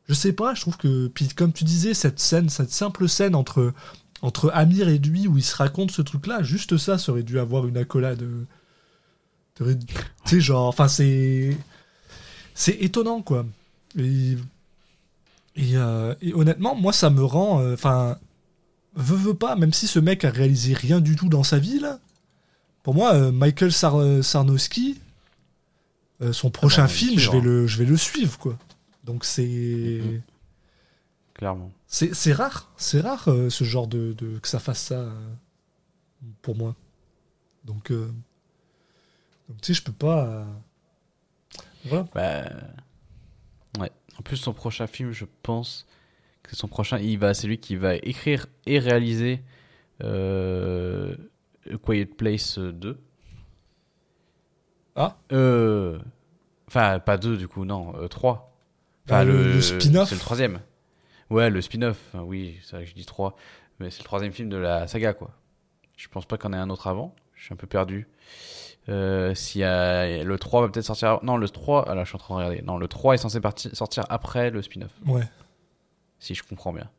Je sais pas. Je trouve que puis comme tu disais cette scène, cette simple scène entre entre Amir et lui où il se raconte ce truc-là, juste ça, ça aurait dû avoir une accolade. Euh, Tu sais, genre, enfin, c'est. C'est étonnant, quoi. Et. Et, euh, et honnêtement, moi, ça me rend. euh, Enfin. veux, veux pas, même si ce mec a réalisé rien du tout dans sa vie, là. Pour moi, euh, Michael Sar euh, Sarnowski, euh, son prochain le film, je suivre, vais, hein. le, je vais le suivre, quoi. Donc, c'est. Mhm. Clairement. C'est c'est rare, c'est rare euh, ce genre de, de- que ça fasse ça euh, pour moi. Donc, euh, donc tu sais, je peux pas. euh, Voilà. Bah, ouais. En plus, son prochain film, je pense que son prochain. Il va, c'est lui qui va écrire et réaliser euh, A Quiet Place 2. Ah. Euh, Enfin, pas 2 du coup, non, 3. Enfin, Bah, le- le spin-off. C'est le troisième. Ouais, le spin-off. Enfin, oui, c'est vrai que je dis 3. Mais c'est le troisième film de la saga, quoi. Je pense pas qu'on ait un autre avant. Je suis un peu perdu. Euh, a le 3 va peut-être sortir. Non, le 3. Ah là, je suis en train de regarder. Non, le 3 est censé parti- sortir après le spin-off. Ouais. Si je comprends bien.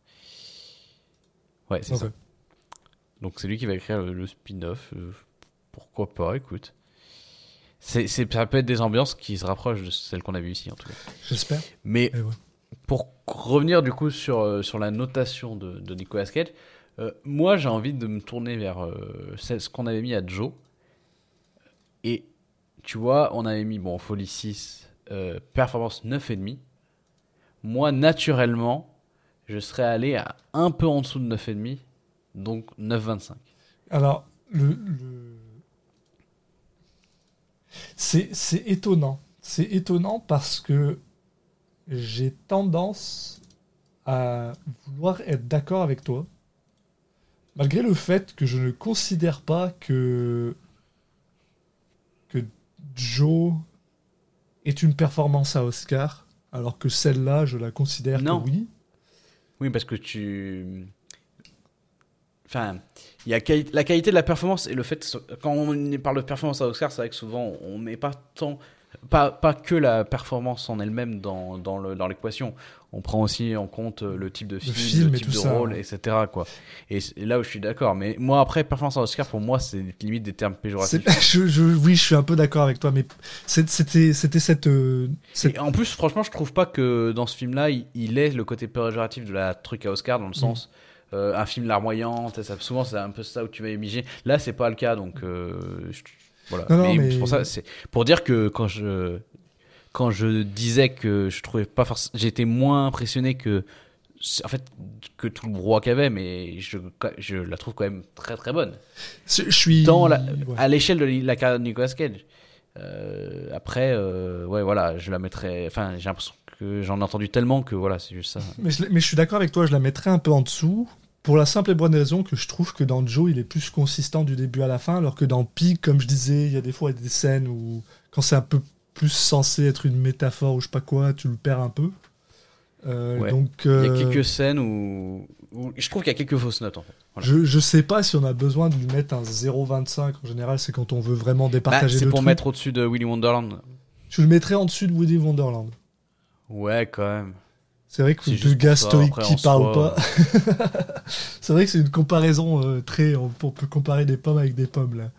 Ouais, c'est ça. Donc c'est lui qui va écrire le, le spin-off. euh, pourquoi pas, écoute. C'est, c'est, ça peut être des ambiances qui se rapprochent de celles qu'on a vues ici, en tout cas. J'espère. Mais ouais. pour revenir du coup sur, euh, sur la notation de, de Nicolas Cage, euh, moi j'ai envie de me tourner vers ce qu'on avait mis à Joe. Et tu vois, on avait mis, bon, Folie 6, euh, performance 9,5. Moi, naturellement, je serais allé à un peu en dessous de 9,5, donc 9,25. Alors, le. c'est étonnant. C'est étonnant parce que j'ai tendance à vouloir être d'accord avec toi. Malgré le fait que je ne considère pas que. Que Joe est une performance à Oscar, alors que celle-là, je la considère Non. que oui. Oui, parce que tu. Enfin, il y a quali- la qualité de la performance et le fait. Quand on parle de performance à Oscar, c'est vrai que souvent on met pas tant. Pas, pas que la performance en elle-même dans, dans le- dans l'équation. On prend aussi en compte euh, le type de film, film le type de ça, rôle, ouais. etc. Quoi. Et là où je suis d'accord. Mais moi, après, performance à Oscar, pour moi, c'est limite des termes péjoratifs. C'est- (laughs) je- je- oui, je suis un peu d'accord avec toi, mais c'était cette, euh, cette Et en plus, franchement, je trouve pas que dans ce film-là, il, il ait le côté péjoratif de la truc à Oscar, Mm. dans le sens euh, un film larmoyant. souvent, c'est un peu ça où tu vas imaginer. Là, c'est pas le cas, donc euh, je- voilà. Non, non, mais, mais- c'est pour ça, pour dire que quand je quand je disais que je trouvais pas forcément, j'étais moins impressionné que en fait que tout le brouhaha qu'il y avait, mais je, je la trouve quand même très très bonne Je je suis. dans la- ouais. à l'échelle de la carrière de Nicolas Cage. Euh, après, euh, ouais, voilà, je la mettrais. Enfin, j'ai l'impression que j'en ai entendu tellement que voilà, c'est juste ça. Mais je, mais je suis d'accord avec toi, je la mettrais un peu en dessous. Pour la simple et bonne raison que je trouve que dans Joe, il est plus consistant du début à la fin, alors que dans Pig, comme je disais, il y a des fois des scènes où, quand c'est un peu plus censé être une métaphore ou je sais pas quoi, tu le perds un peu. Euh, Ouais. Donc, Il y a euh, quelques scènes où, où je trouve qu'il y a quelques fausses notes en fait. Voilà. je, je sais pas si on a besoin de lui mettre un 0,25. En général, c'est quand on veut vraiment Bah, départager c'est le pour truc. mettre au-dessus de Willy Wonderland. Tu le mettrais en dessus de Woody Wonderland. Ouais, quand même. C'est vrai que deux gars stoïques qui en parlent soi, pas. (laughs) c'est vrai que c'est une comparaison euh, très. On, on peut comparer des pommes avec des pommes là.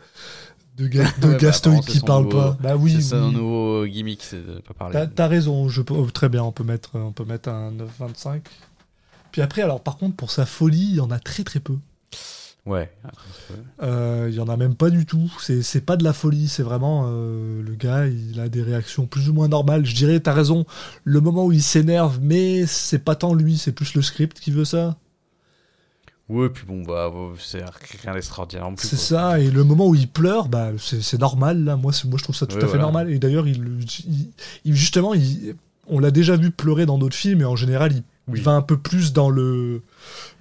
Deux gars, (laughs) deux Ouais, gars bah, stoïques qui parlent nouveau- pas. Bah oui, c'est ça un nouveau gimmick, c'est de pas parler. T'as t'as raison. Je peux, oh, très bien, on peut mettre, on peut mettre un 9,25. Puis après, alors par contre, pour sa folie, il y en a très très peu. Ouais. Euh, Il y en a même pas du tout. C'est c'est pas de la folie. C'est vraiment euh, le gars. Il a des réactions plus ou moins normales. Je dirais, t'as raison. Le moment où il s'énerve, mais c'est pas tant lui, c'est plus le script qui veut ça. Ouais, puis bon, bah, c'est rien d'extraordinaire. C'est ça, et le moment où il pleure, bah, c'est normal, là. Moi, c'est- moi, je trouve ça tout à fait normal. Et d'ailleurs, il, il- il- justement, il- on l'a déjà vu pleurer dans d'autres films, et en général, il, Oui. il va un peu plus dans le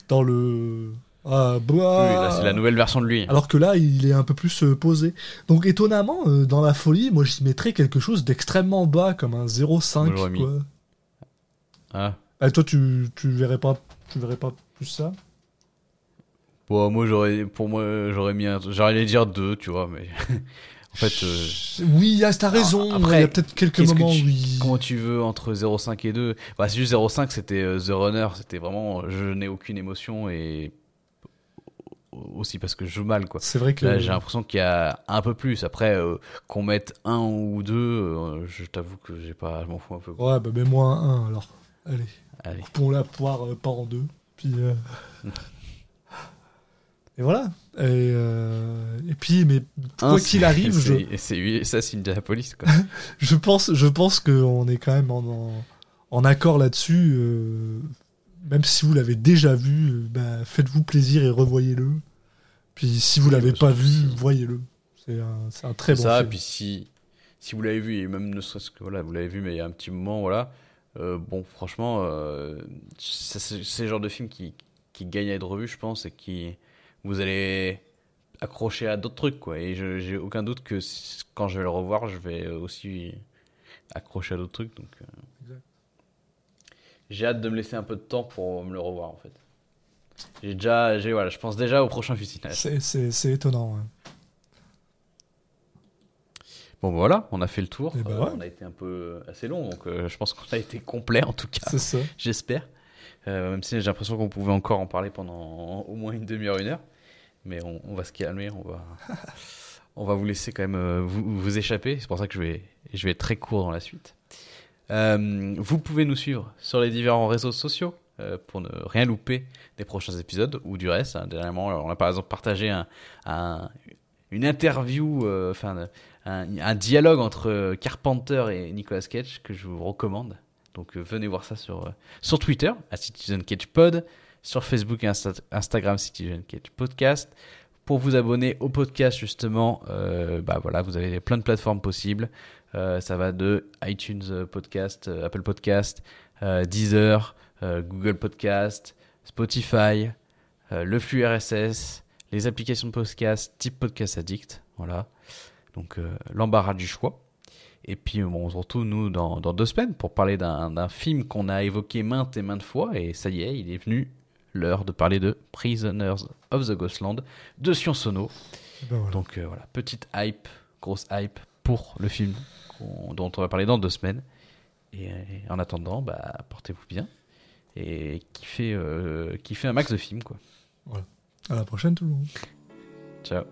dans le. Ah, bah. Oui, c'est la nouvelle version de lui. Alors que là, il est un peu plus euh, posé. Donc étonnamment, euh, dans la folie, moi j'y mettrais quelque chose d'extrêmement bas, comme un 0,5. Moi, j'aurais mis- quoi. Ah. Ah, toi, tu, tu verrais pas, tu verrais pas plus ça? Bon, moi, j'aurais, pour moi, j'aurais mis un, j'aurais dire deux, tu vois, mais (laughs) en fait, euh, Oui, ah, t'as raison. après, il y a peut-être quelques que moments tu- où il- comment tu veux entre 0,5 et 2 Bah, c'est juste 0,5, c'était euh, The Runner, c'était vraiment, je n'ai aucune émotion et aussi parce que je joue mal, quoi. C'est vrai que. Là, j'ai l'impression qu'il y a un peu plus. Après, euh, qu'on mette un ou deux, euh, je t'avoue que j'ai pas, je m'en fous un peu. quoi. Ouais, bah mets-moi un 1 alors. Allez, Allez. coupons la poire euh, pas en deux. Puis. euh, (laughs) Et voilà. Et, et puis, mais quoi qu'il arrive, je, c'est, ça, c'est Indianapolis, quoi. (laughs) je pense, je pense qu'on est quand même en, en, en accord là-dessus. Même si vous l'avez déjà vu, euh, bah, faites-vous plaisir et revoyez-le. Puis si vous Oui, l'avez pas vu, voyez-le. C'est un, un très bon ça, film. puis si, si vous l'avez vu, et même ne serait-ce que voilà, vous l'avez vu, mais il y a un petit moment, voilà, euh, bon, franchement, euh, c'est le genre de film qui, qui gagne à être revu, je pense, et qui vous allez accrocher à d'autres trucs, quoi. Et je- j'ai aucun doute que quand je vais le revoir, je vais aussi accrocher à d'autres trucs, donc. euh. J'ai hâte de me laisser un peu de temps pour me le revoir, en fait. J'ai déjà, j'ai voilà, je pense déjà au prochain fusilage. C'est- C'est c'est étonnant. ouais. Bon, bah voilà, on a fait le tour. Eh ben Euh, ouais. On a été un peu assez long, donc euh, je pense qu'on a été complet en tout cas. C'est ça. J'espère. Euh, même si j'ai l'impression qu'on pouvait encore en parler pendant au moins une demi-heure, une heure. Mais on, on va se calmer, on va, (laughs) on va vous laisser quand même euh, vous, vous échapper. C'est pour ça que je vais, je vais être très court dans la suite. Euh, vous pouvez nous suivre sur les différents réseaux sociaux euh, pour ne rien louper des prochains épisodes ou du reste. hein. Dernièrement, on a par exemple partagé un, un- une interview, euh, un, dialogue entre Carpenter et Nicolas Cage que je vous recommande. Donc venez voir ça sur, sur Twitter, à Citizen Cage Pod, sur Facebook et Insta- Instagram Citizen Cage Podcast. Pour vous abonner au podcast, justement, bah voilà, vous avez plein de plateformes possibles. Euh, ça va de iTunes euh, Podcast, euh, Apple Podcast, Deezer, Google Podcast, Spotify, le flux RSS, les applications de podcast type Podcast Addict. Voilà. Donc l'embarras du choix. Et puis bon, on se retrouve nous dans, dans deux semaines pour parler d'un d'un film qu'on a évoqué maintes et maintes fois. Et ça y est, il est venu l'heure de parler de Prisoners of the Ghostland de Sion Sono. Ben voilà. Donc euh, voilà, petite hype, grosse hype pour le film dont on va parler dans deux semaines. Et, en attendant, bah, portez-vous bien et kiffez, euh, kiffez un max de films quoi. À la prochaine tout le monde. Ciao.